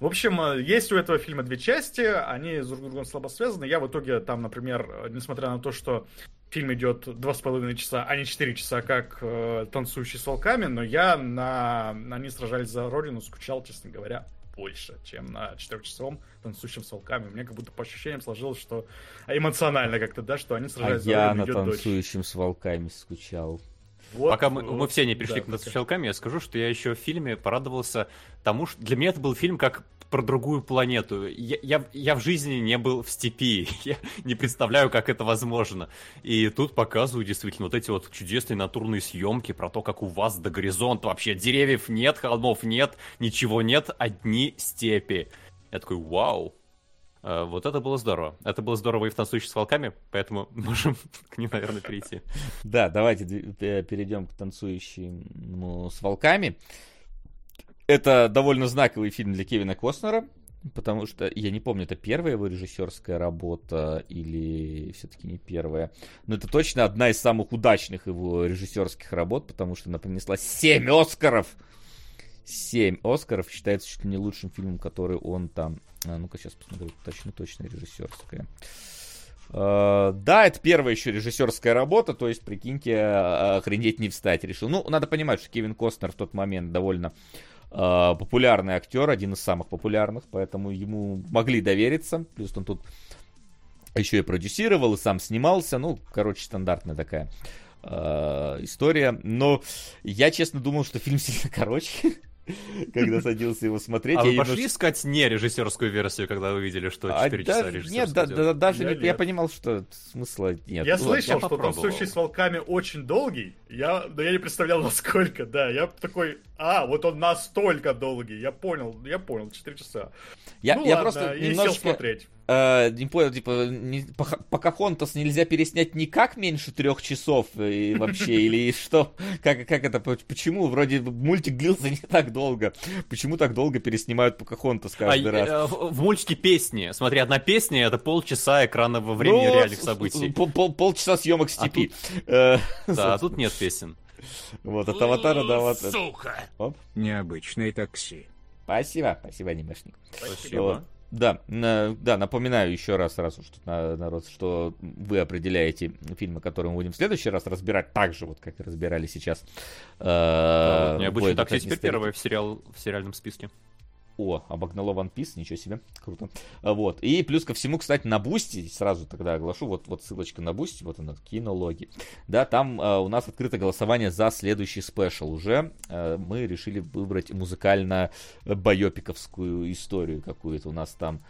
В общем, э, есть у этого фильма две части, они с друг другом слабо связаны. Я в итоге там, например, э, несмотря на то, что фильм идет два с половиной часа, а не четыре часа, как э, «Танцующий с волками», но я на «Они сражались за Родину» скучал, честно говоря, больше, чем на четырехчасовом «Танцующем с волками». Мне как будто по ощущениям сложилось, что эмоционально как-то, да, что они А сражаются за я Родину, на идет дождь. танцующем с волками скучал. Вот, Пока мы, вот, мы все не перешли да, к «Над пока. щелками», я скажу, что я еще в фильме порадовался тому, что для меня это был фильм как про другую планету. Я, я, я в жизни не был в степи. Я не представляю, как это возможно. И тут показывают действительно вот эти вот чудесные натурные съемки про то, как у вас до горизонта вообще деревьев нет, холмов нет, ничего нет, одни степи. Я такой, вау. А, Вот это было здорово. Это было здорово и в «Танцующих с волками», поэтому можем к ним, наверное, перейти. Да, давайте перейдем к танцующему с волками. Это довольно знаковый фильм для Кевина Костнера, потому что, я не помню, это первая его режиссерская работа или все-таки не первая. Но это точно одна из самых удачных его режиссерских работ, потому что она принесла 7 Оскаров! 7 Оскаров считается чуть ли не лучшим фильмом, который он там... А, ну-ка, сейчас посмотрю, точно-точно режиссерская. Э, Да, это первая еще режиссерская работа, то есть, прикиньте, э, охренеть не встать решил. Ну, надо понимать, что Кевин Костнер в тот момент довольно э, популярный актер, один из самых популярных, поэтому ему могли довериться. Плюс он тут еще и продюсировал, и сам снимался. Ну, короче, стандартная такая э, история. Но я, честно, думал, что фильм сильно короче. Когда садился его смотреть. А вы пошли искать не режиссерскую версию, когда вы видели, что А 4 часа даже- режиссерского Нет, даже Я понимал, что смысла нет. Я Ну, слышал, что попробовал. танцующий с волками очень долгий, я, но я не представлял, насколько, да. Я такой, а, вот он настолько долгий, я понял, я понял, 4 часа. Я, ну я ладно, просто и сел немножечко смотреть. Э, не понял, типа, не, Покахонтас нельзя переснять никак меньше трех часов и вообще, или что? Как, как это, по- почему? Вроде мультик длился не так долго. Почему так долго переснимают Покахонтас А, каждый раз? э, в, в мультике песни. Смотри, одна песня это полчаса экранного времени Ну, реальных событий. пол- пол- полчаса съемок степи. Э, Да, а тут нет песен. Вот, от аватара до аватара. Оп. Необычное такси. Спасибо, спасибо, анимешник. Спасибо. Вот. Да, да, напоминаю еще раз, раз уж тут на- народ, что вы определяете фильмы, которые мы будем в следующий раз разбирать, так же, вот как и разбирали сейчас. Да, э, вот Необычно «Бой такси однократный теперь старик». первое в, сериал, в сериальном списке. О, обогнало One Piece, ничего себе, круто. Вот, и плюс ко всему, кстати, на Бусти, сразу тогда оглашу, вот, вот ссылочка на Бусти, вот она, кинологи. Да, там э, у нас открыто голосование за следующий спешл уже. Э, мы решили выбрать музыкально-байопиковскую историю какую-то. У нас там,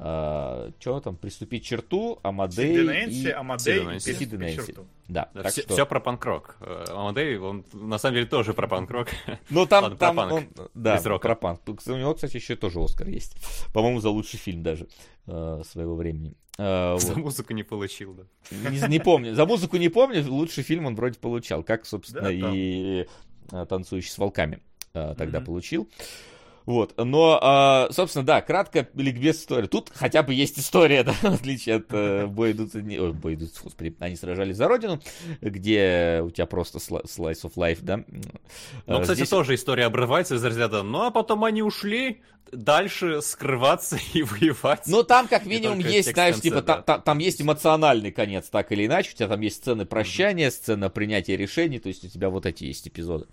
что там, приступить к черту, Амадей Сиди Нэнси, и... Амадей Сиди и Нэнси. Переступи Сиди Нэнси. черту. Да, Да, так все, что... про панк-рок. Э, Амадей, он на самом деле тоже про панк-рок. Ну, там, Ладно, про там панк. он, да, про панк. У него, кстати, еще тоже Оскар есть. По-моему, за лучший фильм даже э, своего времени. Э, За вот. музыку не получил, да. не, не помню. За музыку не помню, лучший фильм он вроде получал, как, собственно, Да, там. и э, «Танцующий с волками». э, тогда Мгм. получил. Вот, но, а, собственно, да, кратко ликбез истории. Тут хотя бы есть история, да, в отличие от э, боя идут, одни- ой, боя идут, господи, они сражались за родину, где у тебя просто slice of life, да. Ну, Э, кстати, здесь- тоже история обрывается из разряда. Ну, а потом они ушли дальше скрываться и воевать. Ну, там как Не минимум есть, знаешь, типа, конце, там, да. там- там есть эмоциональный конец, так или иначе. У тебя там есть сцены прощания, сцена принятия решений, то есть у тебя вот эти есть эпизоды.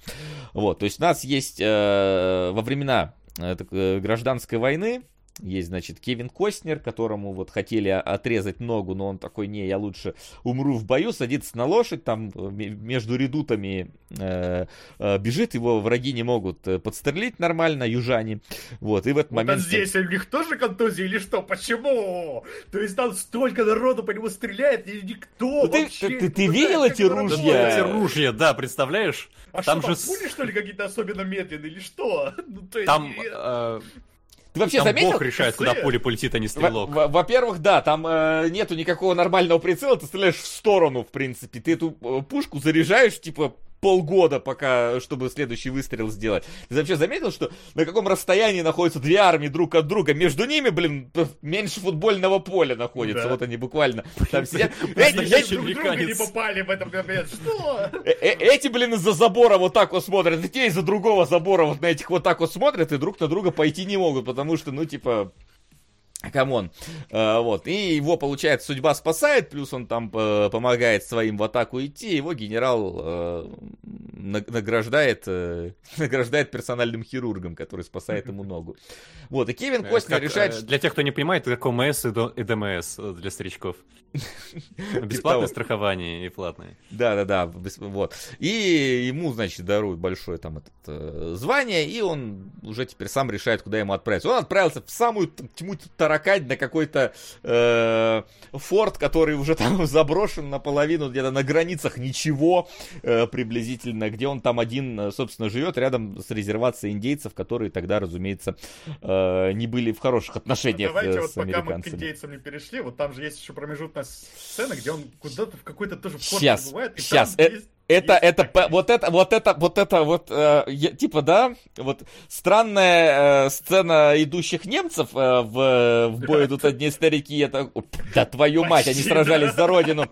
Вот, то есть у нас есть э, во времена э, э, гражданской войны, есть, значит, Кевин Костнер, которому вот хотели отрезать ногу, но он такой, не, я лучше умру в бою, садится на лошадь, там э, ме- между редутами э, э, бежит, его враги не могут э, подстрелить нормально, южане. Вот, и в этот Вот а момент... здесь у них тоже контузия или что? Почему? То есть там столько народу по нему стреляет, и никто Ну ты- вообще ты- ты не видел эти ружья? Эти ружья, да, представляешь? А там что, же пули, что ли, какие-то особенно медленные, или что? Ну, то есть, Там, э, Ты вообще там заметил? бог решает, куда пуля полетит, а не стрелок. во- Во-первых, да, там э, нету никакого нормального прицела, ты стреляешь в сторону, в принципе. Ты эту э, пушку заряжаешь, типа, полгода, пока, чтобы следующий выстрел сделать. Ты вообще заметил, что на каком расстоянии находятся две армии друг от друга? Между ними, блин, меньше футбольного поля находится. Да. Вот они буквально там сидят. Эти, друг друга не попали в этом. Что? э- э- эти, блин, из-за забора вот так вот смотрят, и те из-за другого забора вот на этих вот так вот смотрят, и друг на друга пойти не могут, потому что, ну, типа, come on. Э, вот. И его, получается, судьба спасает, плюс он там э, помогает своим в атаку идти, его генерал э, на- награждает, э, награждает персональным хирургом, который спасает ему ногу. Вот, и Кевин Костнер как, решает. Для тех, кто не понимает, это как ОМС и ДМС для старичков. того. Бесплатное страхование и платное. Да-да-да, вот. И ему, значит, даруют большое там это, звание, и он уже теперь сам решает, куда ему отправиться. Он отправился в самую тьму таракать на какой-то э, форт, который уже там заброшен наполовину, где-то на границах ничего э, приблизительно, где он там один, э, собственно, живет, рядом с резервацией индейцев, которые тогда, разумеется, э, не были в хороших отношениях Давайте э, вот с пока мы к индейцам не перешли, вот там же есть еще промежутная сцена, где он куда-то в какой-то тоже вход Щас, прибывает, и щас, там э, есть- Это, есть это, такая- вот это, вот это, вот это, вот, э, я- типа, да, вот странная э, сцена идущих немцев э, в, в бой идут одни старики, это, да твою мать, они сражались за родину.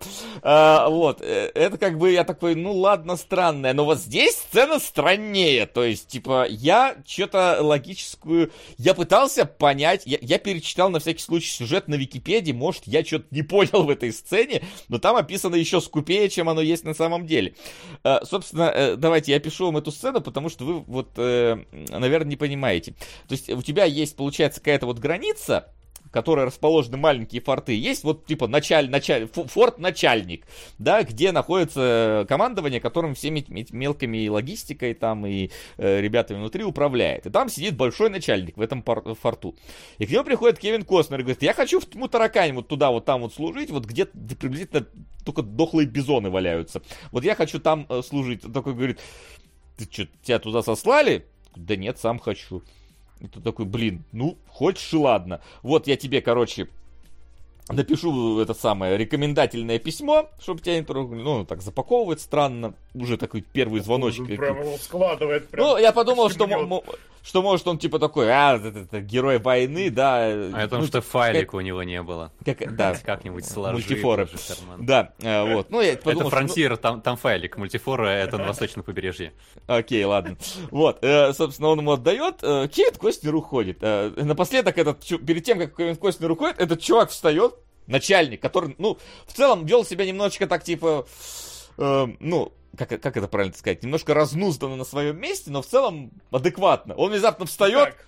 А, вот, э, это как бы, я такой, ну ладно, странная, но вот здесь сцена страннее, то есть, типа, я что-то логическую, я пытался понять, я, я перечитал на всякий случай сюжет на Википедии, может, я что-то не понял в этой сцене, но там описано еще скупее, чем оно есть на самом деле. Э, Собственно, э, давайте я пишу вам эту сцену, потому что вы вот, э, наверное, не понимаете. То есть у тебя есть, получается, какая-то вот граница, которой расположены маленькие форты, есть вот типа началь, началь, фо- форт начальник, да, где находится командование, которым всеми мелкими логистикой там и э, ребятами внутри управляет. И там сидит большой начальник в этом форту. И к нему приходит Кевин Костнер и говорит, я хочу в тьму таракань вот туда вот там вот служить, вот где приблизительно только дохлые бизоны валяются. Вот я хочу там э, служить. Он такой говорит, ты что, тебя туда сослали? Да нет, сам хочу. И такой, блин, ну, хочешь ладно. Вот я тебе, короче, напишу это самое рекомендательное письмо, чтобы тебя не трогали. Ну, так запаковывает странно. Уже такой первый звоночек. Он Прям его складывает. прям Ну, я подумал, что, что может он типа такой, а, это, это герой войны, да. А это ну, что файлика у него не было. как- да, Как-нибудь сложи. мультифоры. Да, э, вот. Ну, я подумал, Это что, ну, фронтир, там, там файлик. Мультифора это на восточном побережье. Окей, ладно. Вот, э, собственно, он ему отдает. э, Кевин Костнер уходит. Э, напоследок, этот, перед тем, как Кевин Костнер уходит, этот чувак встает, начальник, который, ну, в целом вел себя немножечко так, типа, э, ну, как, как это правильно сказать, немножко разнузданно на своем месте, но в целом адекватно. Он внезапно встает, Так.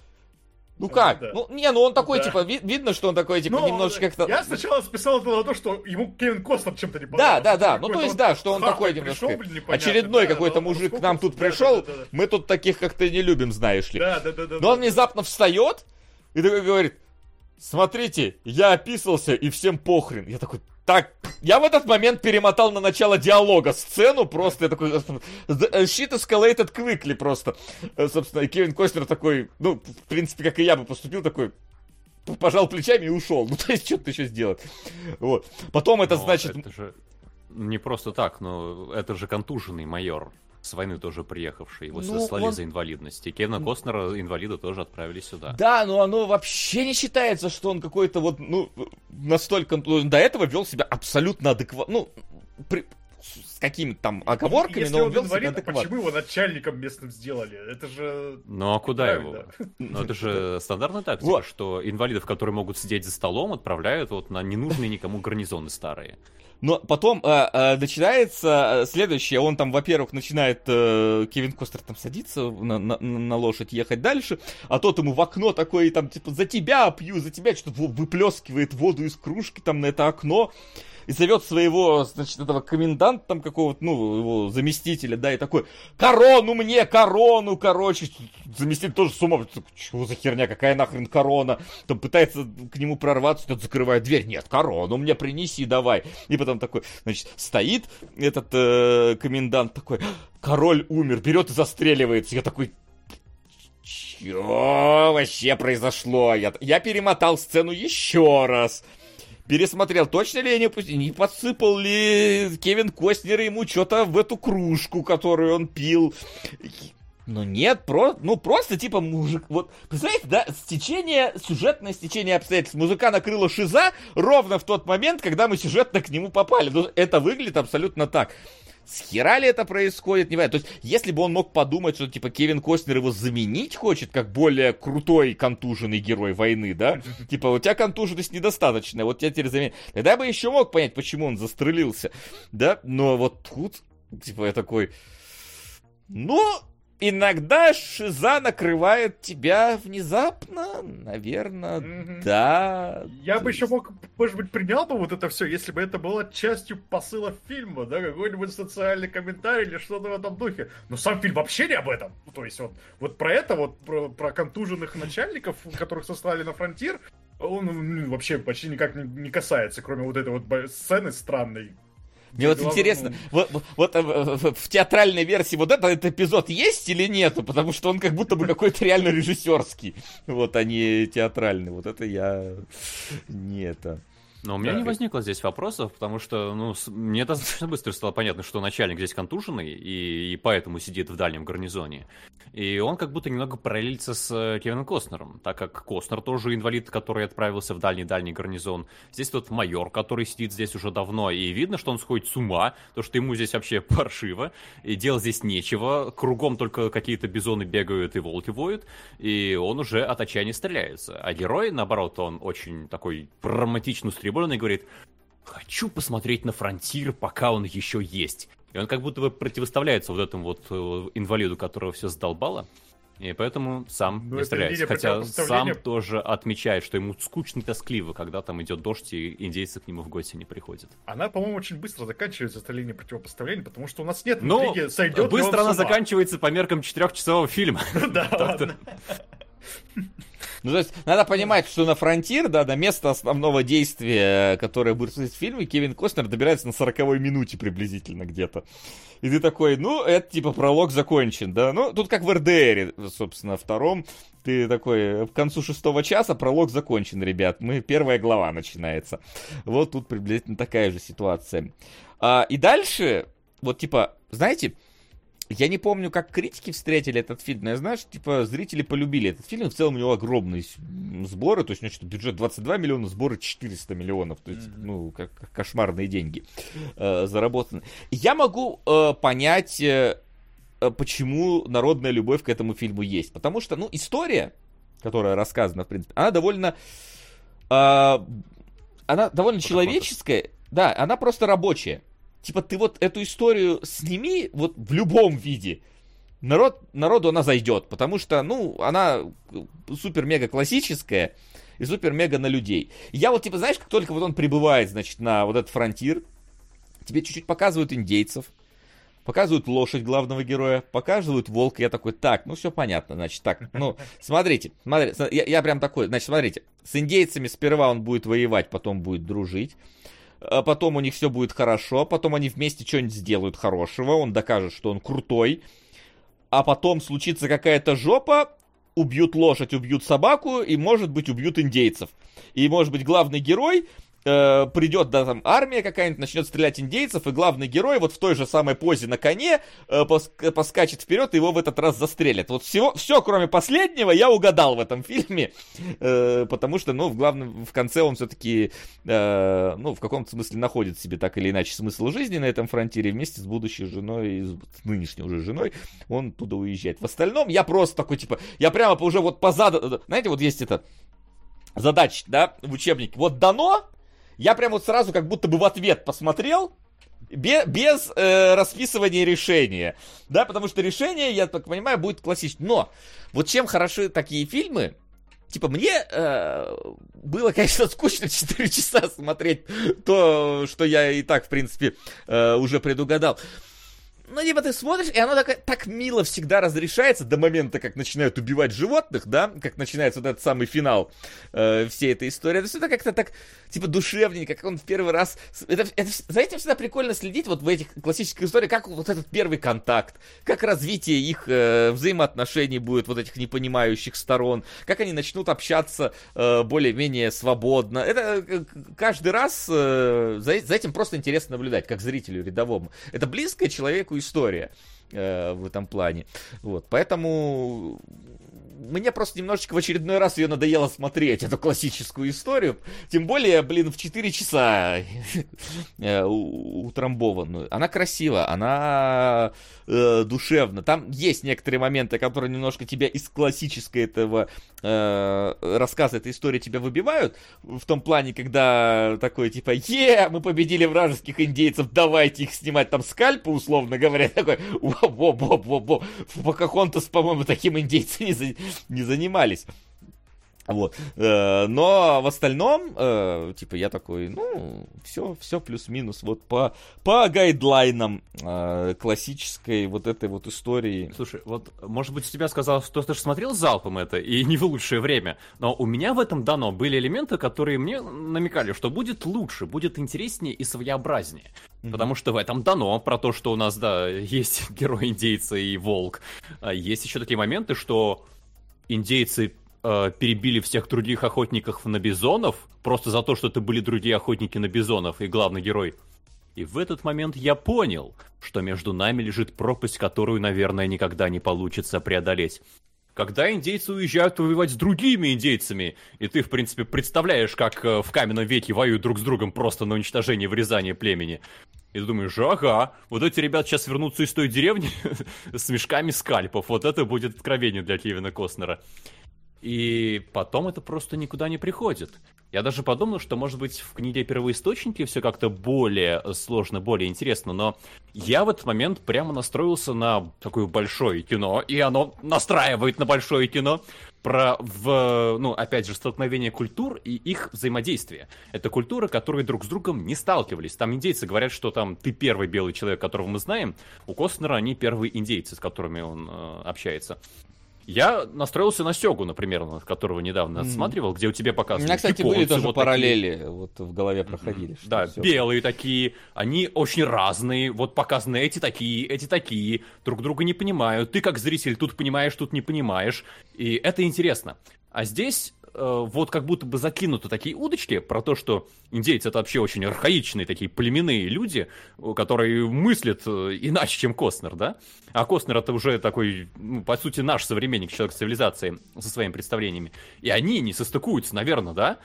ну Ну как? да. Ну, не, ну он такой, Да. типа, ви- видно, что он такой, типа, Ну, немножечко как-то... Я сначала списал это на то, что ему Кевин Костнер чем-то не Да, понравился. да, да. Ну, Какой-то то есть, да, что он такой пришел, немножко блин, непонятный, очередной да, какой-то но мужик к нам тут да, пришел. да, да, да. Мы тут таких как-то не любим, знаешь ли. Да, да, да, да. Но он да. внезапно встает и такой говорит, смотрите, я описался и всем похрен. Я такой, так, я в этот момент перемотал на начало диалога сцену, просто я такой, the shit escalated quickly просто. Э, Собственно, и Кевин Костнер такой, ну, в принципе, как и я бы поступил, такой, пожал плечами и ушел. Ну, то есть, что-то еще сделать. Вот. Потом это Но значит... Это же не просто так, но это же контуженный майор. С войны тоже приехавший. Его Ну, сослали он- за инвалидность. И Кевина Костнера инвалида тоже отправили сюда. Да, но оно вообще не считается, что он какой-то вот, ну, настолько... ну, До этого вел себя абсолютно адекватно. Ну, при- с какими-то там оговорками, Если но он он вел себя инвалид, адекватно. почему его начальником местным сделали? Это же... Ну а куда его? Ну это же стандартная тактика, Вот. что инвалидов, которые могут сидеть за столом, отправляют вот на ненужные никому гарнизоны старые. Но потом э, э, начинается э, следующее. Он там, во-первых, начинает э, Кевин Костер там садиться на, на- на лошадь, ехать дальше, а тот ему в окно такой, там, типа, за тебя пью, за тебя, что-то выплескивает воду из кружки там на это окно. И зовет своего, значит, этого коменданта там какого-то, ну, его заместителя, да, и такой, корону мне, корону, короче. Заместитель тоже с ума, чего за херня, какая нахрен корона? Там пытается к нему прорваться, тот закрывает дверь, нет, корону мне принеси давай. И потом такой, значит, стоит этот э, комендант такой, король умер, берет и застреливается. Я такой, что вообще произошло? Я, я перемотал сцену еще раз. Пересмотрел, точно ли я не, не подсыпал ли Кевин Костнер ему что-то в эту кружку, которую он пил. Ну нет, про, ну просто типа мужик, вот, представляете, да, стечение, сюжетное стечение обстоятельств. Мужика накрыла шиза ровно в тот момент, когда мы сюжетно к нему попали. Ну, это выглядит абсолютно так. С хера ли это происходит, не знаю. То есть, если бы он мог подумать, что, типа, Кевин Костнер его заменить хочет, как более крутой контуженный герой войны, да? Типа, у тебя контуженность недостаточная, вот тебя теперь заменить. Тогда я бы еще мог понять, почему он застрелился, да? Но вот тут, типа, я такой... Ну, иногда шиза накрывает тебя внезапно, наверное, Мгм. да. Я бы еще мог, может быть, принял бы вот это все, если бы это было частью посыла фильма, да, какой-нибудь социальный комментарий или что-то в этом духе. Но сам фильм вообще не об этом. Ну, То есть вот, вот про это, вот про, про контуженных начальников, которых сослали на фронтир, он ну, вообще почти никак не, не касается, кроме вот этой вот сцены странной. Мне вот интересно, вот, вот- э, в, театральной версии вот этот эпизод есть или нету? Потому что он как будто бы какой-то реально режиссерский. Вот, а не театральный. Вот это я не это. Но у меня Да. не возникло здесь вопросов, потому что, ну, с- мне достаточно быстро стало понятно, что начальник здесь контуженный, и, и поэтому сидит в дальнем гарнизоне. И он как будто немного параллелится с э, Кевином Костнером, так как Костнер тоже инвалид, который отправился в дальний-дальний гарнизон. Здесь тот майор, который сидит здесь уже давно, и видно, что он сходит с ума, то, что ему здесь вообще паршиво, и делать здесь нечего, кругом только какие-то бизоны бегают и волки воют, и он уже от отчаяния стреляется. А герой, наоборот, он очень такой романтично устремленный, говорит, хочу посмотреть на фронтир, пока он еще есть. И он как будто бы противоставляется вот этому вот э, инвалиду, которого все задолбало. И поэтому сам Ну, не линия Хотя сам тоже отмечает, что ему скучно и тоскливо, когда там идет дождь, и индейцы к нему в гости не приходят. Она, по-моему, очень быстро заканчивается, эта линия противопоставления, потому что у нас нет Ну, интриги, сойдет быстро она заканчивается по меркам четырехчасового фильма. Да, ладно. Ну, то есть, надо понимать, что на фронтир, да, на место основного действия, которое будет в фильме, Кевин Костнер добирается на 40 минуте приблизительно где-то. И ты такой, ну, это типа пролог закончен, да. Ну, тут как в РДР, собственно, втором. Ты такой, к концу шестого часа пролог закончен, ребят. Мы, первая глава начинается. Вот тут приблизительно такая же ситуация. А, и дальше, вот типа, знаете, я не помню, как критики встретили этот фильм, но я знаю, что, типа, зрители полюбили этот фильм. В целом у него огромные сборы, то есть, значит, бюджет 22 миллиона, сборы 400 миллионов. То есть, ну, как, как кошмарные деньги э, заработаны. Я могу э, понять, э, э, почему народная любовь к этому фильму есть. Потому что, ну, история, которая рассказана, в принципе, она довольно... э, она довольно человеческая. Да, она просто рабочая. Типа, ты вот эту историю сними вот в любом виде. Народ, народу она зайдет, потому что, ну, она супер-мега классическая и супер-мега на людей. И я вот, типа, знаешь, как только вот он прибывает, значит, на вот этот фронтир, тебе чуть-чуть показывают индейцев, показывают лошадь главного героя, показывают волка. Я такой, так, ну все понятно, значит, так, ну, смотрите, смотрите, я, я прям такой, значит, смотрите, с индейцами сперва он будет воевать, потом будет дружить, а потом у них все будет хорошо, потом они вместе что-нибудь сделают хорошего, он докажет, что он крутой, а потом случится какая-то жопа, убьют лошадь, убьют собаку, и, может быть, убьют индейцев. И, может быть, главный герой э, придет, да, там, армия какая-нибудь, начнет стрелять индейцев, и главный герой вот в той же самой позе на коне э, пос- поскачет вперед, и его в этот раз застрелят. Вот все, все, кроме последнего, я угадал в этом фильме, э, потому что, ну, в главном, в конце он все-таки, э, ну, в каком-то смысле находит себе так или иначе смысл жизни на этом фронтире вместе с будущей женой, с нынешней уже женой, он туда уезжает. В остальном я просто такой, типа, я прямо уже вот по заду... Знаете, вот есть это задач, да, в учебнике. Вот дано, я прям вот сразу как будто бы в ответ посмотрел, без, без э, расписывания решения. Да, потому что решение, я так понимаю, будет классическим. Но вот чем хороши такие фильмы, Типа, мне э, было, конечно, скучно 4 часа смотреть то, что я и так, в принципе, э, уже предугадал. Ну, либо ты смотришь, и оно так, так мило всегда разрешается до момента, как начинают убивать животных, да, как начинается вот этот самый финал э, всей этой истории. Это как-то так, типа, душевненько, как он в первый раз... Это, это, за этим всегда прикольно следить вот в этих классических историях, как вот этот первый контакт, как развитие их э, взаимоотношений будет, вот этих непонимающих сторон, как они начнут общаться э, более-менее свободно. Это э, каждый раз э, за, за этим просто интересно наблюдать, как зрителю рядовому. Это близкое человеку история э, в этом плане. Вот, поэтому мне просто немножечко в очередной раз ее надоело смотреть, эту классическую историю. Тем более, блин, в 4 часа э, утрамбованную. Она красива, она э, душевна. Там есть некоторые моменты, которые немножко тебя из классической этого э, рассказа этой истории тебя выбивают. В том плане, когда такой типа, е, мы победили вражеских индейцев, давайте их снимать там скальпы, условно говоря. Такой, во-во-во-во-во. В Покахонтас, по-моему, таким индейцы не. Не занимались. Вот. Э, но в остальном, э, типа, я такой, ну, все, все плюс-минус вот по, по гайдлайнам э, классической вот этой вот истории. Слушай, вот, может быть, тебя сказал, что ты же смотрел залпом это, и не в лучшее время, но у меня в этом дано были элементы, которые мне намекали, что будет лучше, будет интереснее и своеобразнее. Mm-hmm. Потому что в этом дано про то, что у нас, да, есть герой индейца и волк. А есть еще такие моменты, что индейцы э, перебили всех других охотников на бизонов, просто за то, что это были другие охотники на бизонов и главный герой. И в этот момент я понял, что между нами лежит пропасть, которую, наверное, никогда не получится преодолеть. Когда индейцы уезжают воевать с другими индейцами, и ты, в принципе, представляешь, как э, в каменном веке воюют друг с другом просто на уничтожение, вырезание племени, и ты думаешь, ага, вот эти ребята сейчас вернутся из той деревни с мешками скальпов. Вот это будет откровение для Кевина Костнера. И потом это просто никуда не приходит. Я даже подумал, что, может быть, в книге «Первоисточники» все как-то более сложно, более интересно, но я в этот момент прямо настроился на такое большое кино, и оно настраивает на большое кино про, в, ну, опять же, столкновение культур и их взаимодействие. Это культуры, которые друг с другом не сталкивались. Там индейцы говорят, что там ты первый белый человек, которого мы знаем. У Костнера они первые индейцы, с которыми он э, общается. Я настроился на Сёгу, например, которого недавно mm. отсматривал, где у тебя показывают. У меня, кстати, были тоже вот параллели, такие... вот в голове проходили. Mm-hmm. Да, Сёга. белые такие, они очень разные, вот показаны эти такие, эти такие, друг друга не понимают. Ты как зритель тут понимаешь, тут не понимаешь, и это интересно. А здесь вот как будто бы закинуты такие удочки про то, что индейцы это вообще очень архаичные такие племенные люди, которые мыслят э, иначе, чем Костнер, да? А Костнер это уже такой, ну, по сути, наш современник, человек цивилизации со своими представлениями. И они не состыкуются, наверное, да?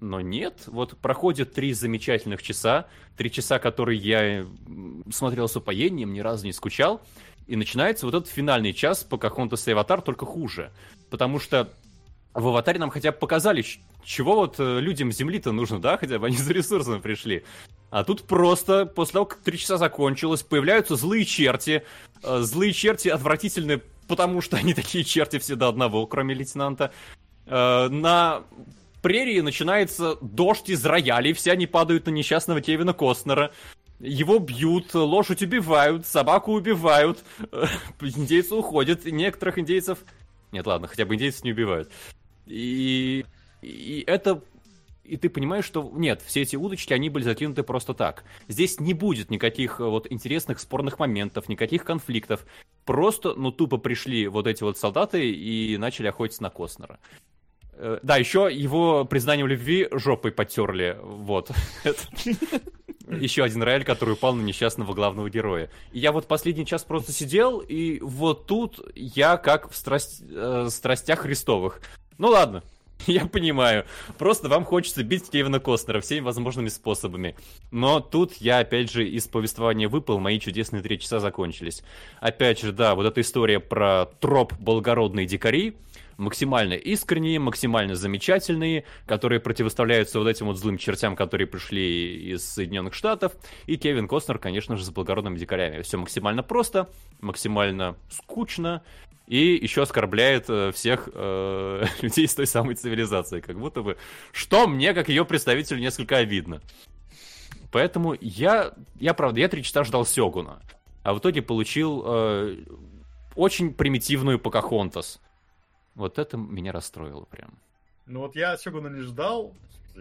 Но нет, вот проходит три замечательных часа, три часа, которые я смотрел с упоением, ни разу не скучал, и начинается вот этот финальный час по Покахонтас и Аватар, только хуже. Потому что в аватаре нам хотя бы показали, чего вот э, людям Земли-то нужно, да, хотя бы они за ресурсами пришли. А тут просто, после того, как три часа закончилось, появляются злые черти. Э, злые черти отвратительные, потому что они такие черти все до одного, кроме лейтенанта. Э, на прерии начинается дождь из роялей, все они падают на несчастного Кевина Костнера. Его бьют, лошадь убивают, собаку убивают, индейцы уходят, некоторых индейцев... Нет, ладно, хотя бы индейцев не убивают. И, и это и ты понимаешь, что нет, все эти удочки, они были закинуты просто так. Здесь не будет никаких э, вот интересных спорных моментов, никаких конфликтов. Просто, ну, тупо пришли вот эти вот солдаты и начали охотиться на Костнера. Э, Да, еще его признанием любви жопой потерли. Вот. Еще один рояль, который упал на несчастного главного героя. И я вот последний час просто сидел, и вот тут я как в страсть- э, страстях Христовых. Ну ладно, я понимаю. Просто вам хочется бить Кевина Костнера всеми возможными способами. Но тут я, опять же, из повествования выпал, мои чудесные три часа закончились. Опять же, да, вот эта история про троп благородные дикари, максимально искренние, максимально замечательные, которые противоставляются вот этим вот злым чертям, которые пришли из Соединенных Штатов. И Кевин Костнер, конечно же, с благородными дикарями. Все максимально просто, максимально скучно. И еще оскорбляет э, всех э, людей из той самой цивилизации. Как будто бы... Что мне, как ее представителю, несколько обидно. Поэтому я, я правда, я три часа ждал Сёгуна. А в итоге получил э, очень примитивную Покахонтас. Вот это меня расстроило прям. Ну вот я Сёгуна не ждал,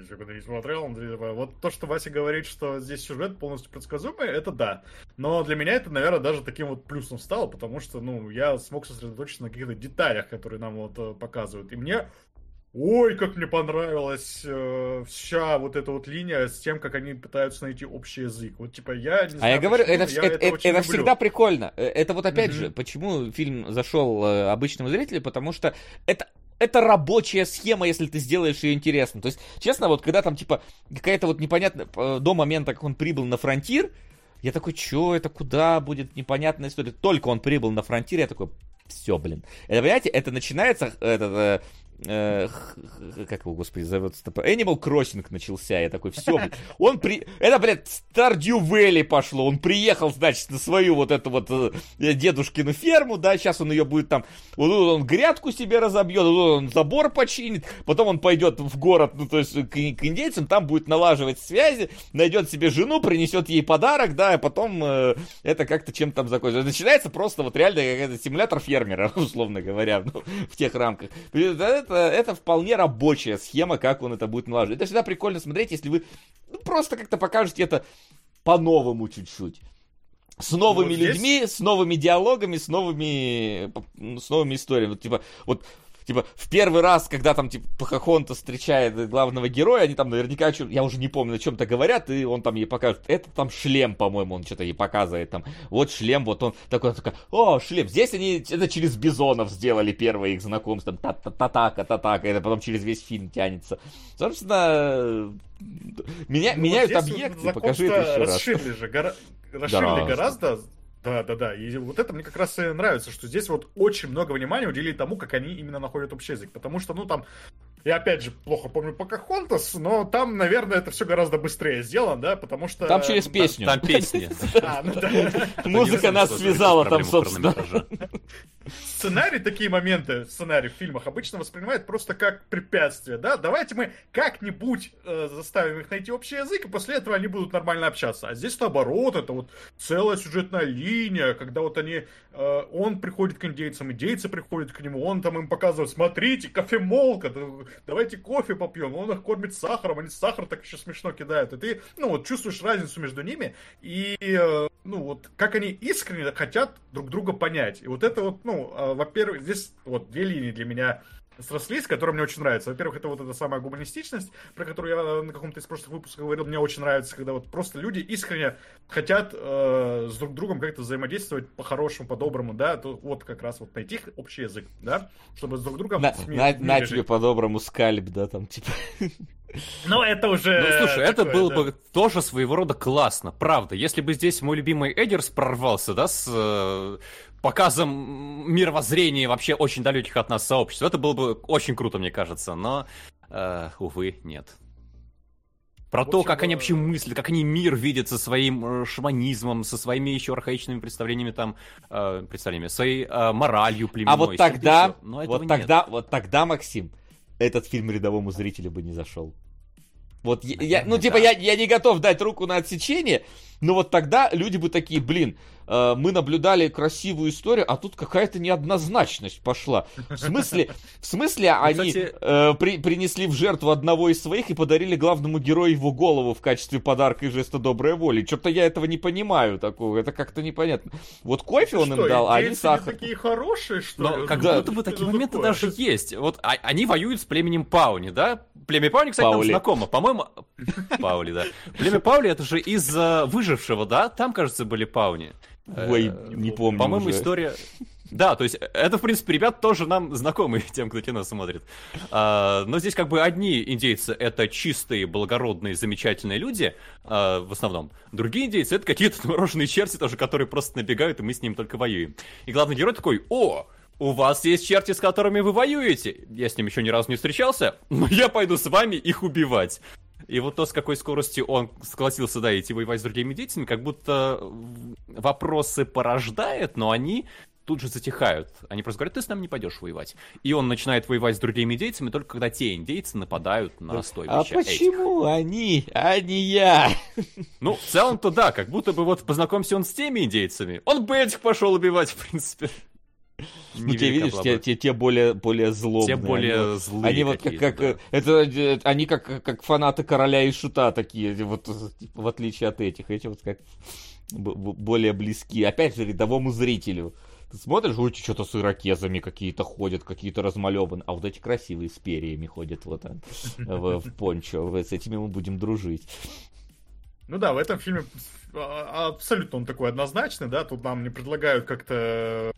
Сёгуна не смотрел. Вот то, что Вася говорит, что здесь сюжет полностью предсказуемый, это да. Но для меня это, наверное, даже таким вот плюсом стало, потому что, ну, я смог сосредоточиться на каких-то деталях, которые нам вот э, показывают. И мне Ой, как мне понравилась э, вся вот эта вот линия с тем, как они пытаются найти общий язык. Вот типа я не А знаю, я говорю, это, я это, это- это люблю. всегда прикольно. Э, Это вот опять Мгм. же, почему фильм зашел э, обычному зрителю, потому что это это рабочая схема, если ты сделаешь ее интересно. То есть, честно, вот когда там, типа, какая-то вот непонятная, э, до момента, как он прибыл на фронтир, я такой, что это, куда будет непонятная история. Только он прибыл на фронтир, я такой, все, блин. Это, понимаете, это начинается, э, этот, э, как его, господи, зовут? Animal Crossing начался. Я такой, все, он при... Это, блядь, Stardew Valley пошло. Он приехал, значит, на свою вот эту вот э, дедушкину ферму, да, сейчас он ее будет там, вот он грядку себе разобьет, вот он забор починит, потом он пойдет в город, ну, то есть к, к индейцам, там будет налаживать связи, найдет себе жену, принесет ей подарок, да, и потом э, это как-то чем-то там закончится. Начинается просто вот реально какой-то симулятор фермера, условно говоря, ну, в тех рамках. Это, это вполне рабочая схема, как он это будет налаживать. Это всегда прикольно смотреть, если вы ну, просто как-то покажете это по-новому чуть-чуть. С новыми Ну, здесь- людьми, с новыми диалогами, с новыми, с новыми историями. Вот, типа, вот Типа, в первый раз, когда там, типа, Пахахонта встречает главного героя, они там наверняка, я уже не помню, о чем-то говорят, и он там ей покажет, это там шлем, по-моему, он что-то ей показывает там, вот шлем, вот он такой, такой, о, шлем, здесь они это через Бизонов сделали первое их знакомство, та-та-та-така, та-така, это потом через весь фильм тянется. Собственно, меня, Ну, меняют вот объекты, вот покажи это еще раз. расширили же, гора- расширили Гораздо. гораздо. Да, да, да. И вот это мне как раз и нравится, что здесь вот очень много внимания уделили тому, как они именно находят общий язык. Потому что, ну, там, я опять же плохо помню Покахонтас, но там, наверное, это все гораздо быстрее сделано, да, потому что... Там через песню. Там песни. Ну. Музыка нас связала там, собственно. Сценарий, такие моменты, сценарий в фильмах обычно воспринимает просто как препятствие, да? Давайте мы как-нибудь э, заставим их найти общий язык, и после этого они будут нормально общаться. А здесь наоборот, это вот целая сюжетная линия, когда вот они, э, он приходит к индейцам, индейцы приходят к нему, он там им показывает, смотрите, кофемолка, да- давайте кофе попьем, он их кормит сахаром, они сахар так еще смешно кидают, и ты, ну вот, чувствуешь разницу между ними, и, э, ну вот, как они искренне хотят друг друга понять. И вот это вот, ну, э, во-первых, здесь вот две линии для меня срослись, которые мне очень нравятся. Во-первых, это вот эта самая гуманистичность, про которую я на каком-то из прошлых выпусков говорил, мне очень нравится, когда вот просто люди искренне хотят э, с друг другом как-то взаимодействовать по-хорошему, по-доброму, да, то вот как раз вот найти общий язык, да, чтобы с друг другом На, на- на тебе по-доброму скальп, да, там, типа. Ну, это уже... Ну, слушай, это такое, было да. бы тоже своего рода классно, правда. Если бы здесь мой любимый Эдерс прорвался, да, с э, показом мировоззрения вообще очень далеких от нас сообществ, это было бы очень круто, мне кажется, но, э, увы, нет. Про В то, общем, как они э, вообще мыслят, как они мир видят со своим э, шаманизмом, со своими еще архаичными представлениями там, э, представлениями, своей э, моралью племенной. А вот тогда. Но вот нет. тогда, вот тогда, Максим, этот фильм рядовому зрителю бы не зашел. Вот я, я- ну Наверное, типа да. я, я не готов дать руку на отсечение, Но вот тогда люди бы такие, блин, э, мы наблюдали красивую историю, а тут какая-то неоднозначность пошла. В смысле, в смысле они Кстати- э, при- принесли в жертву одного из своих и подарили главному герою его голову в качестве подарка и жеста доброй воли. Что-то я этого не понимаю такого, это как-то непонятно. Вот кофе он им Что, дал, а они сахар. такие хорошие, что Но ли? как Да. будто бы Что такие это моменты такое? даже есть. Вот а- они воюют с племенем Пауни, да? Племя Пауни, кстати, Паули. нам знакомо. По-моему... Паули, да. Племя Паули это же из э, выжившего, да? Там, кажется, были Пауни. Ой, Э, не помню По-моему, уже. история... Да, то есть это, в принципе, ребят тоже нам знакомы, тем, кто кино смотрит. А, но здесь как бы одни индейцы — это чистые, благородные, замечательные люди, а, в основном. Другие индейцы — это какие-то отмороженные черти тоже, которые просто набегают, и мы с ним только воюем. И главный герой такой, о, у вас есть черти, с которыми вы воюете. Я с ним еще ни разу не встречался, но я пойду с вами их убивать. И вот то, с какой скоростью он согласился, да, идти воевать с другими деятелями, как будто вопросы порождает, но они тут же затихают. Они просто говорят, ты с нами не пойдешь воевать. И он начинает воевать с другими индейцами только когда те индейцы нападают на А стойбище этих. почему они, а не я? Ну, в целом-то да, как будто бы вот познакомься он с теми индейцами, он бы этих пошел убивать, в принципе. Ну, те, видишь, те, те, те более, более злобные. Те они более вот- злые Они вот как, как, э, это, они как, как фанаты короля и шута такие, вот, типа, в отличие от этих, эти вот как более близки, опять же, рядовому зрителю. Ты смотришь, ой, что-то с ирокезами какие-то ходят, какие-то размалеваны, а вот эти красивые с перьями ходят вот а, в, в пончо, с этими мы будем дружить. Ну да, в этом фильме абсолютно он такой однозначный, да, тут нам не предлагают как-то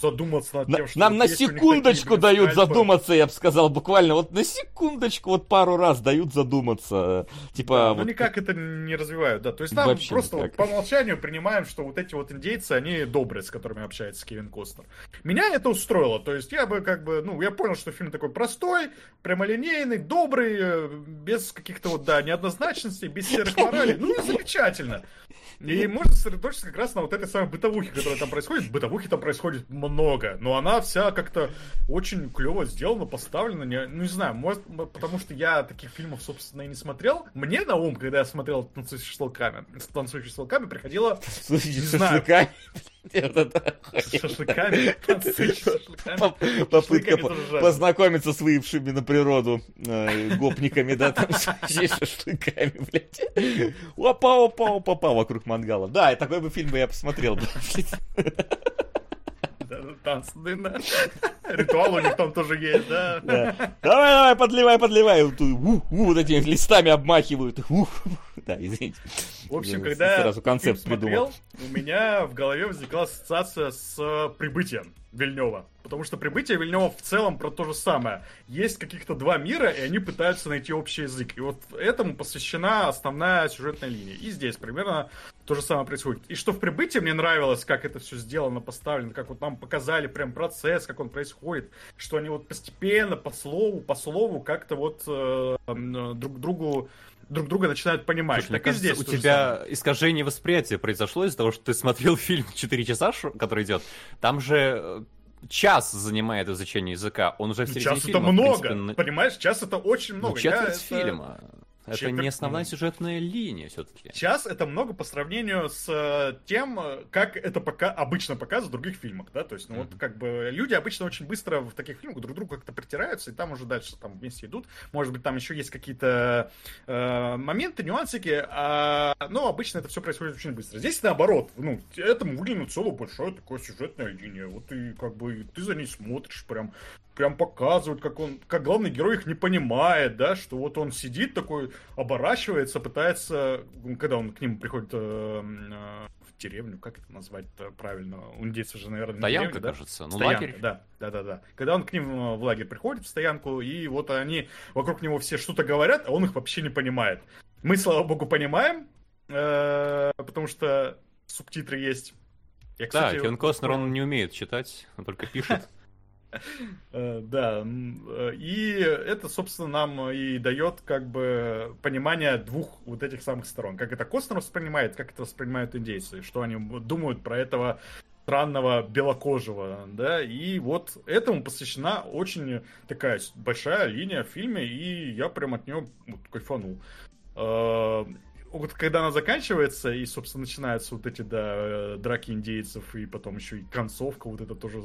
задуматься над На- тем, что нам на секундочку дают скальпы. задуматься, я бы сказал, буквально, вот на секундочку, вот пару раз дают задуматься, типа... Да, вот ну никак это не развивают, да. То есть нам Вообще просто вот по умолчанию принимаем, что вот эти вот индейцы, они добрые, с которыми общается Кевин Костнер. Меня это устроило. То есть я бы как бы, ну, я понял, что фильм такой простой, прямолинейный, добрый, э, без каких-то вот, да, неоднозначностей, без серых моралей. Ну и замечательно. И можно сосредоточиться как раз на вот этой самой бытовухе, которая там происходит. Бытовухи там происходит много, но она вся как-то очень клево сделана, поставлена. Не, ну, не знаю, может, потому что я таких фильмов, собственно, и не смотрел. Мне на ум, когда я смотрел «Танцующий с волками», «Танцующий с волками», приходило Не с знаю. шашлыками. Шашлыками, «Танцующий с шашлыками». Поп- Попытка познакомиться с выявшими на природу э, гопниками, да, там шашлыками, блядь. Опа, опа, опа, опа, вокруг мангала. Да, такой бы фильм бы я посмотрел. блядь. Танцы, да. Ритуал у них там тоже есть, да. Да. Давай, давай, подливай, подливай. Вот, этими листами обмахивают. Да, извините. В общем, когда сразу концепт придумал. у меня в голове возникла ассоциация с прибытием Вильнева. Потому что прибытие Вильнева в целом про то же самое. Есть каких-то два мира, и они пытаются найти общий язык. И вот этому посвящена основная сюжетная линия. И здесь примерно то же самое происходит. И что в прибытии мне нравилось, как это все сделано, поставлено, как вот нам показали прям процесс, как он происходит, что они вот постепенно, по слову, по слову, как-то вот э, друг другу друг друга начинают понимать. Слушай, мне так и кажется, здесь у тебя самое. искажение восприятия произошло из-за того, что ты смотрел фильм 4 часа, который идет. Там же э, час занимает изучение языка. Он уже в середине Час это фильма, в много, принципе, на- понимаешь? Час это очень ну, много. Я четверть это- фильма. Это Четверть- не основная сюжетная линия все-таки. Час это много по сравнению с э, тем, э, как это пока обычно показывают в других фильмах, да, то есть, ну вот Мгм. как бы люди обычно очень быстро в таких фильмах друг другу как-то притираются, и там уже дальше там вместе идут, может быть там еще есть какие-то э, моменты, нюансики, а, но обычно это все происходит очень быстро. Здесь наоборот, ну этому выделено целое большое такое сюжетная линия, вот и как бы ты за ней смотришь прям прям показывают, как он, как главный герой их не понимает, да, что вот он сидит такой, оборачивается, пытается, когда он к ним приходит э, э, в деревню, как это назвать-то правильно, у индейцев же, наверное, Стоянка, деревня, да? кажется. Ну, Стоянка, лагерь. да, да, да, да. Когда он к ним э, в лагерь приходит, в стоянку, и вот они вокруг него все что-то говорят, а он их вообще не понимает. Мы, слава богу, понимаем, э, потому что субтитры есть. Я, Да, кстати, Кевин Костнер, он не умеет читать, он только пишет. Э, Да, э, и это, собственно, нам и дает как бы понимание двух вот этих самых сторон. Как это Костнер воспринимает, как это воспринимают индейцы, что они думают про этого странного белокожего, да, и вот этому посвящена очень такая большая линия в фильме, и я прям от нее вот, кайфанул. Э, вот когда она заканчивается, и, собственно, начинаются вот эти, да, драки индейцев, и потом еще и концовка вот это тоже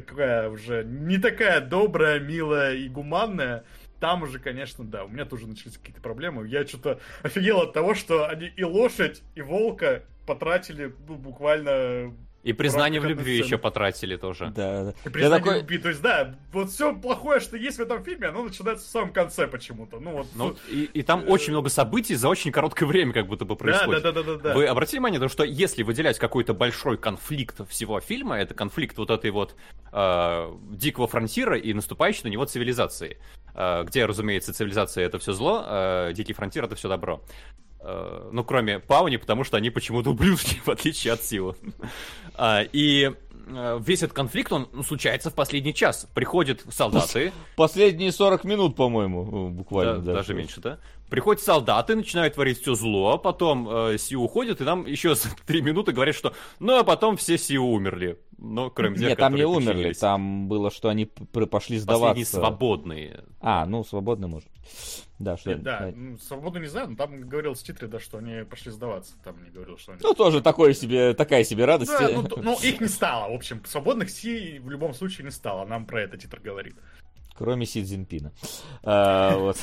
такая уже не такая добрая, милая и гуманная, там уже, конечно, да, у меня тоже начались какие-то проблемы. Я что-то офигел от того, что они и лошадь, и волка потратили ну, буквально и признание в любви еще потратили тоже. Да, да. И признание такой, любви. То есть, да, вот все плохое, что есть в этом фильме, оно начинается в самом конце почему-то. Ну вот. Ну, и, и там очень много событий за очень короткое время как будто бы происходит. да, да, да, да, да. Вы обратили внимание, на то, что если выделять какой-то большой конфликт всего фильма, это конфликт вот этой вот э, дикого фронтира и наступающей на него цивилизации, э, где, разумеется, цивилизация это все зло, э, дикий фронтир это все добро. Э, ну, кроме Пауни, потому что они почему-то ублюдки, в отличие от Силы. А, И э, весь этот конфликт, он ну, случается в последний час. Приходят солдаты, Последние 40 минут, по-моему, буквально. да, да. даже меньше, да? Приходят солдаты, начинают творить все зло, потом э, Сиу уходит, и нам еще за три минуты говорят, что ну а потом все Сиу умерли. Но кроме тех, Нет, там не умерли, подчинились. там было, что они пошли Последние сдаваться. свободные. А, ну, свободно может. Да, что... Нет, да, ну, свободу не знаю, но там говорил в титре, да, что они пошли сдаваться. Там не говорил, что они... Ну, тоже такое себе, такая себе радость. Да, ну, ну, их не стало, в общем, свободных Си в любом случае не стало, нам про это титр говорит. Кроме Си Цзиньпина. А, вот.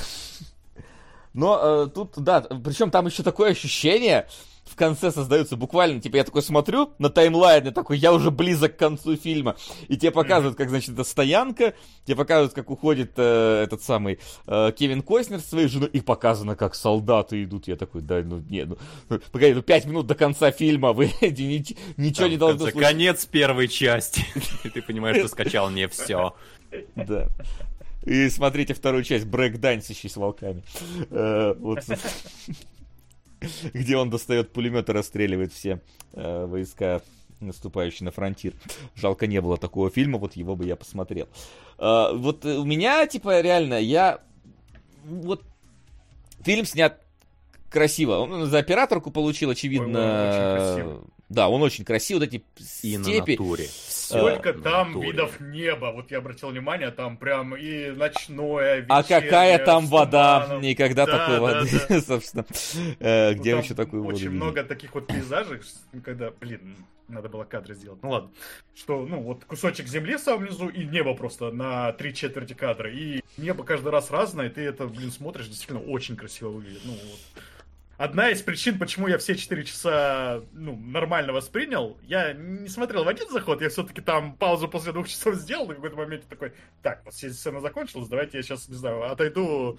Но э, тут, да, причем там еще такое ощущение в конце создается буквально, типа, я такой смотрю на таймлайн, и такой, я уже близок к концу фильма, и тебе показывают, как, значит, это стоянка, тебе показывают, как уходит э, этот самый э, Кевин Костнер со своей женой, и показано, как солдаты идут, я такой, да, ну, не, ну, погоди, ну, пять минут до конца фильма, вы ни- ничего Там, не в должно конце конец первой части. И ты понимаешь, что скачал не все. Да. И смотрите вторую часть брейк-дансящий с волками. Э, вот. Где он достает пулемет и расстреливает все э, войска, наступающие на фронтир. Жалко, не было такого фильма, вот его бы я посмотрел. Э, Вот у меня, типа, реально, я... Вот фильм снят красиво. Он за операторку получил, очевидно. Ой, он очень красивый. Да, он очень красивый. Вот эти И на степи. натуре. Сколько на там натуре. видов неба, вот я обратил внимание, там прям и ночное, А вечернее, какая там вода? Никогда Да, такой да, воды, да. собственно. Э, Ну, Где еще такую воду Очень видели? много таких вот пейзажей, когда, блин, надо было кадры сделать. Ну ладно. Что, ну, вот кусочек земли в самом низу и небо просто на три четверти кадра. И небо каждый раз разное, и ты это, блин, смотришь, действительно очень красиво выглядит. Ну, вот. Одна из причин, почему я все 4 часа ну, нормально воспринял, я не смотрел в один заход, я все-таки там паузу после двух часов сделал, и в какой-то момент такой, так, вот сцена закончилась, давайте я сейчас, не знаю, отойду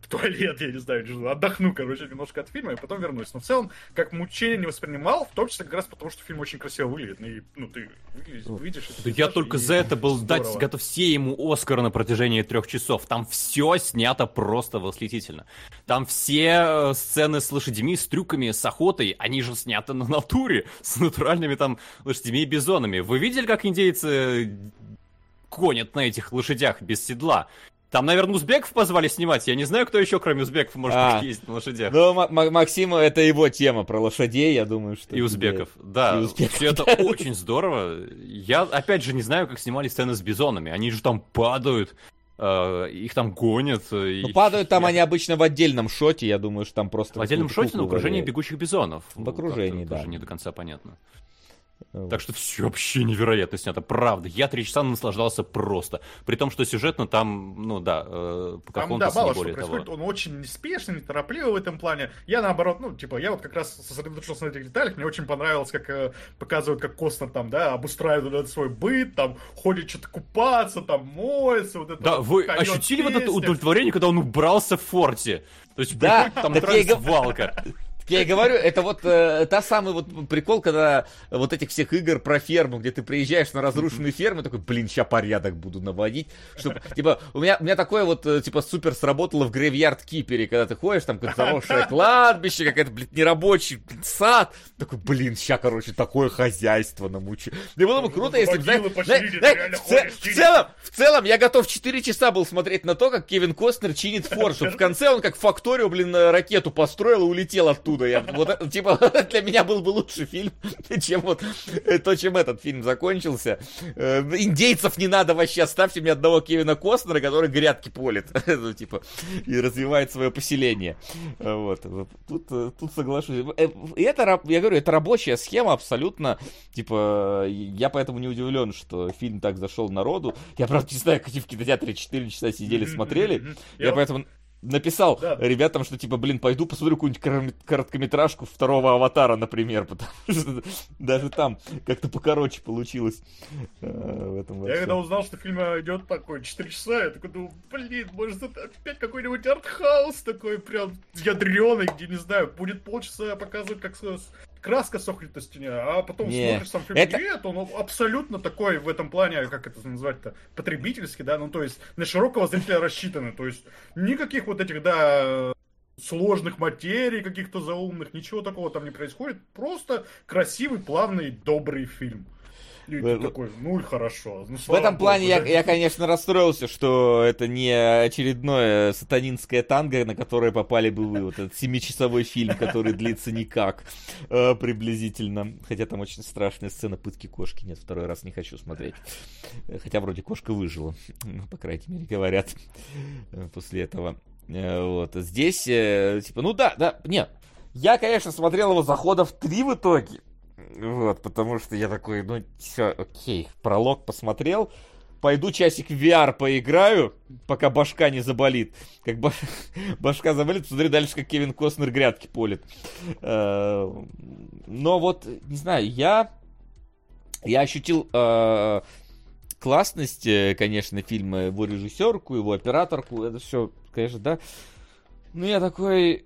в туалет, я не знаю, отдохну, короче, немножко от фильма, и потом вернусь. Но в целом, как мучение не воспринимал, в том числе как раз потому, что фильм очень красиво выглядит. Ну, и, ну ты выглядишь, видишь это я только и за это был дать, здорово. готов все ему Оскар на протяжении трех часов. Там все снято просто восхитительно. Там все э, сцены с лошадьми, с трюками, с охотой, они же сняты на натуре, с натуральными там лошадьми и бизонами. Вы видели, как индейцы гонят на этих лошадях без седла? Там, наверное, узбеков позвали снимать. Я не знаю, кто еще, кроме узбеков, может А. ездить на лошадях. Ну, Ма- Ма- Максиму, это его тема про лошадей, я думаю, что... И узбеков, да. И узбеков, Все это очень здорово. Я, опять же, не знаю, как снимали сцены с бизонами. Они же там падают, э, их там гонят. Ну, и- падают там они обычно в отдельном шоте, я думаю, что там просто... В отдельном шоте на окружении бегущих бизонов. В окружении, Как-то да. Тоже не до конца понятно. Вот. Так что все вообще невероятно снято, правда. Я три часа наслаждался просто. При том, что сюжетно там, ну да, э, Там, Покахонтас да, мало что происходит, того. он очень неспешный, неторопливый в этом плане. Я наоборот, ну, типа, я вот как раз сосредоточился на этих деталях, мне очень понравилось, как э, показывают, как Костнер там, да, обустраивает свой быт, там, ходит что-то купаться, там, моется, вот это Да, вот, вы ощутили вот это удовлетворение, когда он убрался в форте? То есть Да, там так я и гов- свалка. Я и говорю, это вот э, та самый вот прикол, когда вот этих всех игр про ферму, где ты приезжаешь на разрушенную ферму, такой, блин, ща порядок буду наводить. Чтоб, типа, у меня, у меня такое вот, э, типа, супер сработало в Грейвьярд Кипере, когда ты ходишь, там какое-то заросшее кладбище, какая-то, блин, нерабочий блин, сад. Такой, блин, ща, короче, такое хозяйство намучу. И было бы круто, если бы, в, целом, в целом, я готов 4 часа был смотреть на то, как Кевин Костнер чинит чтобы в конце он как факторию, блин, э, ракету построил и улетел оттуда. Оттуда. Я, вот, типа, для меня был бы лучший фильм, чем вот то, чем этот фильм закончился. Э, индейцев не надо вообще, оставьте мне одного Кевина Костнера, который грядки полит, ну, типа, и развивает свое поселение. Вот, тут, тут соглашусь. И это, я говорю, это рабочая схема абсолютно, типа, я поэтому не удивлен, что фильм так зашел народу. Я, правда, не знаю, как в кинотеатре 4 часа сидели, смотрели. Я поэтому написал да. ребятам, что типа, блин, пойду посмотрю какую-нибудь короткометражку второго аватара, например, потому что даже там как-то покороче получилось. Э, в этом я когда узнал, что фильм идет такой 4 часа, я такой думаю, блин, может это опять какой-нибудь артхаус такой прям ядреный, где, не знаю, будет полчаса показывать, как краска сохнет на стене, а потом не. смотришь сам фильм, это... нет, он абсолютно такой в этом плане, как это назвать-то, потребительский, да, ну то есть на широкого зрителя рассчитаны, то есть никаких вот этих, да, сложных материй, каких-то заумных, ничего такого там не происходит, просто красивый, плавный, добрый фильм. И ты такой, ну и хорошо. Ну, в этом Богу, плане я, я, конечно, расстроился, что это не очередное сатанинское танго, на которое попали бы вы. Вот этот семичасовой фильм, который длится никак э, приблизительно. Хотя там очень страшная сцена пытки кошки. Нет, второй раз не хочу смотреть. Хотя вроде кошка выжила. Ну, по крайней мере, говорят э, после этого. Э, вот. Здесь, типа, ну да, да, нет. Я, конечно, смотрел его захода в три в итоге. Вот, потому что я такой, ну, все, окей, пролог посмотрел, пойду часик в VR поиграю, пока башка не заболит. Как баш... башка заболит, посмотри дальше, как Кевин Костнер грядки полит. Э, но вот, не знаю, я, я ощутил э, классность, э, конечно, фильма, его режиссерку, его операторку, это все, конечно, да. Но я такой,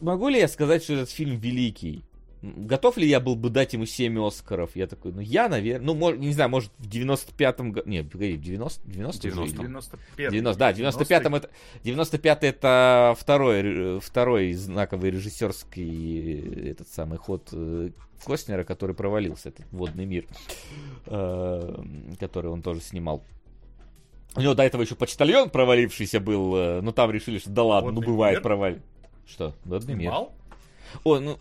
могу ли я сказать, что этот фильм великий? Готов ли я был бы дать ему 7 Оскаров? Я такой, ну я, наверное, ну, мож, не знаю, может, в 95-м году, не, погоди, в 90, 90 90 95 90, да, в 95-м это, 95 это второй, второй знаковый режиссерский этот самый ход э, Костнера, который провалился, этот водный мир, э, который он тоже снимал. У него до этого еще почтальон провалившийся был, э, но там решили, что да ладно, ну бывает провал. Что? Водный мир. О, ну,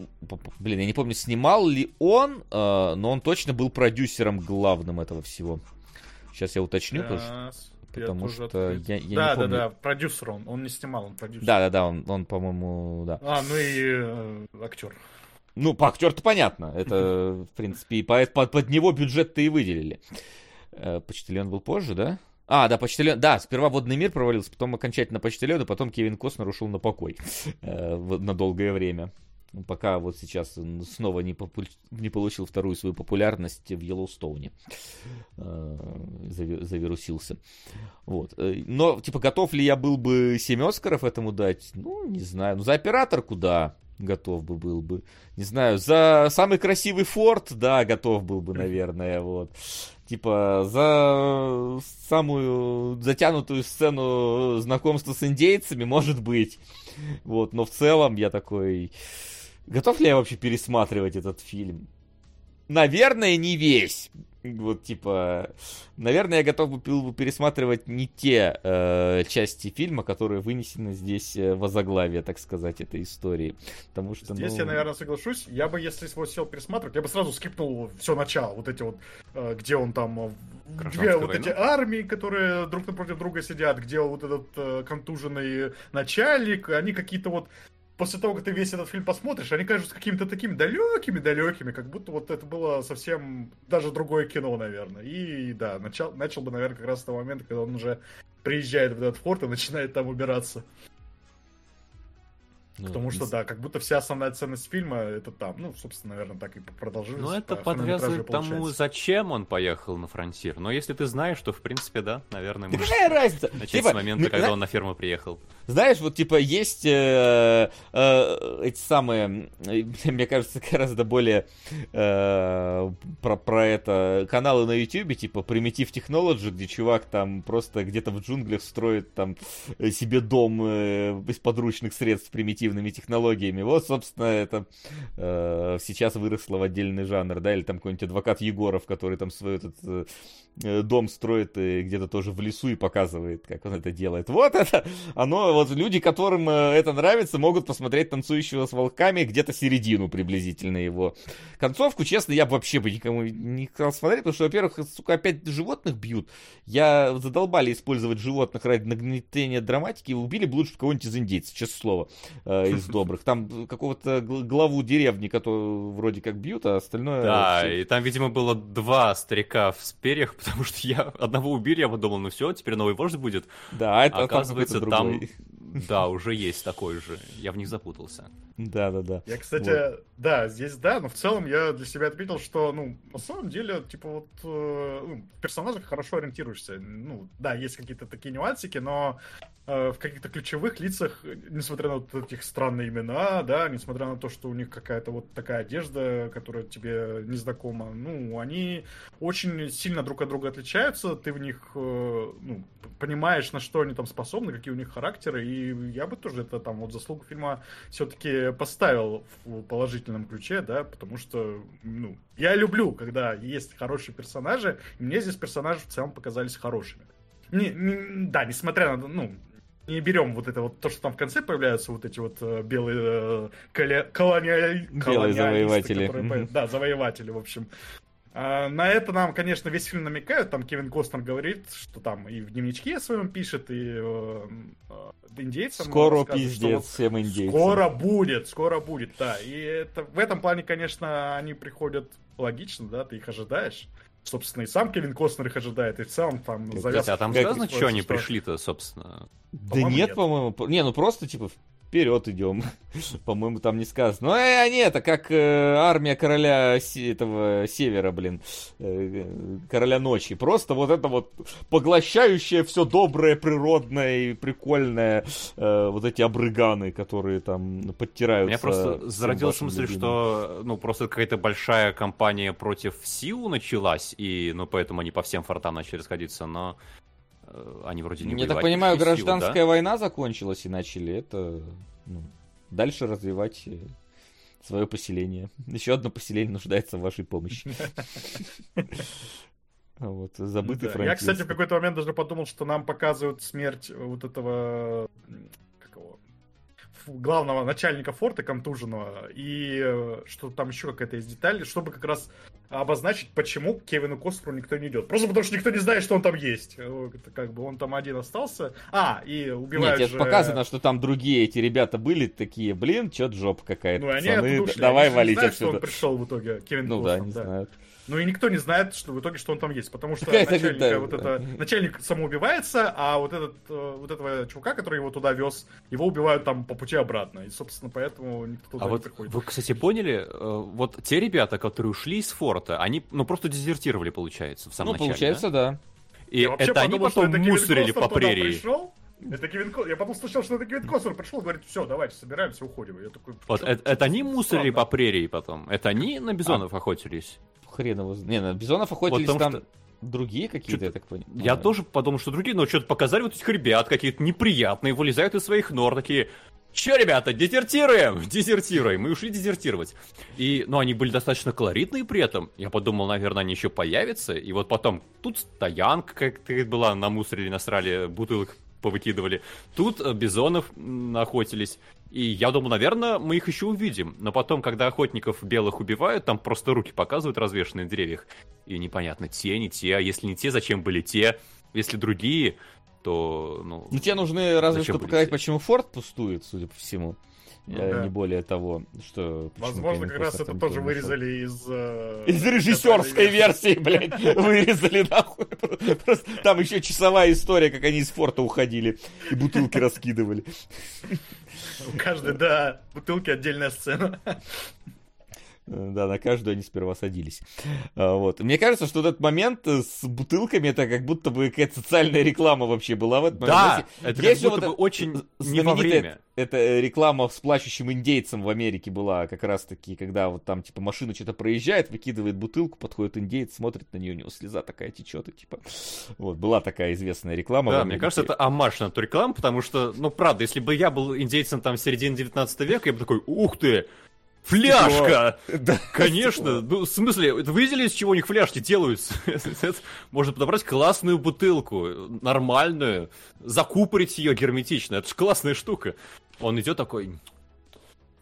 блин, я не помню, снимал ли он, э, но он точно был продюсером главным этого всего. Сейчас я уточню, yes. потому я что я, я да, не помню. Да, да, продюсер он, он не снимал, он продюсер. Да, да, да, он, он по-моему, да. А, ну и э, актер. Ну, по актер-то понятно. Это, в принципе, и под, под, под него бюджет-то и выделили. Э, Почтальон был позже, да? А, да, почтальон. Да, сперва водный мир провалился, потом окончательно почтальон, и потом Кевин Костнер ушел на покой э, на долгое время пока вот сейчас он снова не, попу... не получил вторую свою популярность в Йеллоустоуне. Э, завирусился. Вот. Э, но, типа, готов ли я был бы 7 Оскаров этому дать? Ну, не знаю. Ну, за оператор куда? готов бы был бы. Не знаю, за самый красивый форт, да, готов был бы, наверное, вот. Типа, за самую затянутую сцену знакомства с индейцами, может быть. Вот, но в целом я такой... Готов ли я вообще пересматривать этот фильм? Наверное, не весь. Вот, типа, наверное, я готов был бы пересматривать не те э, части фильма, которые вынесены здесь э, в озаглавие, так сказать, этой истории. Потому что, здесь ну... я, наверное, соглашусь. Я бы, если его сел пересматривать, я бы сразу скипнул все начало. Вот эти вот, э, где он там... Э, две вот эти армии, которые друг напротив друга сидят, где вот этот э, контуженный начальник, они какие-то вот после того, как ты весь этот фильм посмотришь, они кажутся какими-то такими далекими-далекими, как будто вот это было совсем даже другое кино, наверное. И да, начал, начал бы, наверное, как раз с того момента, когда он уже приезжает в этот форт и начинает там убираться. Ну, Потому что, да, как будто вся основная ценность фильма это там. Ну, собственно, наверное, так и продолжилось. Ну, это подвязывает тому, зачем он поехал на фронтир. Но если ты знаешь, то, в принципе, да, наверное, можно Какая разница? начать типа, с момента, ну, когда на... он на ферму приехал. Знаешь, вот, типа, есть э, э, эти самые, мне кажется, гораздо более э, про, про это каналы на YouTube, типа, Primitive Technology, где чувак там просто где-то в джунглях строит там себе дом э, из подручных средств примитивных детективными технологиями. Вот, собственно, это э, сейчас выросло в отдельный жанр, да, или там какой-нибудь адвокат Егоров, который там свой этот э, э дом строит и где-то тоже в лесу и показывает, как он это делает. Вот это, оно, вот люди, которым э, это нравится, могут посмотреть «Танцующего с волками» где-то середину приблизительно его. Концовку, честно, я бы вообще бы никому не хотел смотреть, потому что, во-первых, сука, опять животных бьют. Я задолбали использовать животных ради нагнетения драматики, убили бы лучше кого-нибудь из индейцев, честное слово, э, из добрых. Там какого-то главу деревни, который вроде как бьют, а остальное... Да, и там, видимо, было два старика в перьях, потому что я одного убили, я подумал, ну все, теперь новый вождь будет. Да, это оказывается там да, уже есть такой же. Я в них запутался. Да, да, да. Я, кстати, вот. да, здесь да, но в целом я для себя отметил, что, ну, на самом деле, типа вот э, ну, в персонажах хорошо ориентируешься. Ну, да, есть какие-то такие нюансики, но э, в каких-то ключевых лицах, несмотря на вот этих странные имена, да, несмотря на то, что у них какая-то вот такая одежда, которая тебе незнакома, ну, они очень сильно друг от друга отличаются, ты в них, э, ну, понимаешь, на что они там способны, какие у них характеры, и я бы тоже это там вот заслугу фильма все-таки поставил в положительном ключе, да, потому что, ну, я люблю, когда есть хорошие персонажи, и мне здесь персонажи в целом показались хорошими. Не, не, да, несмотря на, ну, не берем вот это вот то, что там в конце появляются вот эти вот э, белые э, коли, колониали, белые завоеватели. Которые, mm-hmm. Да, завоеватели, в общем. А, на это нам, конечно, весь фильм намекают. Там Кевин Костнер говорит, что там и в дневничке своем пишет, и э, э, индейцам. Скоро пиздец вот всем индейцам. Скоро будет, скоро будет, да. И это, в этом плане, конечно, они приходят логично, да, ты их ожидаешь. Собственно, и сам Кевин Костнер их ожидает, и в целом там завязка... а там сказано, что они пришли-то, собственно? Да нет, по-моему. Не, ну просто, типа, вперед идем. По-моему, там не сказано. Ну, э, они это как э, армия короля этого севера, блин. Э, короля ночи. Просто вот это вот поглощающее все доброе, природное и прикольное. Э, вот эти обрыганы, которые там подтираются. Меня просто зародился мысль, любимым. что ну просто какая-то большая кампания против Сиу началась, и ну поэтому они по всем фортам начали расходиться, но они вроде не Я так понимаю, гражданская да? война закончилась и начали это ну, дальше развивать э, свое поселение. Еще одно поселение нуждается в вашей помощи. Вот, забытый да. Я, кстати, в какой-то момент даже подумал, что нам показывают смерть вот этого главного начальника форта контуженного, и э, что там еще какая-то есть деталь, чтобы как раз обозначить, почему к Кевину Костеру никто не идет. Просто потому что никто не знает, что он там есть. Это как бы он там один остался. А, и убивают Нет, же... показано, что там другие эти ребята были такие, блин, чё жопа какая-то, ну, они ушли. давай они валить знают, отсюда. Что он пришел в итоге, Кевин Ну Костер, да, не да. знают. Ну и никто не знает, что в итоге, что он там есть, потому что начальник, да, вот это, начальник самоубивается, а вот этот э, вот этого чувака, который его туда вез, его убивают там по пути обратно, и собственно поэтому никто туда а не вот приходит. Вы, кстати, поняли, э, вот те ребята, которые ушли из форта, они ну просто дезертировали, получается, в самом ну, начале. получается, да. да. И Я это они потом мусорили по прерии. Пришел, это Кевин Ко... Я потом слышал, что это Кевин Костнер пришел, говорит, все, давайте, собираемся, уходим. Я такой, вот это, это они мусорили по прерии потом? Это они на бизонов а. охотились? Хрен его Не, на бизонов охотились вот там... Что... Другие какие-то, я так понял. Я тоже подумал, что другие, но что-то показали вот этих ребят какие-то неприятные, вылезают из своих нор, такие, Че, ребята, дезертируем? Дезертируем. Мы ушли дезертировать. И, ну, они были достаточно колоритные при этом. Я подумал, наверное, они еще появятся. И вот потом, тут стоянка как-то была, намусорили, насрали бутылок повыкидывали. Тут э, бизонов охотились. И я думал, наверное, мы их еще увидим. Но потом, когда охотников белых убивают, там просто руки показывают развешенные на деревьях. И непонятно, те, не те. А если не те, зачем были те? Если другие, то, ну... Ну, тебе нужны разве что показать, те? почему форт пустует, судя по всему. Ну, да. Не более того, что... Возможно, как раз это тоже вырезали из... Э, из режиссерской версии, блядь, вырезали нахуй. Просто там еще часовая история, как они из форта уходили и бутылки раскидывали. У каждой, да, бутылки отдельная сцена. Э, Да, на каждую они сперва садились. А, Вот. Мне кажется, что этот момент э, с бутылками, это как будто бы какая-то социальная реклама вообще была в этот момент. Да, это есть как будто вот бы очень не во время. эта э, реклама с плачущим индейцем в Америке была как раз-таки, когда вот там, типа, машина что-то проезжает, выкидывает бутылку, подходит индейец, смотрит на нее, у него слеза такая течет, и типа... Вот, была такая известная реклама. Да, мне кажется, это амаш на эту рекламу, потому что, ну, правда, если бы я был индейцем там середины 19 века, я бы такой, ух ты, фляжка! Да. Конечно, ну, в смысле, это вы видели, из чего у них фляжки делаются? Можно подобрать классную бутылку, нормальную, закупорить ее герметично, это же классная штука. Он идет такой,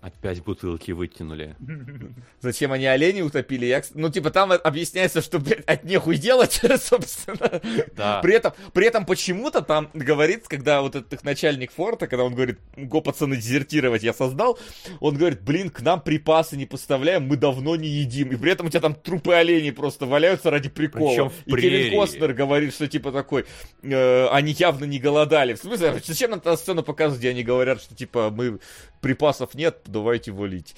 опять бутылки вытянули. Зачем они оленей утопили? Я, ну, типа, там объясняется, что, блядь, от нехуй делать, собственно. Да. При этом, при этом почему-то там говорится, когда вот этот их начальник форта, когда он говорит, го, пацаны, дезертировать я создал, он говорит, блин, к нам припасы не поставляем, мы давно не едим. И при этом у тебя там трупы оленей просто валяются ради прикола. Причем в И Кевин прерии. Костнер говорит, что типа такой, э, они явно не голодали. В смысле, зачем нам та сцена показывать, где они говорят, что типа мы припасов нет, давайте валить.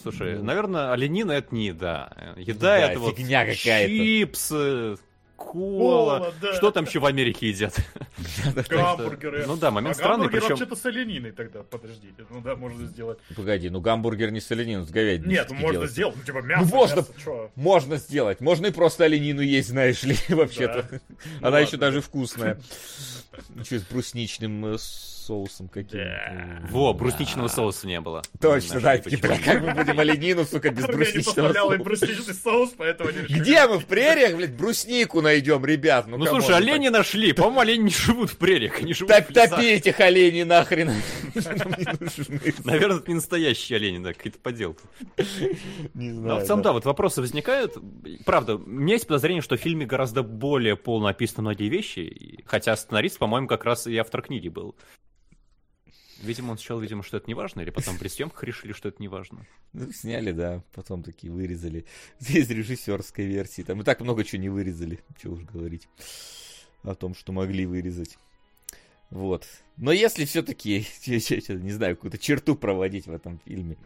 Слушай, Ну. наверное, оленина это не еда. Еда Да, это вот фигня какая-то. чипсы, кола. Кола, да. Что там еще в Америке едят? Гамбургеры. Ну да, момент а странный, гамбургер причем... вообще-то с олениной тогда, подождите. Ну да, можно сделать. Погоди, ну гамбургер не с олениной, с говядиной. Нет, ну можно делать. сделать. Ну типа мясо, Ну, можно. мясо, чё? Можно сделать. Можно и просто оленину есть, знаешь ли, вообще-то. Ну Она ладно. еще даже вкусная. Еще с брусничным э, соусом каким-то. Во, брусничного соуса не было. Точно, да, бля, как мы будем оленину, сука, без брусничного соуса? брусничный соус, поэтому. Где мы в прериях, блядь, бруснику найдем, ребят? Ну, Ну слушай, олени нашли. По-моему, олени не живут в прериях, они живут так-. Топи этих оленей нахрен. Наверное, это не настоящие олени, да, какие-то поделки. Не Но знаю. в целом, да. вот вопросы возникают. Правда, у меня есть подозрение, что в фильме гораздо более полно описаны многие вещи, хотя сценарист, по-моему, как раз и автор книги был. Видимо, он считал, видимо, что это не важно, или потом при съемках решили, что это не важно. Ну, сняли, да, потом такие вырезали. Из режиссерской версии. Там и так много чего не вырезали. Чего уж говорить о том, что могли вырезать. Вот. Но если все-таки, не знаю, какую-то черту проводить в этом фильме,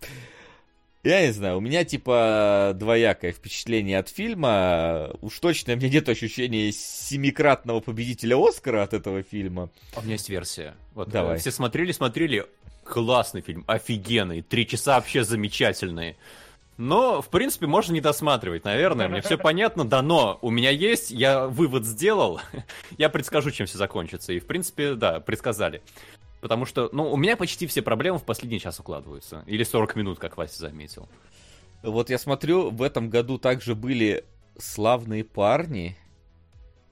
я не знаю, у меня типа двоякое впечатление от фильма. Уж точно у меня нет ощущения семикратного победителя Оскара от этого фильма. У меня есть версия. Вот, Давай. э, Все смотрели, смотрели. Классный фильм, офигенный. Три часа вообще замечательные. Но, в принципе, можно не досматривать, наверное. Мне все понятно, да, но у меня есть, я вывод сделал. я предскажу, чем все закончится. И, в принципе, да, предсказали. Потому что, ну, у меня почти все проблемы в последний час укладываются. Или 40 минут, как Вася заметил. Вот я смотрю, в этом году также были славные парни.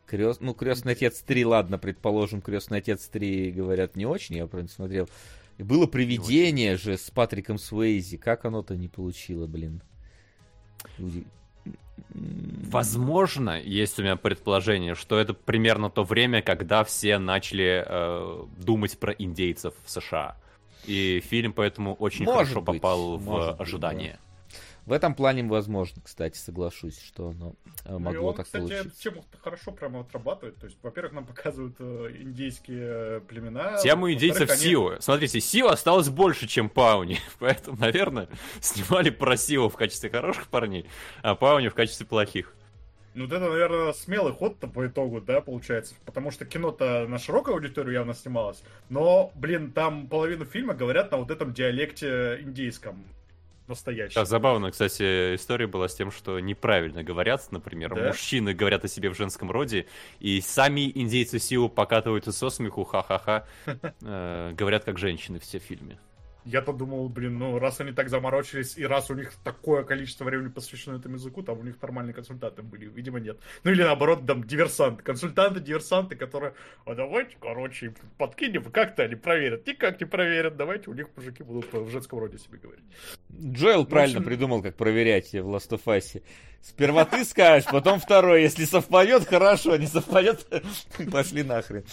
Крест... Ну, крестный отец 3, ладно, предположим, крестный отец 3, говорят, не очень, я правильно смотрел. И было привидение же с Патриком Суэйзи. Как оно-то не получило, блин? Возможно, есть у меня предположение, что это примерно то время, когда все начали э, думать про индейцев в США. И фильм поэтому очень Может хорошо быть, попал в может быть, ожидание. В этом плане, возможно, кстати, соглашусь, что оно э, Ну, и могло он, так кстати, получиться. тему хорошо прямо отрабатывает. То есть, во-первых, нам показывают э, индейские э, племена. Тему индейцев они- Сио. Смотрите, Сио осталось больше, чем Пауни. Поэтому, наверное, снимали про Сио в качестве хороших парней, а Пауни в качестве плохих. Ну, вот это, наверное, смелый ход-то по итогу, да, получается. Потому что кино-то на широкую аудиторию явно снималось. Но, блин, там половину фильма говорят на вот этом диалекте индейском. Настоящем. Да, забавно, кстати, история была с тем, что неправильно говорят, например, Да? мужчины говорят о себе в женском роде, и сами индейцы Сиу покатываются со смеху, ха-ха-ха, э, говорят как женщины все в фильме. Я-то думал, блин, ну, раз они так заморочились, и раз у них такое количество времени посвящено этому языку, там у них нормальные консультанты были, видимо, нет. Ну, или наоборот, там, диверсанты, консультанты, диверсанты, которые, а давайте, короче, подкинем, как-то они проверят. Никак не проверят, давайте, у них мужики будут в женском роде себе говорить. Джоэл правильно общем- придумал, как проверять в Last of Us. Сперва ты скажешь, потом второй. Если совпадет, хорошо, не совпадет, пошли нахрен.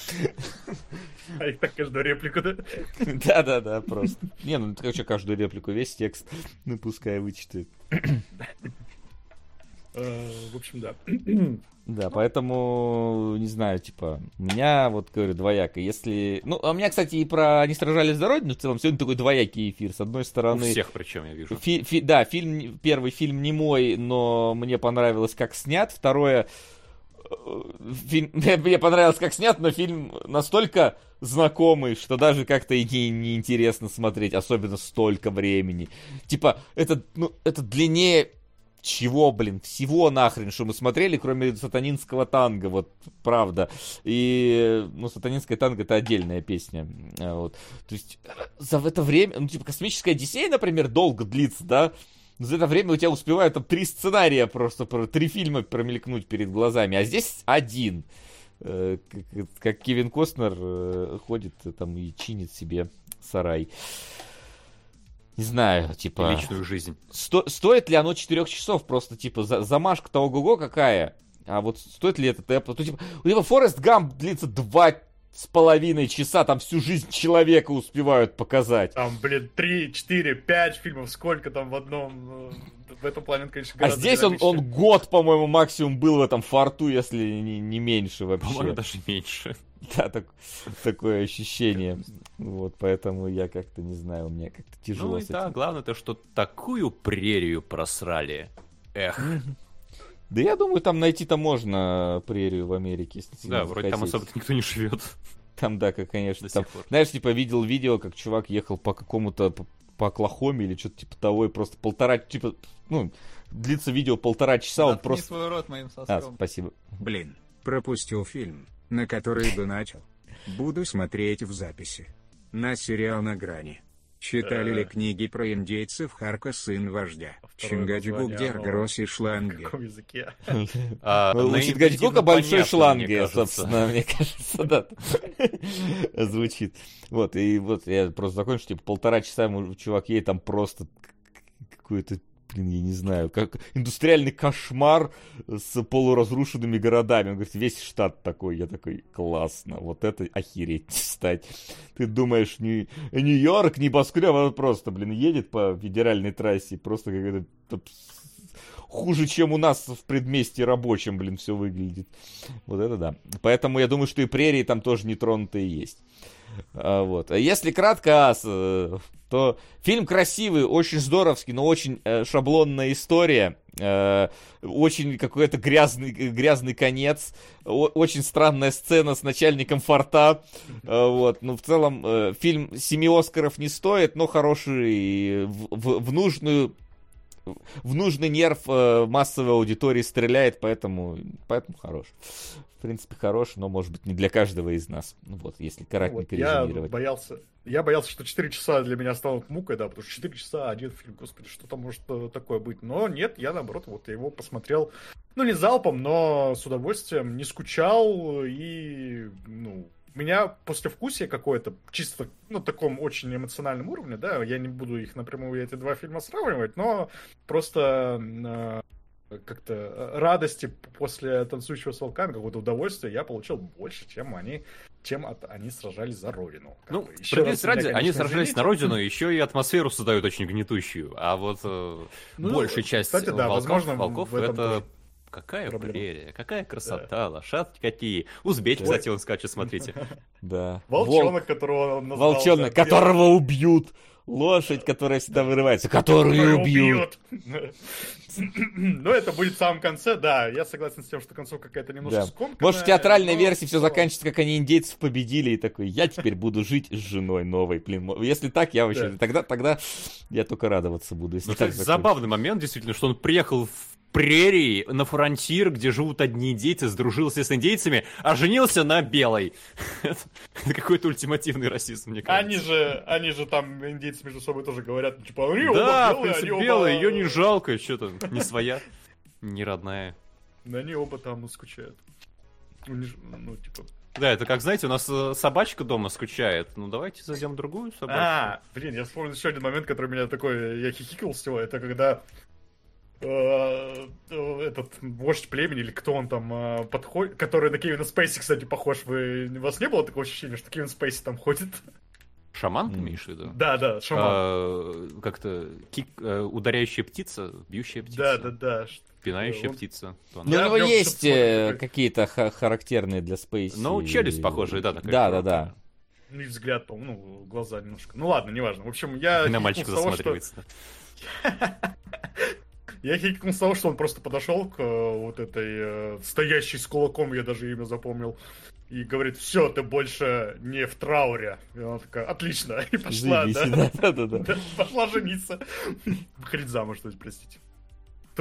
А их так каждую реплику, да? Да-да-да, просто. Не, ну ты что, каждую реплику, весь текст, ну пускай вычитает. Э, В общем, да. Да, поэтому, не знаю, типа, у меня, вот, говорю, двояко. Если... Ну, а у меня, кстати, и про «Они сражались за Родину» в целом сегодня такой двоякий эфир. С одной У стороны... всех причем, я вижу. Фи- фи- да, фильм, первый фильм не мой, но мне понравилось, как снят. Второе, э, фильм, мне понравилось, как снят, но фильм настолько знакомый, что даже как-то и не, неинтересно смотреть, особенно столько времени. Типа, это, ну, это длиннее чего, блин, всего нахрен, что мы смотрели, кроме сатанинского танго, вот, правда. И, ну, сатанинская танго это отдельная песня, а, вот. То есть, за это время, ну, типа, космическая Одиссея, например, долго длится, да, за это время у тебя успевают там три сценария просто, про- три фильма промелькнуть перед глазами, а здесь один. Э, Как, как Кевин Костнер э, ходит э, там и чинит себе сарай. Не знаю, типа... Личную жизнь. Сто- стоит ли оно 4 часов? Просто, типа, за- замашка-то ого-го какая. А вот стоит ли это темп? Ну, типа, у него Форест Гамп длится два с половиной часа, там всю жизнь человека успевают показать. Там, блин, 3, 4, 5 фильмов, сколько там в одном... э, В этом плане, конечно, А здесь он, он год, по-моему, максимум был в этом форту, если не, не меньше вообще. По-моему, даже меньше. Да, так- такое ощущение. Вот, поэтому я как-то не знаю, у меня как-то тяжело Ну и с да, главное то, что такую прерию просрали. Эх. Да я думаю, там найти-то можно прерию в Америке, если Да, вроде там особо никто не живет Там, да, как, конечно, до там, сих пор. знаешь, типа, видел видео, как чувак ехал по какому-то, по, по Оклахоме или что-то типа того, и просто полтора, типа, ну, длится видео полтора часа, он Заткни просто... свой рот моим А, спасибо. Блин, пропустил фильм, на который бы начал. Буду смотреть в записи. На сериал «На грани». Читали ли Э. книги про индейцев Харка, сын вождя? Чингачгук, и языке? А, Ну, на у Чингачгука большой кажется. собственно, мне кажется, да. Звучит. Вот, и вот я просто закончу, типа, полтора часа чувак едет, там просто к- какой-то, блин, я не знаю, как индустриальный кошмар с полуразрушенными городами. Он говорит, весь штат такой. Я такой, классно, вот это охереть стать. Ты думаешь, не, Нью-Йорк, небоскреб, а просто, блин, едет по федеральной трассе, просто какая-то топ- хуже, чем у нас в предместе рабочем, блин, все выглядит. Вот это да. Поэтому я думаю, что и прерии там тоже нетронутые есть. А, вот. А Если кратко, ас, э, то фильм красивый, очень здоровский, но очень э, шаблонная история. Э, очень какой-то грязный, грязный конец. О- очень странная сцена с начальником форта. Э, вот. Ну, в целом, э, фильм семи Оскаров не стоит, но хороший в, в- в нужную в нужный нерв э, массовой аудитории стреляет, поэтому, поэтому хорош. В принципе, хорош, но, может быть, не для каждого из нас. Ну вот, если Вот, коротенько я резюмировать. боялся, я боялся, что 4 часа для меня станут мукой, да, потому что 4 часа один фильм, господи, что там может э, такое быть. Но нет, я наоборот, вот его посмотрел, ну не залпом, но с удовольствием, не скучал и, ну, у меня послевкусие какое-то, чисто, ну, таком очень эмоциональном уровне, да, я не буду их напрямую, эти два фильма сравнивать, но просто э, как-то э, радости после танцующего с волками, какого-то удовольствия я получил больше, чем они, чем от, они сражались за родину. Ну, справедливости раз меня, ради, они конечно, сражались извините. на родину, еще и атмосферу создают очень гнетущую. А вот э, Ну, большая часть кстати, да, волков, возможно, волков в этом это тоже какая проблема. прерия, какая красота, лошадки какие. Узбеки, Ой. кстати, он скачет, смотрите. Да. Волчонок, которого он назвал, Волчонок, да, которого убьют. Лошадь, которая всегда вырывается, которую убьют. Ну, это будет в самом конце, да. Я согласен с тем, что концовка какая-то немножко Да. скомканная. Может, в театральной но версии все заканчивается, как они индейцев победили, и такой, я теперь буду жить с женой новой. Блин, если так, я вообще... Да. Тогда, тогда я только радоваться буду, если Ну, так забавный момент, действительно, что он приехал в прерии, на фронтир, где живут одни индейцы, сдружился с индейцами, а женился на белой. Это какой-то ультимативный расизм, мне кажется. Они же, они же там, индейцы между собой тоже говорят, ну, типа, они оба Да, в белые, они оба- белая, ее не жалко, что-то не своя, не родная. Да они оба там скучают. Ну, типа... Да, это как, знаете, у нас э, собачка дома скучает. Ну, давайте зайдем другую собачку. А, блин, я вспомнил еще один момент, который меня такой, я хихикал с него, это когда этот вождь племени, или кто он там э, подходит, который на Кевина Спейси, кстати, похож, вы, у вас не было такого ощущения, что Кевин Спейси там ходит? Шаман, ты имеешь в виду? Да, да, шаман. А, Как-то кик- э, ударяющая птица, бьющая птица. Да, да, да. Пинающая Он- птица. Ну, у него есть э, какие-то ха- характерные для Спейси. Ну, челюсть похожая, да, такая Да, да, да. Ну и взгляд, по-моему, ну, глаза немножко. Ну ладно, неважно. В общем, я... На мальчика засматривается. Я хихикнул с того, что он просто подошел к э, вот этой э, стоящей с кулаком, я даже имя запомнил, и говорит, все, ты больше не в трауре. И она такая, отлично, и пошла, да? да, да, да. Да, Пошла жениться. Выходить замуж, то есть, простите.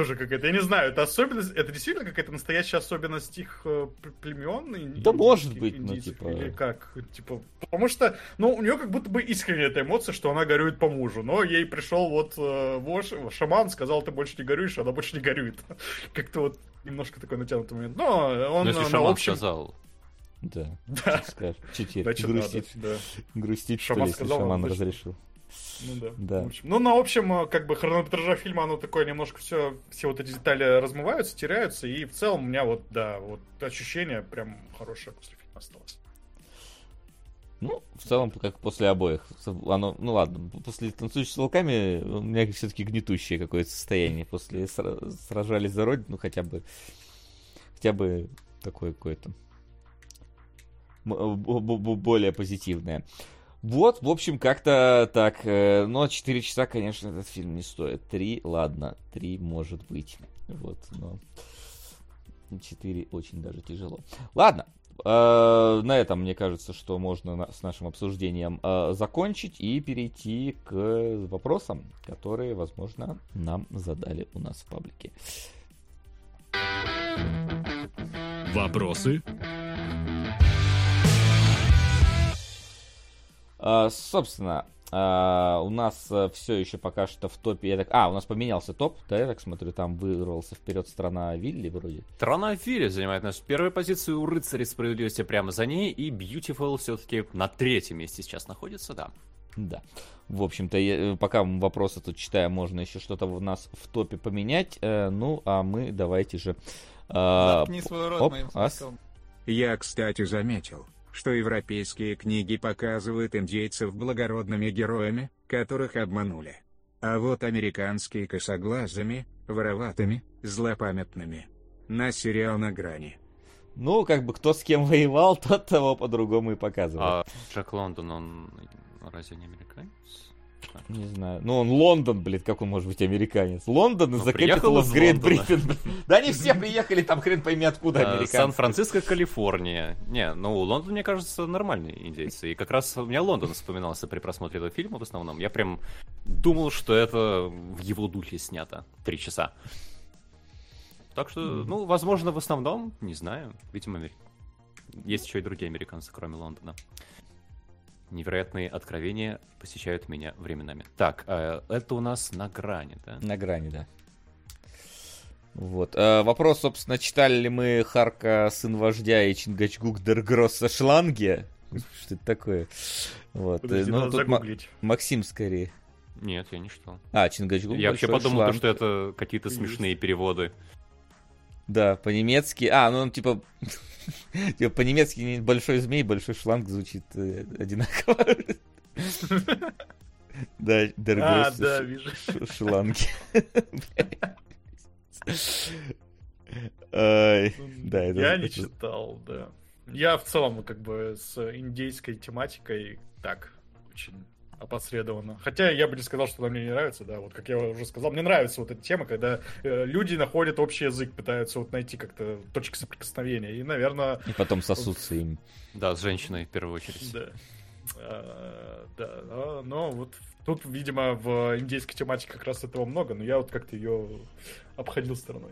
Тоже какая-то, я не знаю, это особенность, это действительно какая-то настоящая особенность их э, племен? Да может индийских, быть, ну, типа- Или как, типа, потому что, ну, у нее как будто бы искренняя эта эмоция, что она горюет по мужу, но ей пришел вот э, вож, шаман, сказал, ты больше не горюешь, она больше не горюет. Как-то вот немножко такой натянутый момент. Но он, Ну, если шаман общем... сказал. Да. Да, Что теперь? значит, Грустить, надо, да. грустить, что Шаман ли, если сказал, шаман разрешил. Ну да. Да. В общем, ну, на общем, э, как бы хронометража фильма, оно такое немножко все, все вот эти детали размываются, теряются, и в целом у меня вот, да, вот ощущение прям хорошее после фильма осталось. Ну, в целом, как после обоих. Оно, ну ладно, после танцующих с волками у меня все-таки гнетущее какое-то состояние. После сра- сражались за родину, хотя бы, хотя бы такое какое-то более позитивное. Вот, в общем, как-то так. э, Но 4 часа, конечно, этот фильм не стоит. 3, ладно, 3 может быть. Вот, но 4 очень даже тяжело. Ладно, э, на этом, мне кажется, что можно с нашим обсуждением э, закончить и перейти к вопросам, которые, возможно, нам задали у нас в паблике. Вопросы? Собственно, а, у нас все еще пока что в топе. Я так... А, у нас поменялся топ, да, я так смотрю, там вырвался вперед страна Вилли вроде. Трона Фири занимает нашу первую позицию, у Рыцарей Справедливости прямо за ней, и Beautiful все-таки на третьем месте сейчас находится, да. Да. В общем-то, я- пока вопросы тут читаем, можно еще что-то у нас в топе поменять. Э, ну, а мы давайте же... а, Заткни свой рот оп, моим ас. списком. Я, кстати, заметил, что европейские книги показывают индейцев благородными героями, которых обманули. А вот американские косоглазыми, вороватыми, злопамятными. На сериал на грани. Ну, как бы кто с кем воевал, тот того по-другому и показывает. А Джек Лондон, он разве не американец? Не знаю. Ну, он Лондон, блин, как он может быть американец? Лондон из-за Capital of Great. Britain. Да они все приехали, там хрен пойми откуда Э, американцы. Сан-Франциско, Калифорния. Не, ну Лондон, мне кажется, нормальные индейцы. И как раз у меня Лондон вспоминался при просмотре этого фильма в основном. Я прям думал, что это в его духе снято. Три часа. Так что, ну, возможно, в основном, не знаю. Видимо, есть еще и другие американцы, кроме Лондона. Невероятные откровения посещают меня временами. Так, э, это у нас на грани, да? На грани, да. Вот. Э, вопрос, собственно, читали ли мы Харка, сын вождя и Чингачгук Дергросса Шланге? Что это такое? Вот. Подожди, ну, надо тут загуглить. Максим скорее. Нет, я не читал. А, Чингачгук Я вообще подумал, шланг. что это какие-то смешные переводы. Да, по-немецки. А, ну он типа... типа по-немецки не большой змей, большой шланг звучит э, одинаково. Да, А, Дергросс да, вижу. шланги. Да, Я не читал, да. Я в целом как бы с индейской тематикой так очень опосредованно. Хотя я бы не сказал, что она мне не нравится, да, вот как я уже сказал, мне нравится вот эта тема, когда э, люди находят общий язык, пытаются вот найти как-то точки соприкосновения. И, наверное, И потом сосутся им. Да, с женщиной в первую очередь. да. А, да, но, но вот тут, видимо, в индейской тематике как раз этого много, но я вот как-то ее обходил стороной.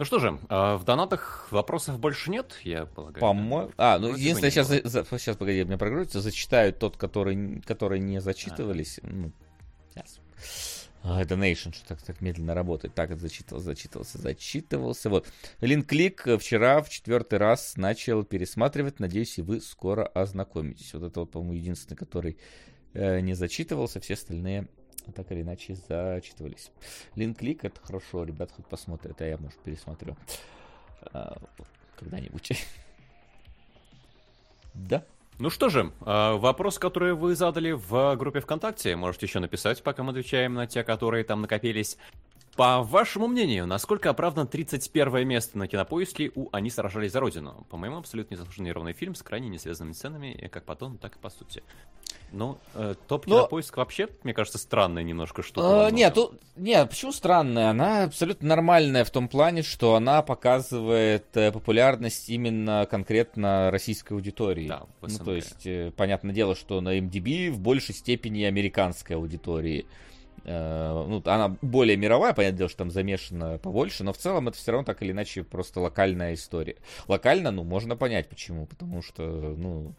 Ну что же, а, в донатах вопросов больше нет, я полагаю. По-моему... А, ну, Вроде единственное, сейчас, за- сейчас, погоди, меня прогрузится, зачитают тот, который, которые не зачитывались. Ну, сейчас. А, Donation, что так, так медленно работает. Так, это зачитывался, зачитывался, зачитывался. Вот. Линклик вчера в четвертый раз начал пересматривать. Надеюсь, и вы скоро ознакомитесь. Вот это вот, по-моему, единственный, который э, не зачитывался. Все остальные так или иначе зачитывались. Линклик это хорошо, ребят, хоть посмотрят, а я, может, пересмотрю. А, когда-нибудь. Да. Ну что же, а, вопрос, который вы задали в группе ВКонтакте, можете еще написать, пока мы отвечаем на те, которые там накопились. По вашему мнению, насколько оправдан 31 место на кинопоиске у «Они сражались за Родину»? По-моему, абсолютно незаслуженный ровный фильм с крайне несвязанными сценами, как по тону, так и по сути. Ну, э, топ Но- кинопоиск вообще, мне кажется, странная немножко штука. многом. Нет, тут, нет, почему странная? Она абсолютно нормальная в том плане, что она показывает э, популярность именно конкретно российской аудитории. Да, в ну, то есть, э, понятное дело, что на MDB в большей степени американской аудитории. Э, Ну, она более мировая, понятное дело, что там замешана побольше, но в целом это все равно так или иначе просто локальная история. Локально, ну, можно понять почему, потому что, ну,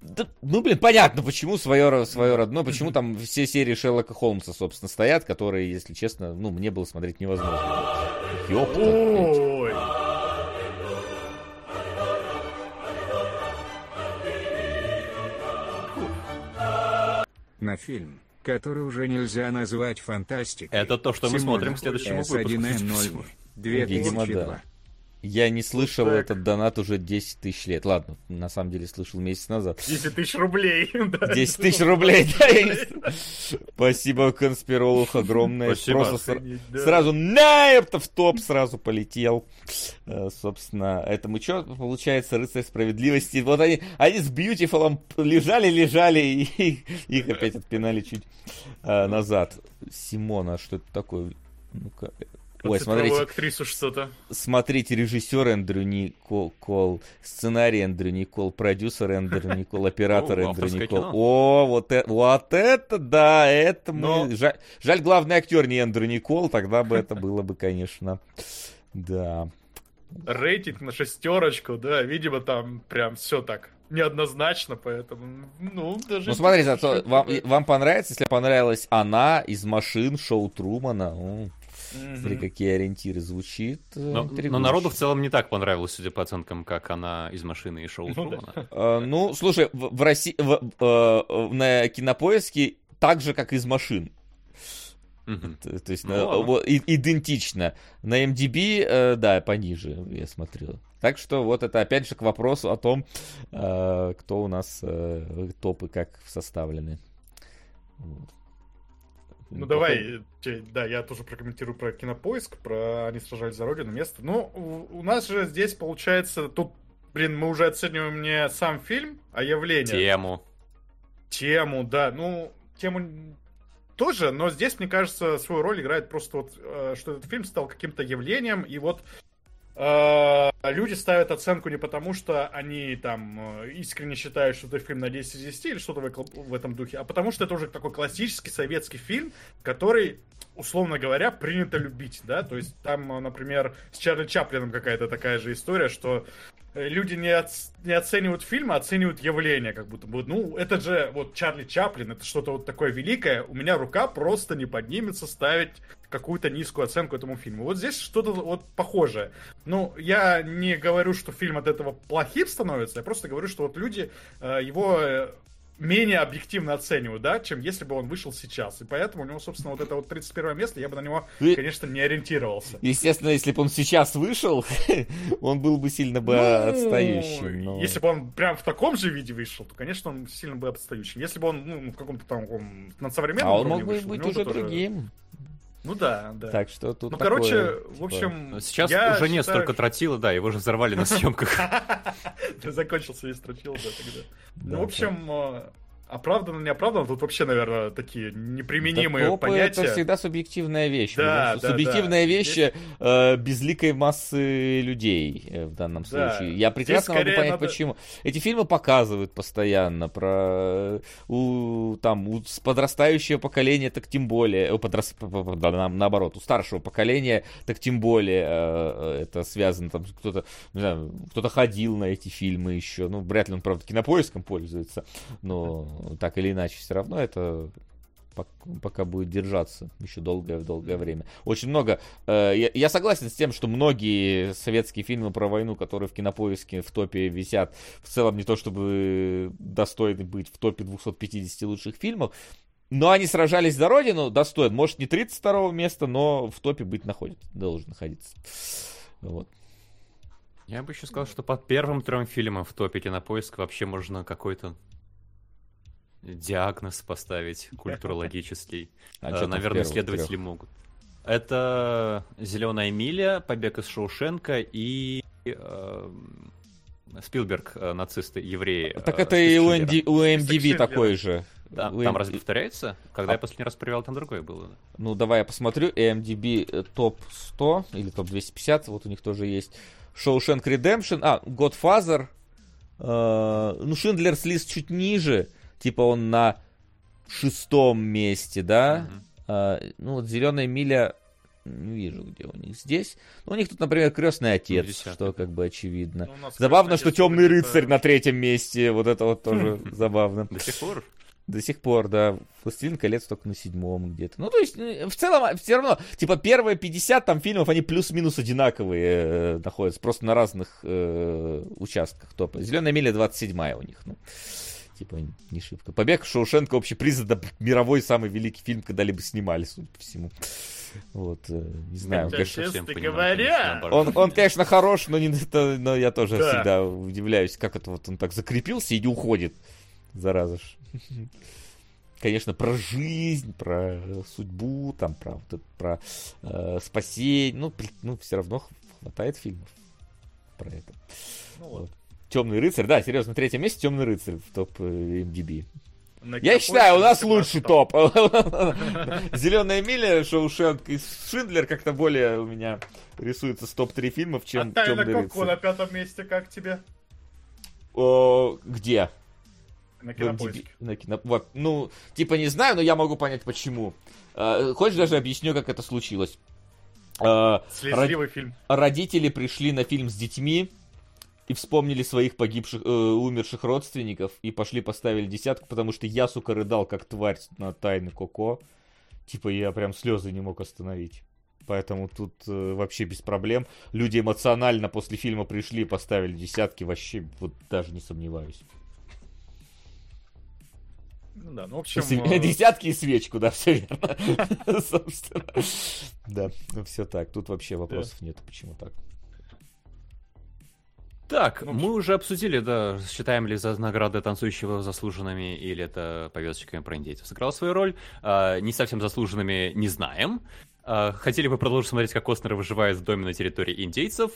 да, ну, блин, понятно, почему свое, свое родное, почему там все серии Шерлока Холмса, собственно, стоят, которые, если честно, ну, мне было смотреть невозможно. Ёпта. Ой. На фильм, который уже нельзя назвать фантастикой. Это то, что мы смотрим к следующему выпуску. S1N0, Видимо, 2002. Я не слышал так. этот донат уже 10 тысяч лет. Ладно, на самом деле слышал месяц назад. 10 тысяч рублей. да. 10 тысяч рублей, да, Спасибо, конспиролог, огромное. Спасибо. Просто сра- Охренеть, да. сразу на это в топ сразу полетел. Э, Собственно, это мы что, получается, рыцарь справедливости. Вот они, они с Бьютифулом лежали-лежали, и их опять отпинали чуть э, назад. Симона, что это такое? Ну-ка. Ой, смотрите, актрису что-то. смотрите, режиссер Эндрю Никол, Кол, сценарий Эндрю Никол, продюсер Эндрю Никол, оператор О, Эндрю Никол. О, вот это, вот это да, это мы... Жаль, главный актер не Эндрю Никол, тогда бы это было бы, конечно, да. Рейтинг на шестерочку, да, видимо, там прям все так неоднозначно, поэтому, ну, даже... Ну, смотрите, а вам, вам понравится, если понравилась она из машин шоу Трумана. О, смотри, какие ориентиры звучит. э, Но, но народу в целом не так понравилось, судя по оценкам, как она из машины и шоу Ну да. Э, Ну, слушай, в, в России, в- э, на кинопоиске так же, как из машин. То, то есть Ну на- вот и- идентично. На MDB, э, да, пониже, я смотрел. Так что вот это опять же к вопросу о том, э, кто у нас э, топы как составлены. Вот. Ну давай, те- да, я тоже прокомментирую про кинопоиск, про они сражались за родину место. Ну, у, у нас же здесь получается, тут, блин, мы уже оцениваем не сам фильм, а явление. Тему. Тему, да, ну, тему тоже, но здесь, мне кажется, свою роль играет просто вот, э, что этот фильм стал каким-то явлением, и вот э, люди ставят оценку не потому, что они там э, искренне считают, что это фильм на 10 из 10 или что-то в, этом духе, а потому что это уже такой классический советский фильм, который, условно говоря, принято любить, да, то есть там, э, например, с Чарли Чаплином какая-то такая же история, что э, люди не, оц- не оценивают фильм, а оценивают явление, как будто бы. Ну, это же вот Чарли Чаплин, это что-то вот такое великое. У меня рука просто не поднимется ставить какую-то низкую оценку этому фильму. Вот здесь что-то вот похожее. Ну, я не говорю, что фильм от этого плохим становится, я просто говорю, что вот люди э, его э, менее объективно оценивают, да, чем если бы он вышел сейчас. И поэтому у него, собственно, вот это вот 31 место, я бы на него, И- конечно, не ориентировался. Естественно, если бы он сейчас вышел, он был бы сильно бы Ну, отстающим. но- Если бы он прям в таком же виде вышел, то, конечно, он сильно бы отстающим. Если бы он ну, в каком-то там на современном А он мог бы вышел, быть уже тоже- другим. Ну да, да. Так что тут ну, такое, короче, в типа, общем... Но Сейчас я уже нет считаю, столько тротила, да, его же взорвали на съемках. Закончился весь тротил, да, тогда. Да, Ну, в общем, э, оправданно, неоправданно, тут вообще, наверное, такие неприменимые Да, понятия. это всегда субъективная вещь. Да, да, Субъективная да. вещь э, безликой массы людей э, в данном Да. случае. Я прекрасно могу понять, надо- почему. Эти фильмы показывают постоянно про э, у, там, у подрастающего поколения, так тем более, у подрас- п- п- да, на- наоборот, у старшего поколения, так тем более э, это связано, там кто-то, не знаю, кто-то ходил на эти фильмы еще, ну, вряд ли он, правда, кинопоиском пользуется, но так или иначе, все равно это пок- пока будет держаться еще долгое-долгое время. Очень много... э, я, я согласен с тем, что многие советские фильмы про войну, которые в кинопоиске в топе висят, в целом не то чтобы достойны быть в топе 250 лучших фильмов, но они сражались за родину, достоин. Может, не 32 места, но в топе быть находит, должен находиться. Вот. Я бы еще сказал, что под первым трем фильмом в топе кинопоиск вообще можно какой-то диагноз поставить культурологический. А Э, Наверное, исследователи трёх? могут. Это Зеленая миля, Побег из Шоушенка и э, Спилберг, э, нацисты, евреи. Так э, это и у, Шиллера. такой же. Да, там разве повторяется? Когда А. я последний раз проверял, там другое было. Ну, давай я посмотрю. AMDB топ 100 или топ 250, вот у них тоже есть. Shawshank Redemption, а, Godfather. э, ну, Шиндлерс лист чуть ниже. Типа он на шестом месте, да? Мгм. А, ну, вот Зеленая миля не вижу, где у них здесь. Ну, у них тут, например, Крестный отец, десятый. что как бы очевидно. Ну, нас Забавно, что Темный будет, рыцарь на третьем месте. Вот это вот тоже забавно. До сих пор? До сих пор, да. Властелин колец только на седьмом где-то. Ну, то есть, э, в целом, все равно, типа, первые 50 там фильмов, они плюс-минус одинаковые э, находятся, просто на разных э, участках топа. Зеленая миля 27 у них, ну. Типа, не шибко. Побег Шоушенка общепризнанно мировой самый великий фильм, когда-либо снимали, судя по всему. Вот, э, не знаю. Хотя, конечно, честно понимаю, говоря, конечно, он, он, конечно, хорош, но, не, это, но я тоже Да. всегда удивляюсь, как это вот он так закрепился и не уходит. Зараза ж. Конечно, про жизнь, про судьбу, там, про, вот это, про э, спасение. Ну, ну, все равно хватает фильмов про это. Ну вот. Темный рыцарь, да, серьезно, на третьем месте Темный рыцарь в топ э, MDB. На Я считаю, у нас 17 лучший топ. Зеленая миля, Шоушенк и Шиндлер как-то более у меня рисуется с топ-3 фильмов, чем а Темный Коко на рыцарь. пятом месте, как тебе? О, Где? На кинопоиске. На кино- вот, Ну, типа не знаю, но я могу понять почему. Э, Хочешь даже объясню, как это случилось? Э, Слезливый фильм. родители пришли на фильм с детьми и вспомнили своих погибших, э, умерших родственников и пошли поставили десятку, потому что я, сука, рыдал как тварь на тайны Коко. Типа я прям слезы не мог остановить. Поэтому тут э, вообще без проблем. Люди эмоционально после фильма пришли и поставили десятки, вообще вот даже не сомневаюсь. Ну да, ну в общем... Э, Десятки и свечку, да, все верно. Собственно. Да, ну все так. Тут вообще вопросов нет, почему так. Так, Ну, мы уже обсудили, да, считаем ли за награды танцующего заслуженными или это повесточками про индейцев сыграл свою роль. А, не совсем заслуженными не знаем. А, хотели бы продолжить смотреть, как Костнер выживает в доме на территории индейцев?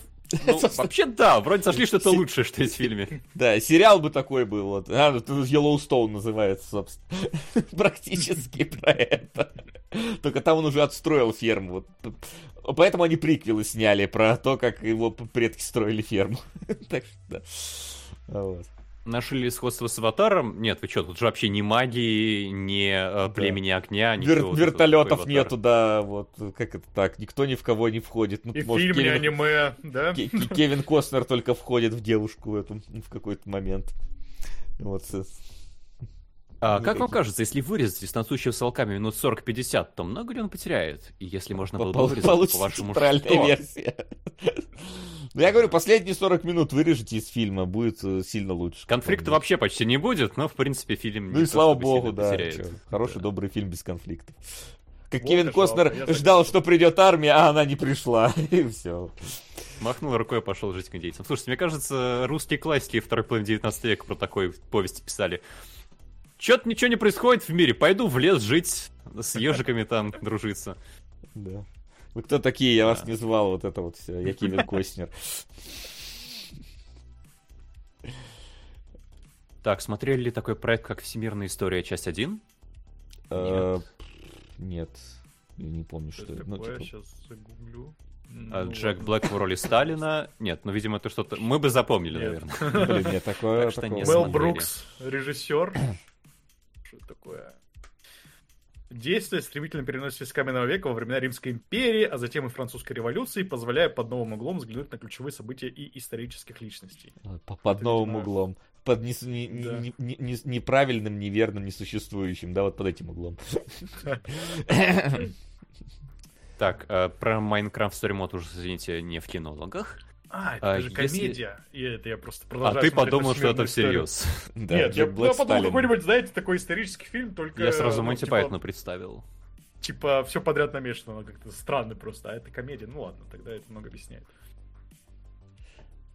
Ну, вообще да, вроде сошли, что это лучшее, что есть в фильме. Да, сериал бы такой был. Вот. А, Yellowstone называется, собственно. Практически про это. Только там он уже отстроил ферму. Вот. Поэтому они приквелы сняли про то, как его предки строили ферму. Так что, да. Вот. Нашли ли сходство с Аватаром? Нет, вы что, тут же вообще ни магии, ни э, племени огня, Вер- ничего. Вот это вертолетов нету, да, вот, как это так, никто ни в кого не входит. Ну, И может, фильм, Кевин- аниме, да? Ке- Кевин Костнер только входит в девушку эту в какой-то момент. Вот. с- А, Ну, как вам кажется, если вырезать из танцующего с волками минут 40-50, то много ли он потеряет? И если можно было бы вырезать, по-вашему, что? версия. Ну, я говорю, последние 40 минут вырежете из фильма, будет э, сильно лучше. Конфликта вообще почти не будет, но, в принципе, фильм Ну и слава богу, да. Хороший, добрый фильм без конфликтов. Как Вот Кевин Костнер ждал, что придет армия, а она не пришла. И все. Махнул рукой и пошел жить к индейцам. Слушайте, мне кажется, русские классики второй половины 19 века про такой повести писали. Чё-то ничего не происходит в мире, пойду в лес жить, с ежиками там дружиться. Да. Вы кто такие? Я вас не звал. Вот это вот все. Я Кевин Костнер. Так, смотрели ли такой проект, как «Всемирная история. Часть 1»? Э, Нет. Я не помню, Что это. Ну, такое? типа, Сейчас загуглю. А, Ну, Джек. Блэк в роли Сталина? Нет, ну, видимо, это что-то... Мы бы запомнили, Нет. наверное. Блин, нет, такое... Так нет. Смотрели. Брукс, режиссер. Что такое? Действие стремительно переносится из каменного века во времена Римской империи, а затем и французской революции, позволяя под новым углом взглянуть на ключевые события и исторических личностей. По- Под Это, новым видимо, углом. Под не- не- Да. не- не- не- неправильным, неверным, несуществующим. Да, вот под этим углом. Так, э, про Майнкрафт Story Mode уже, извините, не в кинологах. А, это А, же если- комедия. И это я просто А продолжаю ты смотреть подумал, что это всерьез. Да, Нет, я, Блэк подумал, Сталин. какой-нибудь, знаете, такой исторический фильм, только... Я сразу ну, Монти типа, Пайтона представил. Типа, все подряд намешано, оно как-то странно просто, а это комедия. Ну ладно, тогда это много объясняет.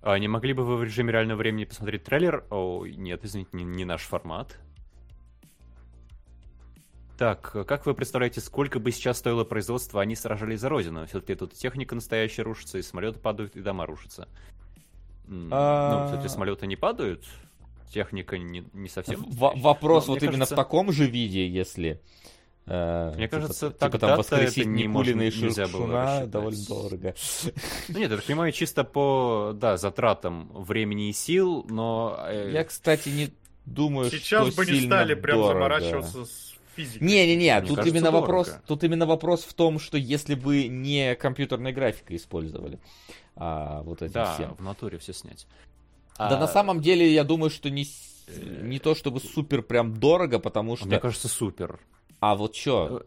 А не могли бы вы в режиме реального времени посмотреть трейлер? О, нет, извините, не, не наш формат. Так, как вы представляете, сколько бы сейчас стоило производство, они сражались за родину? Все-таки тут техника настоящая рушится, и самолеты падают, и дома рушатся. М, А. Ну, все-таки самолеты не падают, техника не, не совсем. В- вопрос Но вот именно кажется- в таком же виде, если... э, Мне типа- кажется, типа, там тогда-то воскресить это не Никулина и можно- нельзя было рассчитать. довольно дорого. Ну нет, я так понимаю, чисто по, да, затратам времени и сил, но... э, Я, кстати, не думаю, Сейчас что бы не стали прям дорого. заморачиваться с физикой. Не-не-не, тут кажется, именно дорого. вопрос, тут именно вопрос в том, что если бы не компьютерная графика использовали, а вот этим Да, всем. в натуре все снять. Да А, на самом деле, я думаю, что не, с- не то чтобы супер прям дорого, потому что... Мне кажется, супер. А вот чё?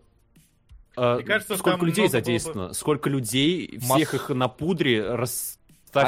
А, Мне кажется, сколько людей было бы- задействовано? Сколько людей, Масс- всех их на пудре, расставь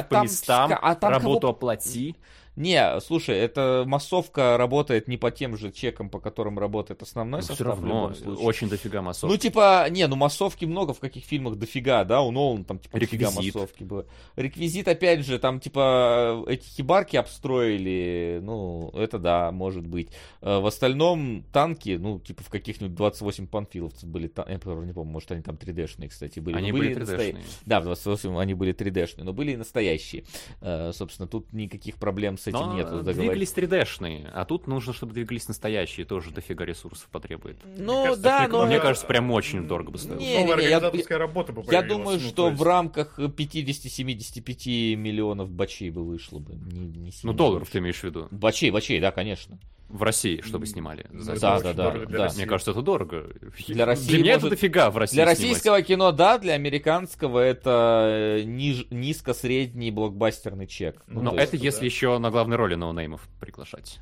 А по там местам, а там работу кого- оплати. Не, слушай, эта массовка работает не по тем же чекам, по которым работает основной Все состав в равно, очень дофига массов. Ну, типа, не, ну массовки много в каких фильмах дофига, да, у Нолана там, типа, дофига массовки было. Реквизит, опять же, там, типа, эти хибарки обстроили, ну, это да, может быть. Э, В остальном танки, ну, типа, в каких-нибудь 28 панфиловцев были, я не помню, может, они там 3D-шные, кстати, были. Они но были настоя- 3D-шные. Да, в 28 они были 3D-шные, но были и настоящие. Э, Собственно, тут никаких проблем с этим Но нет. двигались 3D-шные, а тут нужно, чтобы двигались настоящие, тоже дофига ресурсов потребует. Ну, кажется, да, но... Мне кажется, прям очень дорого бы стоило. Не, не, Новая не, я- организаторская работа бы Я думаю, ну, что то есть- в рамках 50-75 миллионов бачей бы вышло бы. Не, не Ну, долларов ты имеешь в виду? Бачей, бачей, да, конечно. В России, чтобы снимали. за Ну, Да, это да, да, да. России. Мне кажется, это дорого. Для России, Для меня может, это дофига в России Для снимать. российского кино, да, для американского это э, ниж- низко-средний блокбастерный чек. Ну, Но то это если да. еще на главной роли ноунеймов приглашать.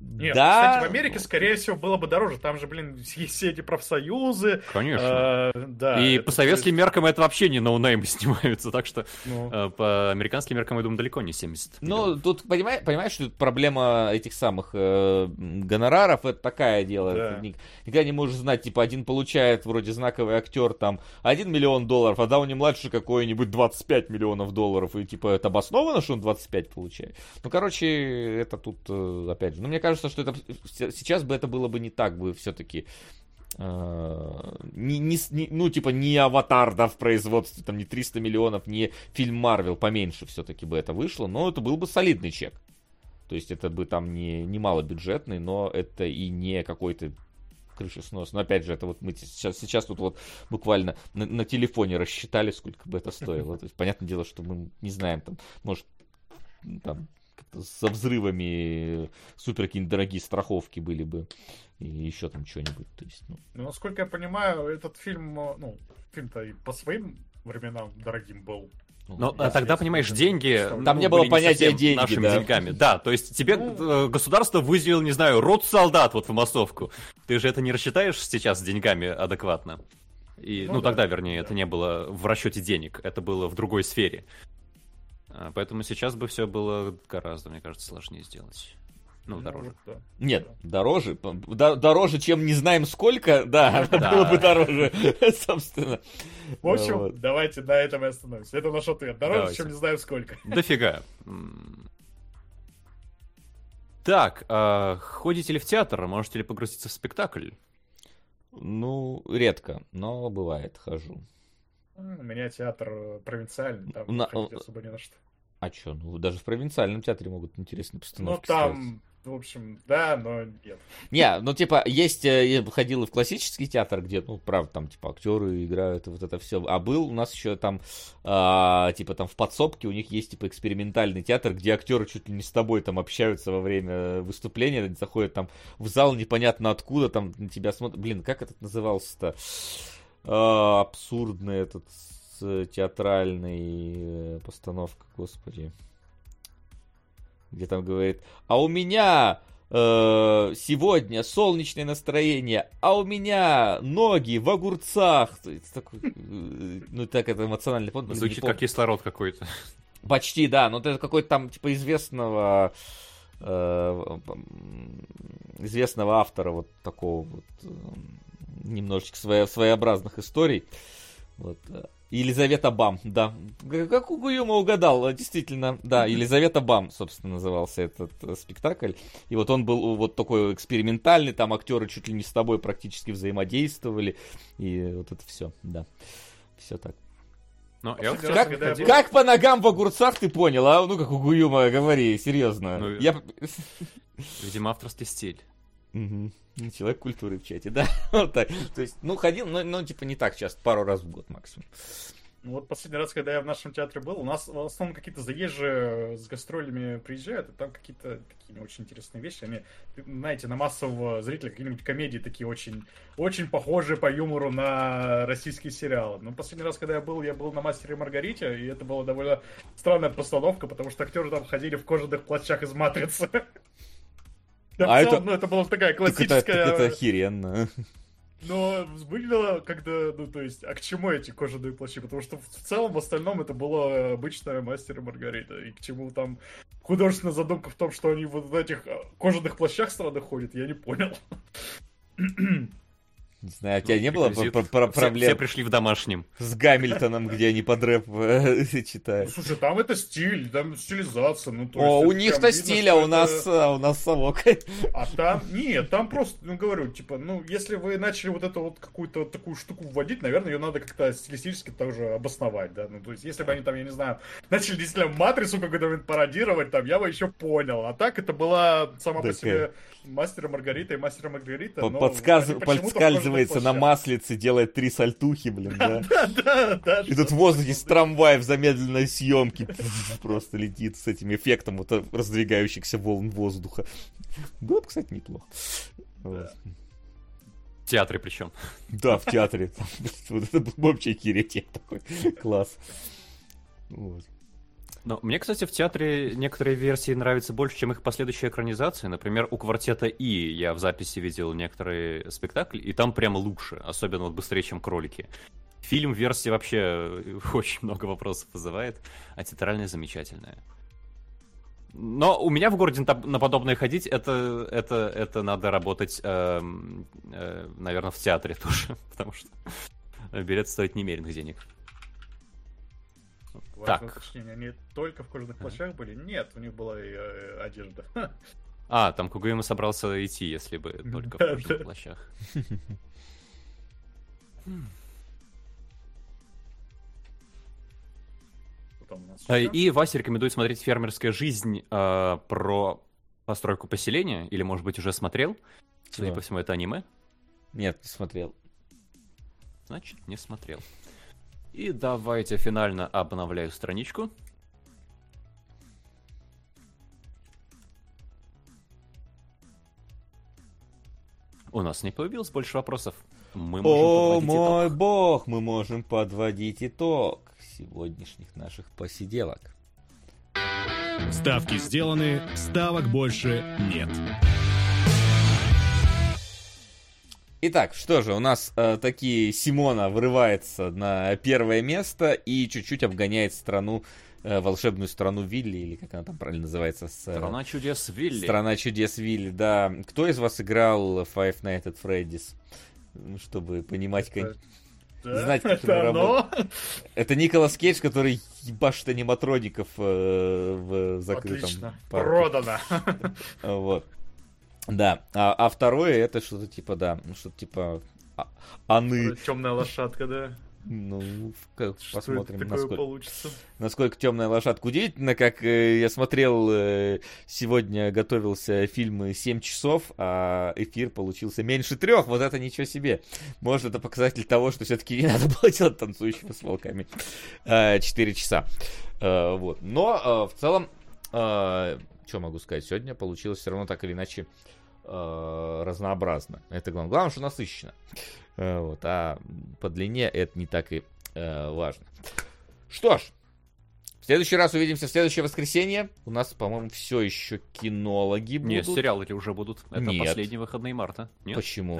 Нет, да, кстати, в Америке, скорее всего, было бы дороже. Там же, блин, есть все эти профсоюзы. Конечно. э, да. И по советским есть, меркам это вообще не ноунеймы снимаются, так что ну, э, по американским меркам, я думаю, далеко не 70 Ну, миллионов. тут понимаешь, понимаешь, что тут проблема этих самых э, гонораров, это такая дело. Да. Ты никогда не можешь знать, типа, один получает вроде знаковый актер там 1 миллион долларов, а Дауни младший какой-нибудь 25 миллионов долларов, и типа это обосновано, что он 25 получает. Ну, короче, это тут, э, опять же, ну, мне кажется, что это сейчас бы это было бы не так бы все-таки не, не не- ну, типа, не аватар, да, в производстве, там, не 300 миллионов, не фильм Марвел, поменьше все-таки бы это вышло, но это был бы солидный чек. То есть это бы там не, не малобюджетный, но это и не какой-то крышеснос. Но опять же, это вот мы сейчас, сейчас тут вот буквально на, на телефоне рассчитали, сколько бы это стоило. То есть, понятное дело, что мы не знаем, там, может, там, со взрывами супер какие-нибудь дорогие страховки были бы и еще там что-нибудь. То есть, ну, ну, насколько я понимаю, этот фильм, э, ну, фильм-то и по своим временам дорогим был. ну, Но а тогда, понимаешь, деньги... Там ну, не было понятия совсем деньги, Нашими да. деньгами. Да, то есть тебе Ну. э, государство выделило, не знаю, рот солдат вот в массовку. Ты же это не рассчитаешь сейчас с деньгами адекватно. И, ну, Ну да, тогда, вернее, да. это не было в расчете денег, это было в другой сфере. А, Поэтому сейчас бы все было гораздо, мне кажется, сложнее сделать. Ну, дороже. вот да. Нет, дороже. до- дороже, чем не знаем сколько, да, Да. было бы дороже, собственно. В общем, Вот. давайте на этом и остановимся. Это наш ответ. Дороже, Давайте. чем не знаю сколько. Дофига. Так, а, ходите ли в театр? Можете ли погрузиться в спектакль? Ну, редко, но бывает, хожу. У меня театр э, провинциальный, там На- ходить особо не на что. А что, ну даже в провинциальном театре могут интересные Ну, постановки там, в общем, да, но нет. Не, ну типа, есть, э, я ходил и в классический театр, где, ну, правда, там, типа, актеры играют, вот это все. А был у нас еще там, а, типа, там в подсобке у них есть, типа, экспериментальный театр, где актеры чуть ли не с тобой там общаются во время выступления, заходят там в зал непонятно откуда, там на тебя смотрят. Блин, как этот назывался-то? А, абсурдный этот театральный э, постановка, господи. Где там говорит, а у меня э, сегодня солнечное настроение, а у меня ноги в огурцах. Такой, э, ну так это эмоциональный не Звучит помню. как кислород какой-то. Почти, да, но это какой-то там типа известного э, известного автора вот такого вот э, немножечко своя- своеобразных историй. Вот. э, Елизавета Бам, да. Как у Гуюма угадал, э, действительно, да, Елизавета Бам, собственно, назывался этот э, спектакль. И вот он был вот такой экспериментальный, там актеры чуть ли не с тобой практически взаимодействовали. И вот это все, да. Все так. Ну, я вот Последний раз, Как, когда я был- как по ногам в огурцах ты понял, а? Ну, как у Гуюма, говори, серьезно. Ну, Я... Видимо, авторский стиль. Ну, Человек культуры в чате, да. Вот так. То есть, ну, ходил, но, но, типа, не так часто, пару раз в год максимум. Ну, вот последний раз, когда я в нашем театре был, у нас в основном какие-то заезжие с гастролями приезжают, и там какие-то такие не очень интересные вещи. Они, знаете, на массового зрителя какие-нибудь комедии такие очень, очень похожие по юмору на российские сериалы. Но последний раз, когда я был, я был на «Мастере Маргарите», и это была довольно странная постановка, потому что актеры там ходили в кожаных плащах из «Матрицы». Да, в А целом, это- Ну, это была такая Так это, классическая... так это охеренно. Но выглядело когда, ну, то есть, а к чему эти кожаные плащи? Потому что в в целом, в остальном, это было обычная мастер и Маргарита. И к чему там художественная задумка в том, что они вот в этих а, кожаных плащах странно ходят, я не понял. Не знаю, у тебя не было про- про- Все- Все проблем пришли в домашнем. с Гамильтоном, где они под рэп э, Ну, читают? слушай, там это стиль, там стилизация, ну, то О, есть у них-то стиль, а у нас, а у нас совок. А там, нет, там просто, ну, говорю, типа, ну, если вы начали вот эту вот какую-то такую штуку вводить, наверное, ее надо как-то стилистически тоже обосновать, да, ну, то есть, если бы они там, я не знаю, начали действительно матрицу какую-то пародировать, там, я бы еще понял, а так это была сама по себе Мастера Маргарита и Мастера Маргарита, По- кожаных на маслице, делает три сальтухи, блин, да. Да, да, да. И тут в воздухе с трамвая в замедленной съемке просто летит с этим эффектом вот раздвигающихся волн воздуха. Было бы, кстати, неплохо. В театре причем. Да, в театре. Вот это вообще херетик такой. Класс. Вот. Но мне, кстати, в театре некоторые версии нравятся больше, чем их последующие экранизации. Например, у квартета И я в записи видел некоторые спектакли, и там прямо лучше, особенно вот быстрее, чем кролики. Фильм версии вообще э, очень много вопросов вызывает, а театральная замечательная. Но у меня в городе на, подобное ходить, это, это, это надо работать, эм, э, наверное, в театре тоже, потому что билет стоит немеренных денег. Важное Так. уточнение, они только в кожаных плащах были? Нет, у них была и э, одежда. А, там Кугуэма собрался идти, если бы только в кожаных плащах. Ещё? И Вася рекомендует смотреть «Фермерская жизнь» э, про постройку поселения, или, может быть, уже смотрел. Судя по всему, это аниме. Нет, не смотрел. Значит, не смотрел. И давайте финально обновляю страничку. У нас не появилось больше вопросов. Мы можем О, подводить мой итог. бог, мы можем подводить итог сегодняшних наших посиделок. Ставки сделаны, ставок больше нет. Итак, что же, у нас э, такие Симона врывается на первое место и чуть-чуть обгоняет страну, э, волшебную страну Вилли, или как она там правильно называется? С, э, Страна чудес Вилли. Страна чудес Вилли, да. Кто из вас играл в Five Nights at Freddy's? Чтобы понимать, кон- Да, знать, как это оно. это Николас Кейдж, который ебашит аниматроников э, в закрытом Отлично. парке. Продано. Вот. Да. А, а второе это что-то типа, да, ну что-то типа а- Аны. Темная лошадка, да. Ну, как, Что посмотрим, насколько, получится. насколько темная лошадка. Удивительно, как э, я смотрел э, сегодня, готовился фильм 7 часов, а эфир получился меньше трех. Вот это ничего себе. Может, это показатель того, что все-таки не надо было делать танцующего с волками 4 часа. Э, вот. Но э, в целом, что могу сказать, сегодня получилось все равно так или иначе э, разнообразно. Это главное. Главное, что насыщенно. Э, Вот, а по длине это не так и э, важно. Что ж, следующий раз увидимся в следующее воскресенье. У нас, по-моему, все еще кинологи будут. Нет, сериалы ли уже будут? Это Нет. последние выходные марта. Нет? Почему?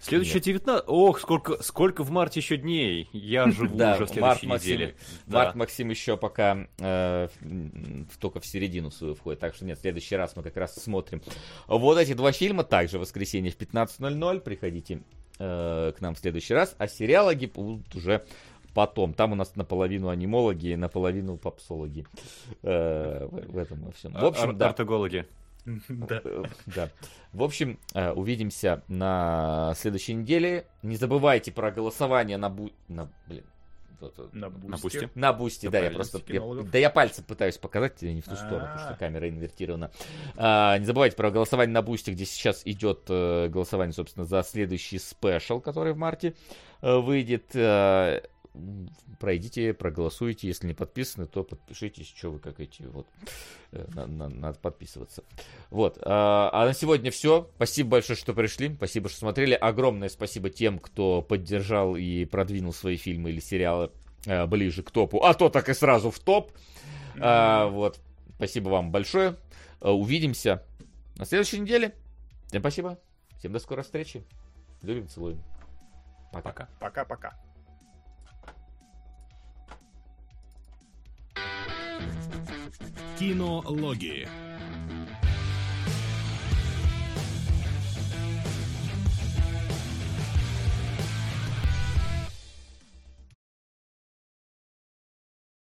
Следующий Нет. 19... Ох, сколько, сколько в марте еще дней. Я живу Да, уже в март следующей Максим, неделе. Марк Да. Максим еще пока э, только в середину свою входит, так что нет, в следующий раз мы как раз смотрим. Вот эти два фильма, также в воскресенье в 15.00, приходите э, к нам в следующий раз, а сериалоги будут уже потом. Там у нас наполовину анимологи, наполовину попсологи. Э, в, в этом во всем. В общем, Ар- да. Артогологи. Да. Э, Да. В общем, э, увидимся на следующей неделе. Не забывайте про голосование на бу... на, блин, На бусте. на бусте, да, я просто... я- да я пальцем пытаюсь показать тебе не в ту сторону, потому что А. камера инвертирована. А, не забывайте про голосование на бусте, где сейчас идет голосование, собственно, за следующий special, который в марте выйдет. М, пройдите, проголосуйте. Если не подписаны, то подпишитесь. Что вы как эти вот. э, на- на- надо подписываться. Вот. А, а на сегодня все. Спасибо большое, что пришли. Спасибо, что смотрели. Огромное спасибо тем, кто поддержал и продвинул свои фильмы или сериалы э, ближе к топу. А то так и сразу в топ. А, вот. Спасибо вам большое. Э, Увидимся на следующей неделе. Всем спасибо. Всем до скорой встречи. Любим, целуем. Пока. Пока-пока. Кинологии.